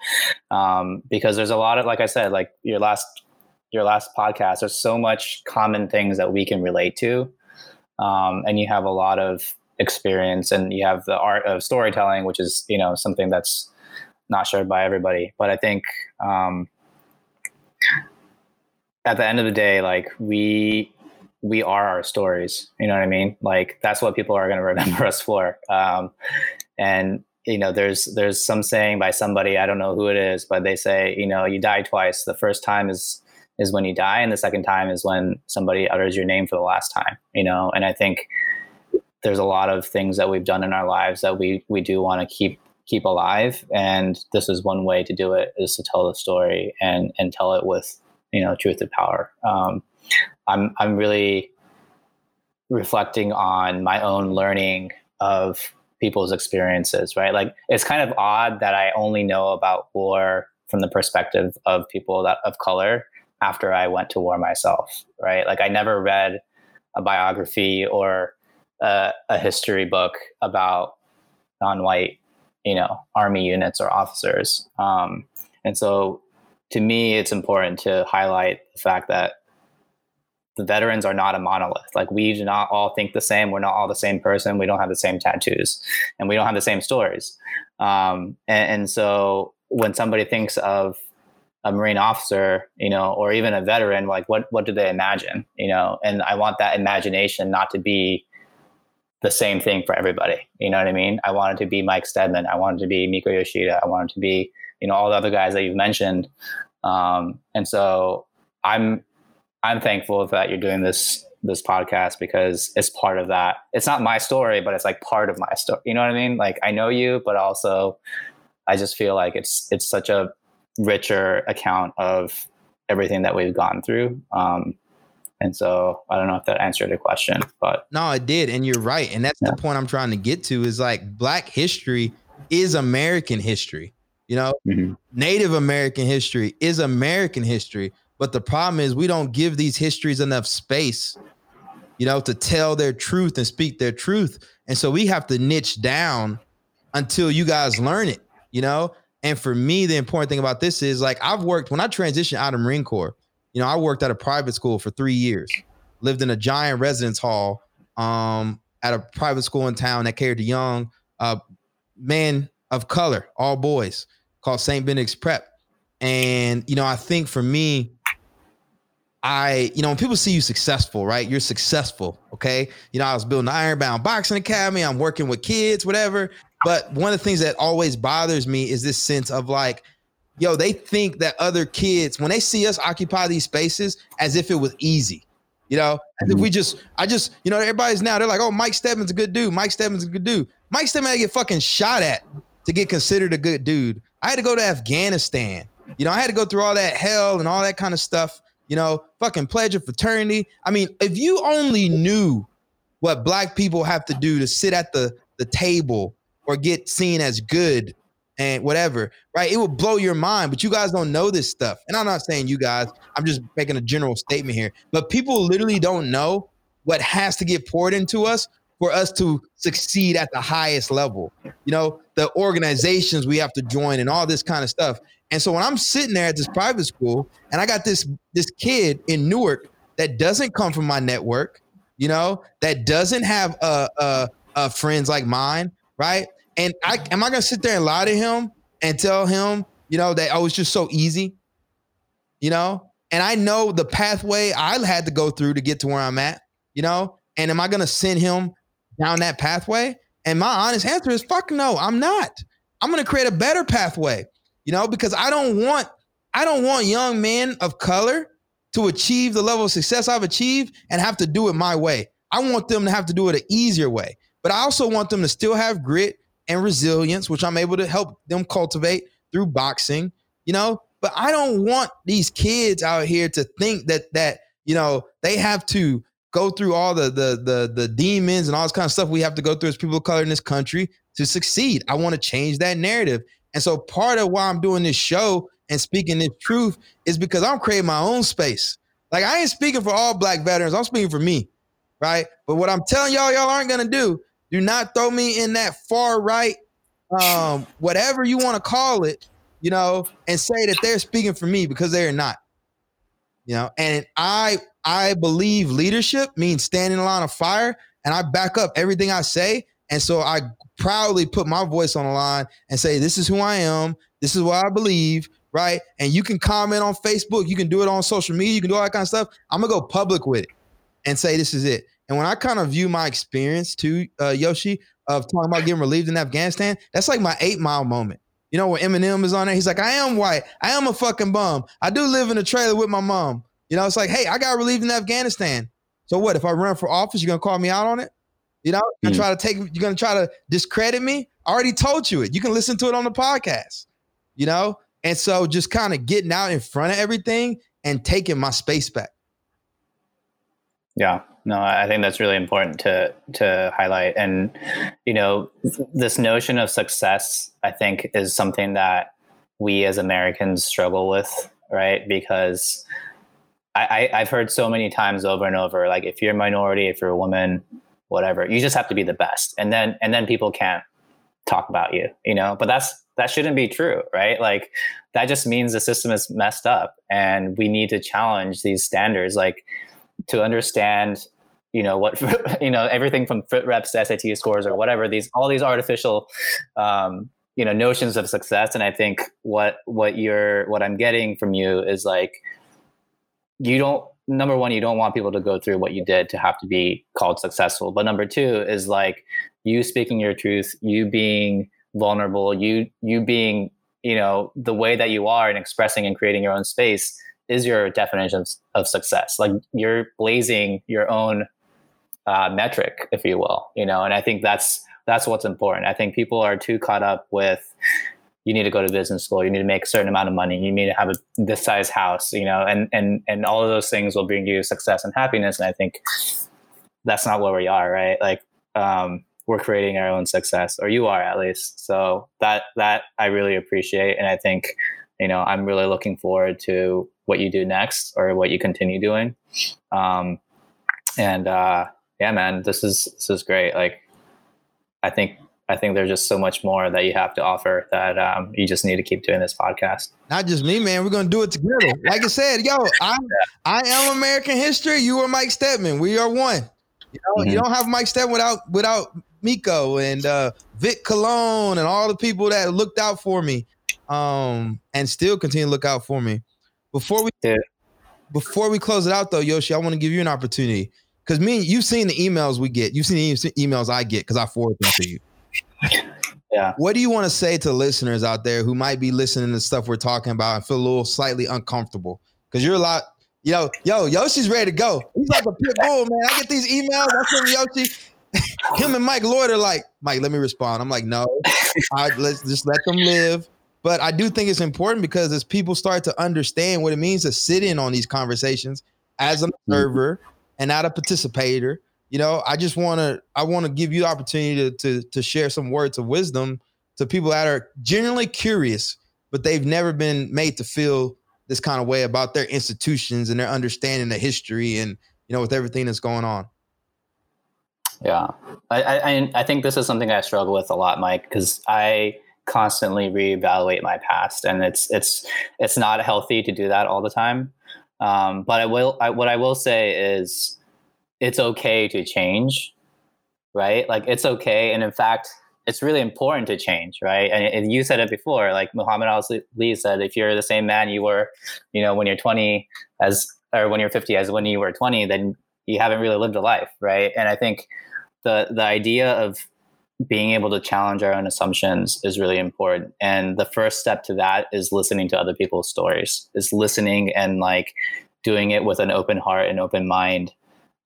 Um, because there's a lot of like i said like your last your last podcast there's so much common things that we can relate to. Um, and you have a lot of experience, and you have the art of storytelling, which is you know something that's not shared by everybody. But I think um, at the end of the day, like we we are our stories. You know what I mean? Like that's what people are going (laughs) to remember us for. Um, and you know, there's there's some saying by somebody I don't know who it is, but they say you know you die twice. The first time is is when you die, and the second time is when somebody utters your name for the last time. You know, and I think there's a lot of things that we've done in our lives that we we do want to keep keep alive, and this is one way to do it is to tell the story and and tell it with you know truth and power. Um, I'm I'm really reflecting on my own learning of people's experiences, right? Like it's kind of odd that I only know about war from the perspective of people that of color after I went to war myself, right? Like I never read a biography or a, a history book about non-white, you know, army units or officers. Um, and so to me, it's important to highlight the fact that the veterans are not a monolith. Like we do not all think the same. We're not all the same person. We don't have the same tattoos, and we don't have the same stories. Um, and, and, so when somebody thinks of a Marine officer, you know, or even a veteran, like what what do they imagine? You know, and I want that imagination not to be the same thing for everybody. You know what I mean? I wanted to be Mike Stedman. I wanted to be Miko Yoshida. I wanted to be, you know, all the other guys that you've mentioned. Um, and so I'm I'm thankful that you're doing this this podcast because it's part of that. It's not my story, but it's like part of my story. You know what I mean? Like I know you, but also I just feel like it's it's such a richer account of everything that we've gone through. Um, and so I don't know if that answered the question, but no, it did, and you're right, and that's yeah. the point I'm trying to get to. Is like Black history is American history. You know, mm-hmm. Native American history is American history. But the problem is we don't give these histories enough space, you know, to tell their truth and speak their truth. And so we have to niche down until you guys learn it, you know? And for me, the important thing about this is like I've worked when I transitioned out of Marine Corps, you know, I worked at a private school for three years, lived in a giant residence hall um, at a private school in town that catered to young uh, men of color, all boys, called St. Benedict's Prep. And, you know, I think for me, I, you know, when people see you successful, right? You're successful. Okay. You know, I was building the Ironbound Boxing Academy. I'm working with kids, whatever. But one of the things that always bothers me is this sense of like, yo, they think that other kids, when they see us occupy these spaces, as if it was easy. You know, as if we just, I just, you know, everybody's now, they're like, oh, Mike Stedman's a good dude. Mike Stedman's a good dude. Mike Stedman had to get fucking shot at to get considered a good dude. I had to go to Afghanistan. You know, I had to go through all that hell and all that kind of stuff you know, fucking pledge of fraternity. I mean, if you only knew what black people have to do to sit at the the table or get seen as good and whatever, right? It will blow your mind, but you guys don't know this stuff. And I'm not saying you guys, I'm just making a general statement here. But people literally don't know what has to get poured into us for us to succeed at the highest level. You know, the organizations we have to join and all this kind of stuff. And so when I'm sitting there at this private school and I got this this kid in Newark that doesn't come from my network, you know, that doesn't have uh uh, uh friends like mine, right? And I am I gonna sit there and lie to him and tell him, you know, that oh it's just so easy, you know? And I know the pathway I had to go through to get to where I'm at, you know? And am I gonna send him down that pathway? And my honest answer is fuck no, I'm not. I'm gonna create a better pathway you know, because I don't want I don't want young men of color to achieve the level of success I've achieved and have to do it my way. I want them to have to do it an easier way. But I also want them to still have grit and resilience, which I'm able to help them cultivate through boxing, you know. But I don't want these kids out here to think that that, you know, they have to go through all the the the the demons and all this kind of stuff we have to go through as people of color in this country to succeed. I want to change that narrative. And so part of why I'm doing this show and speaking this truth is because I'm creating my own space. Like I ain't speaking for all black veterans. I'm speaking for me. Right. But what I'm telling y'all, y'all aren't gonna do, do not throw me in that far right, um, whatever you want to call it, you know, and say that they're speaking for me because they're not. You know, and I I believe leadership means standing in line of fire, and I back up everything I say. And so I proudly put my voice on the line and say, "This is who I am. This is what I believe." Right, and you can comment on Facebook, you can do it on social media, you can do all that kind of stuff. I'm gonna go public with it and say this is it. And when I kind of view my experience to uh, Yoshi of talking about getting relieved in Afghanistan, that's like my eight mile moment. You know, when Eminem is on there, he's like, I am white. I am a fucking bum. I do live in a trailer with my mom. You know, it's like, hey, I got relieved in Afghanistan. So what? If I run for office, you're gonna call me out on it? You know, you're gonna mm. try to take, you're gonna try to discredit me. I already told you it. You can listen to it on the podcast. You know, and so just kind of getting out in front of everything and taking my space back. Yeah, no, I think that's really important to to highlight. And you know, this notion of success, I think, is something that we as Americans struggle with, right? Because I, I, have heard so many times over and over, like if you're a minority, if you're a woman, whatever, you just have to be the best, and then and then people can't talk about you, you know. But that's that shouldn't be true, right? Like that just means the system is messed up, and we need to challenge these standards, like to understand you know what (laughs) you know everything from foot reps to SAT scores or whatever these all these artificial um, you know notions of success. And I think what what you're what I'm getting from you is like you don't number one you don't want people to go through what you did to have to be called successful. But number two is like you speaking your truth you being vulnerable you you being you know the way that you are and expressing and creating your own space is your definition of, of success. Like you're blazing your own uh, metric, if you will, you know, and I think that's that's what's important. I think people are too caught up with you need to go to business school, you need to make a certain amount of money, you need to have a this size house, you know, and and and all of those things will bring you success and happiness. And I think that's not where we are, right? Like um, we're creating our own success, or you are at least. So that that I really appreciate, and I think you know I'm really looking forward to what you do next or what you continue doing. Um, and uh, yeah, man, this is this is great. Like, I think I think there's just so much more that you have to offer that um, you just need to keep doing this podcast. Not just me, man. We're gonna do it together. Like I said, yo, I I am American history. You are Mike Stedman. We are one. You know, mm-hmm. you don't have Mike Stedman without without Miko and uh, Vic Cologne and all the people that looked out for me, um, and still continue to look out for me. Before we before we close it out, though, Yoshi, I want to give you an opportunity because me, you've seen the emails we get. You've seen the emails I get because I forward them to you. Yeah. What do you want to say to listeners out there who might be listening to stuff we're talking about and feel a little slightly uncomfortable? Because you're a lot, yo, yo, Yoshi's ready to go. He's like a pit bull, man. I get these emails. I send Yoshi. (laughs) Him and Mike Lloyd are like, Mike, let me respond. I'm like, no, I, let's just let them live. But I do think it's important because as people start to understand what it means to sit in on these conversations as an mm-hmm. observer, mm-hmm and not a participator. You know, I just want to I want to give you the opportunity to, to to share some words of wisdom to people that are genuinely curious, but they've never been made to feel this kind of way about their institutions and their understanding the history and you know with everything that's going on. Yeah, I I, I think this is something I struggle with a lot, Mike, because I constantly reevaluate my past, and it's it's it's not healthy to do that all the time. Um, but I will, I, what I will say is it's okay to change, right? Like it's okay. And in fact, it's really important to change, right? And, and you said it before, like Muhammad Ali said, if you're the same man you were, you know, when you're 20 as, or when you're 50 as when you were 20, then you haven't really lived a life, right? And I think the the idea of being able to challenge our own assumptions is really important. And the first step to that is listening to other people's stories is listening and like doing it with an open heart and open mind.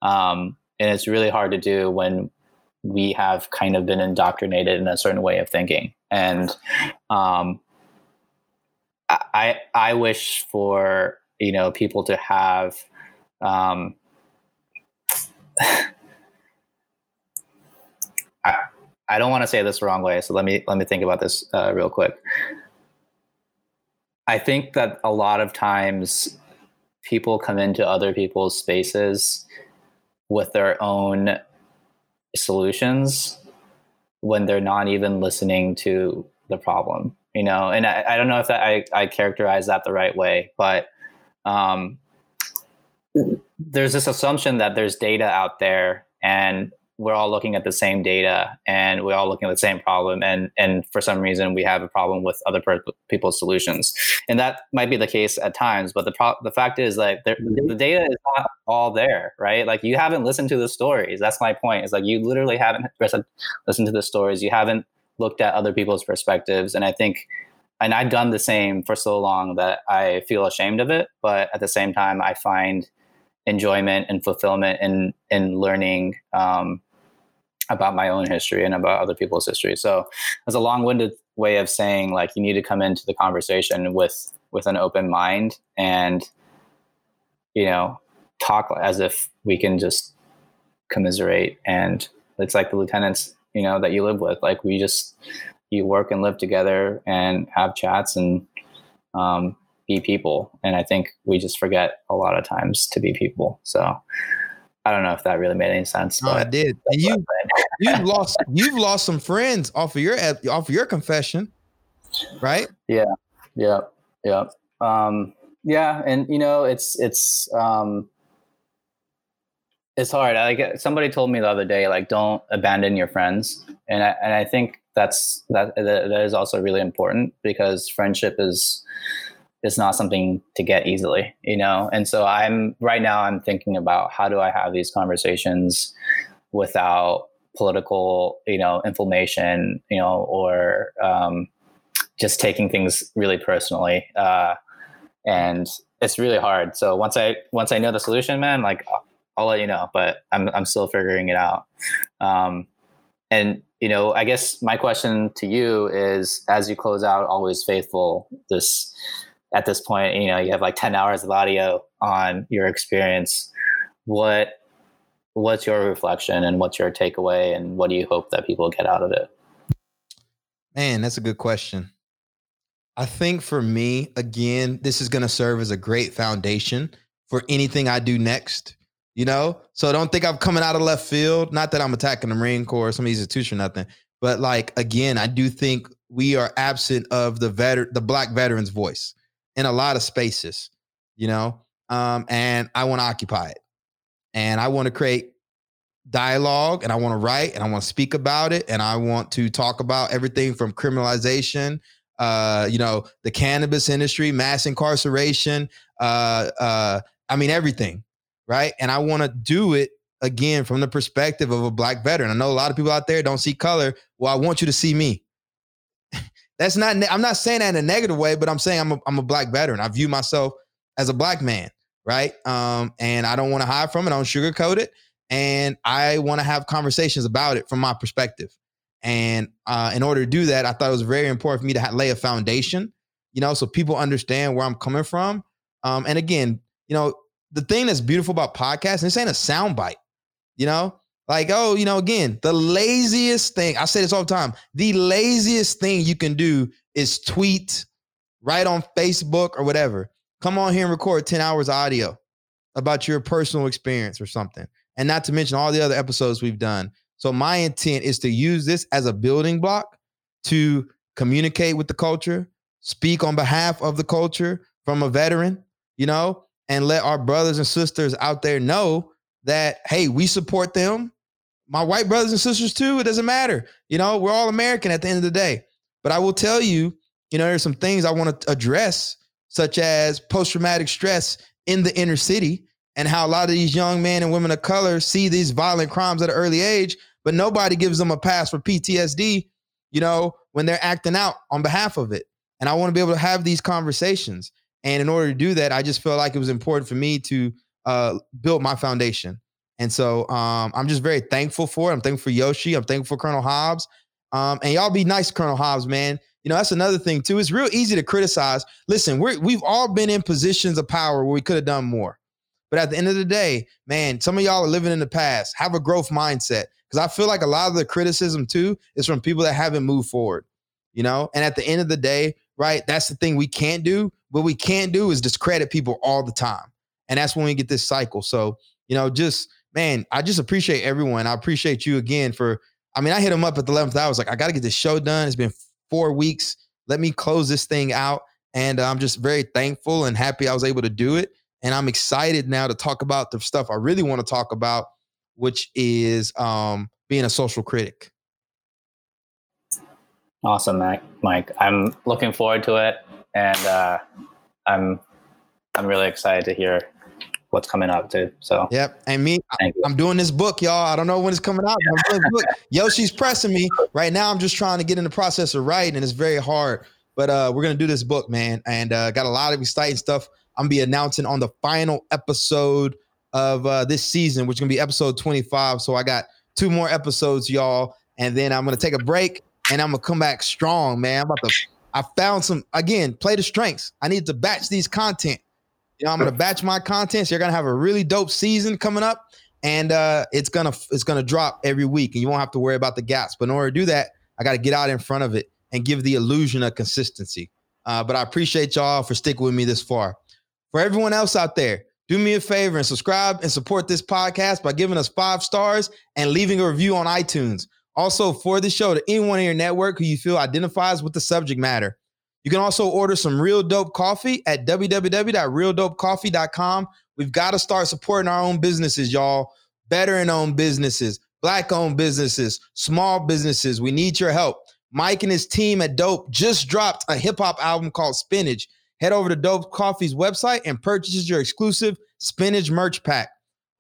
Um, and it's really hard to do when we have kind of been indoctrinated in a certain way of thinking. And um, i i wish for you know people to have um, (sighs) I, I don't want to say this the wrong way, so let me let me think about this uh, real quick. I think that a lot of times people come into other people's spaces with their own solutions when they're not even listening to the problem, you know. And I, I don't know if that, I I characterize that the right way, but um, there's this assumption that there's data out there and we're all looking at the same data and we're all looking at the same problem and and for some reason we have a problem with other per- people's solutions. And that might be the case at times but the pro- the fact is like the data is not all there right? Like you haven't listened to the stories. That's my point. Is like you literally haven't listened to the stories. You haven't looked at other people's perspectives. And i think and i've done the same for so long that i feel ashamed of it but at the same time i find enjoyment and fulfillment in in learning um, about my own history and about other people's history. So it's a long-winded way of saying like you need to come into the conversation with with an open mind and you know talk as if we can just commiserate. And it's like the lieutenants you know that you live with. Like we just you work and live together and have chats and um, be people. And i think we just forget a lot of times to be people. So I don't know if that really made any sense. No, it did. And you (laughs) you've lost you've lost some friends off of your off of your confession, right? Yeah, yeah, yeah, um, yeah. And you know, it's it's um, it's hard. I like somebody told me the other day, like don't abandon your friends, and I, and I think that's that that is also really important because friendship is is not something to get easily, you know? And so I'm right now I'm thinking about how do I have these conversations without political, you know, inflammation, you know, or um, just taking things really personally. Uh, and it's really hard. So once I once I know the solution, man, like I'll, I'll let you know. But I'm I'm still figuring it out. Um, and you know, I guess my question to you is, as you close out, always faithful. This at this point, you know, you have like 10 hours of audio on your experience. What what's your reflection and what's your takeaway and what do you hope that people get out of it? Man, that's a good question. I think for me, again, this is going to serve as a great foundation for anything I do next. You know, so don't think I'm coming out of left field. Not that I'm attacking the Marine Corps, some institutions, nothing. But like again, I do think we are absent of the veteran, the black veterans' voice in a lot of spaces, you know, um, and I want to occupy it. And I want to create dialogue and I want to write and I want to speak about it and I want to talk about everything from criminalization, uh, you know, the cannabis industry, mass incarceration, uh, uh, I mean, everything, right? And I want to do it again from the perspective of a black veteran. I know a lot of people out there don't see color. Well, I want you to see me. That's not. I'm not saying that in a negative way, but I'm saying I'm a, I'm a black veteran. I view myself as a black man, right? Um, and I don't want to hide from it. I don't sugarcoat it, and I want to have conversations about it from my perspective. And uh, in order to do that, I thought it was very important for me to ha- lay a foundation, you know, so people understand where I'm coming from. Um, and again, you know, the thing that's beautiful about podcasts, this ain't a soundbite, you know. Like, oh, you know, again, the laziest thing, I say this all the time, the laziest thing you can do is tweet, write on Facebook or whatever. Come on here and record 10 hours audio about your personal experience or something. And not to mention all the other episodes we've done. So my intent is to use this as a building block to communicate with the culture, speak on behalf of the culture from a veteran, you know, and let our brothers and sisters out there know that, hey, we support them my white brothers and sisters too. It doesn't matter. You know, we're all American at the end of the day. But I will tell you, you know, there's some things I want to address, such as post traumatic stress in the inner city and how a lot of these young men and women of color see these violent crimes at an early age, but nobody gives them a pass for PTSD, you know, when they're acting out on behalf of it. And I want to be able to have these conversations. And in order to do that, I just felt like it was important for me to uh, build my foundation. And so um, I'm just very thankful for it. I'm thankful for Yoshi. I'm thankful for Colonel Hobbs. Um, and y'all be nice Colonel Hobbs, man. You know, that's another thing too. It's real easy to criticize. Listen, we're, we've all been in positions of power where we could have done more. But at the end of the day, man, some of y'all are living in the past. Have a growth mindset. Because I feel like a lot of the criticism too is from people that haven't moved forward. You know, and at the end of the day, right, that's the thing we can't do. What we can't do is discredit people all the time. And that's when we get this cycle. So, you know, just man, I just appreciate everyone. I appreciate you again for. I mean, I hit him up at the 11th hour. I was like, I got to get this show done. It's been four weeks. Let me close this thing out. And uh, I'm just very thankful and happy I was able to do it. And I'm excited now to talk about the stuff I really want to talk about, which is um, being a social critic. Awesome, Mike. I'm looking forward to it, and uh, I'm I'm really excited to hear what's coming up too. So yep, and me, I, am doing this book, y'all. I don't know when it's coming out. Yoshi's (laughs) pressing me right now. I'm just trying to get in the process of writing, and it's very hard. But uh, we're gonna do this book, man, and uh, got a lot of exciting stuff. I'm gonna be announcing on the final episode of uh, this season, which is gonna be episode 25. So I got two more episodes, y'all, and then I'm gonna take a break and I'm gonna come back strong, man. I'm about to. I found some again. Play the strengths. I need to batch these content. You know, I'm gonna batch my content. So you're gonna have a really dope season coming up, and uh, it's gonna it's gonna drop every week, and you won't have to worry about the gaps. But in order to do that, I got to get out in front of it and give the illusion of consistency. Uh, but I appreciate y'all for sticking with me this far. For everyone else out there, do me a favor and subscribe and support this podcast by giving us five stars and leaving a review on iTunes. Also, for the show to anyone in your network who you feel identifies with the subject matter. You can also order some real dope coffee at www.realdopecoffee.com. We've got to start supporting our own businesses, y'all. Veteran owned businesses, black owned businesses, small businesses. We need your help. Mike and his team at Dope just dropped a hip hop album called Spinach. Head over to Dope Coffee's website and purchase your exclusive Spinach merch pack.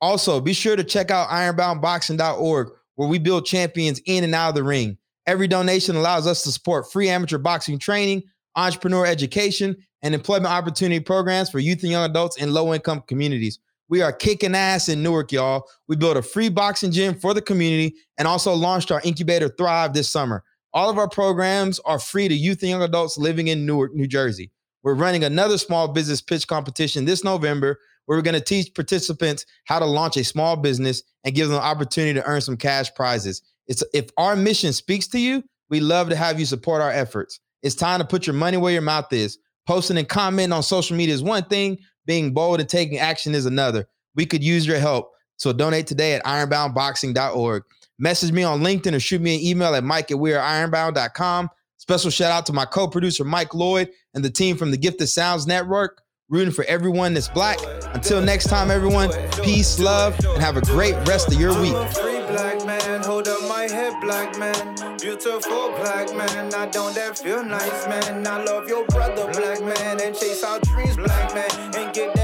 Also, be sure to check out ironboundboxing.org where we build champions in and out of the ring. Every donation allows us to support free amateur boxing training, entrepreneur education, and employment opportunity programs for youth and young adults in low income communities. We are kicking ass in Newark, y'all. We built a free boxing gym for the community and also launched our incubator Thrive this summer. All of our programs are free to youth and young adults living in Newark, New Jersey. We're running another small business pitch competition this November where we're going to teach participants how to launch a small business and give them the opportunity to earn some cash prizes. It's if our mission speaks to you, we love to have you support our efforts. It's time to put your money where your mouth is. Posting and commenting on social media is one thing, being bold and taking action is another. We could use your help. So donate today at ironboundboxing.org. Message me on LinkedIn or shoot me an email at mike at weareironbound.com. Special shout out to my co producer, Mike Lloyd, and the team from the Gifted Sounds Network, rooting for everyone that's black. Until next time, everyone, peace, love, and have a great rest of your week that black man, beautiful black man. I don't that feel nice, man. I love your brother, black man, and chase our dreams, black man, and get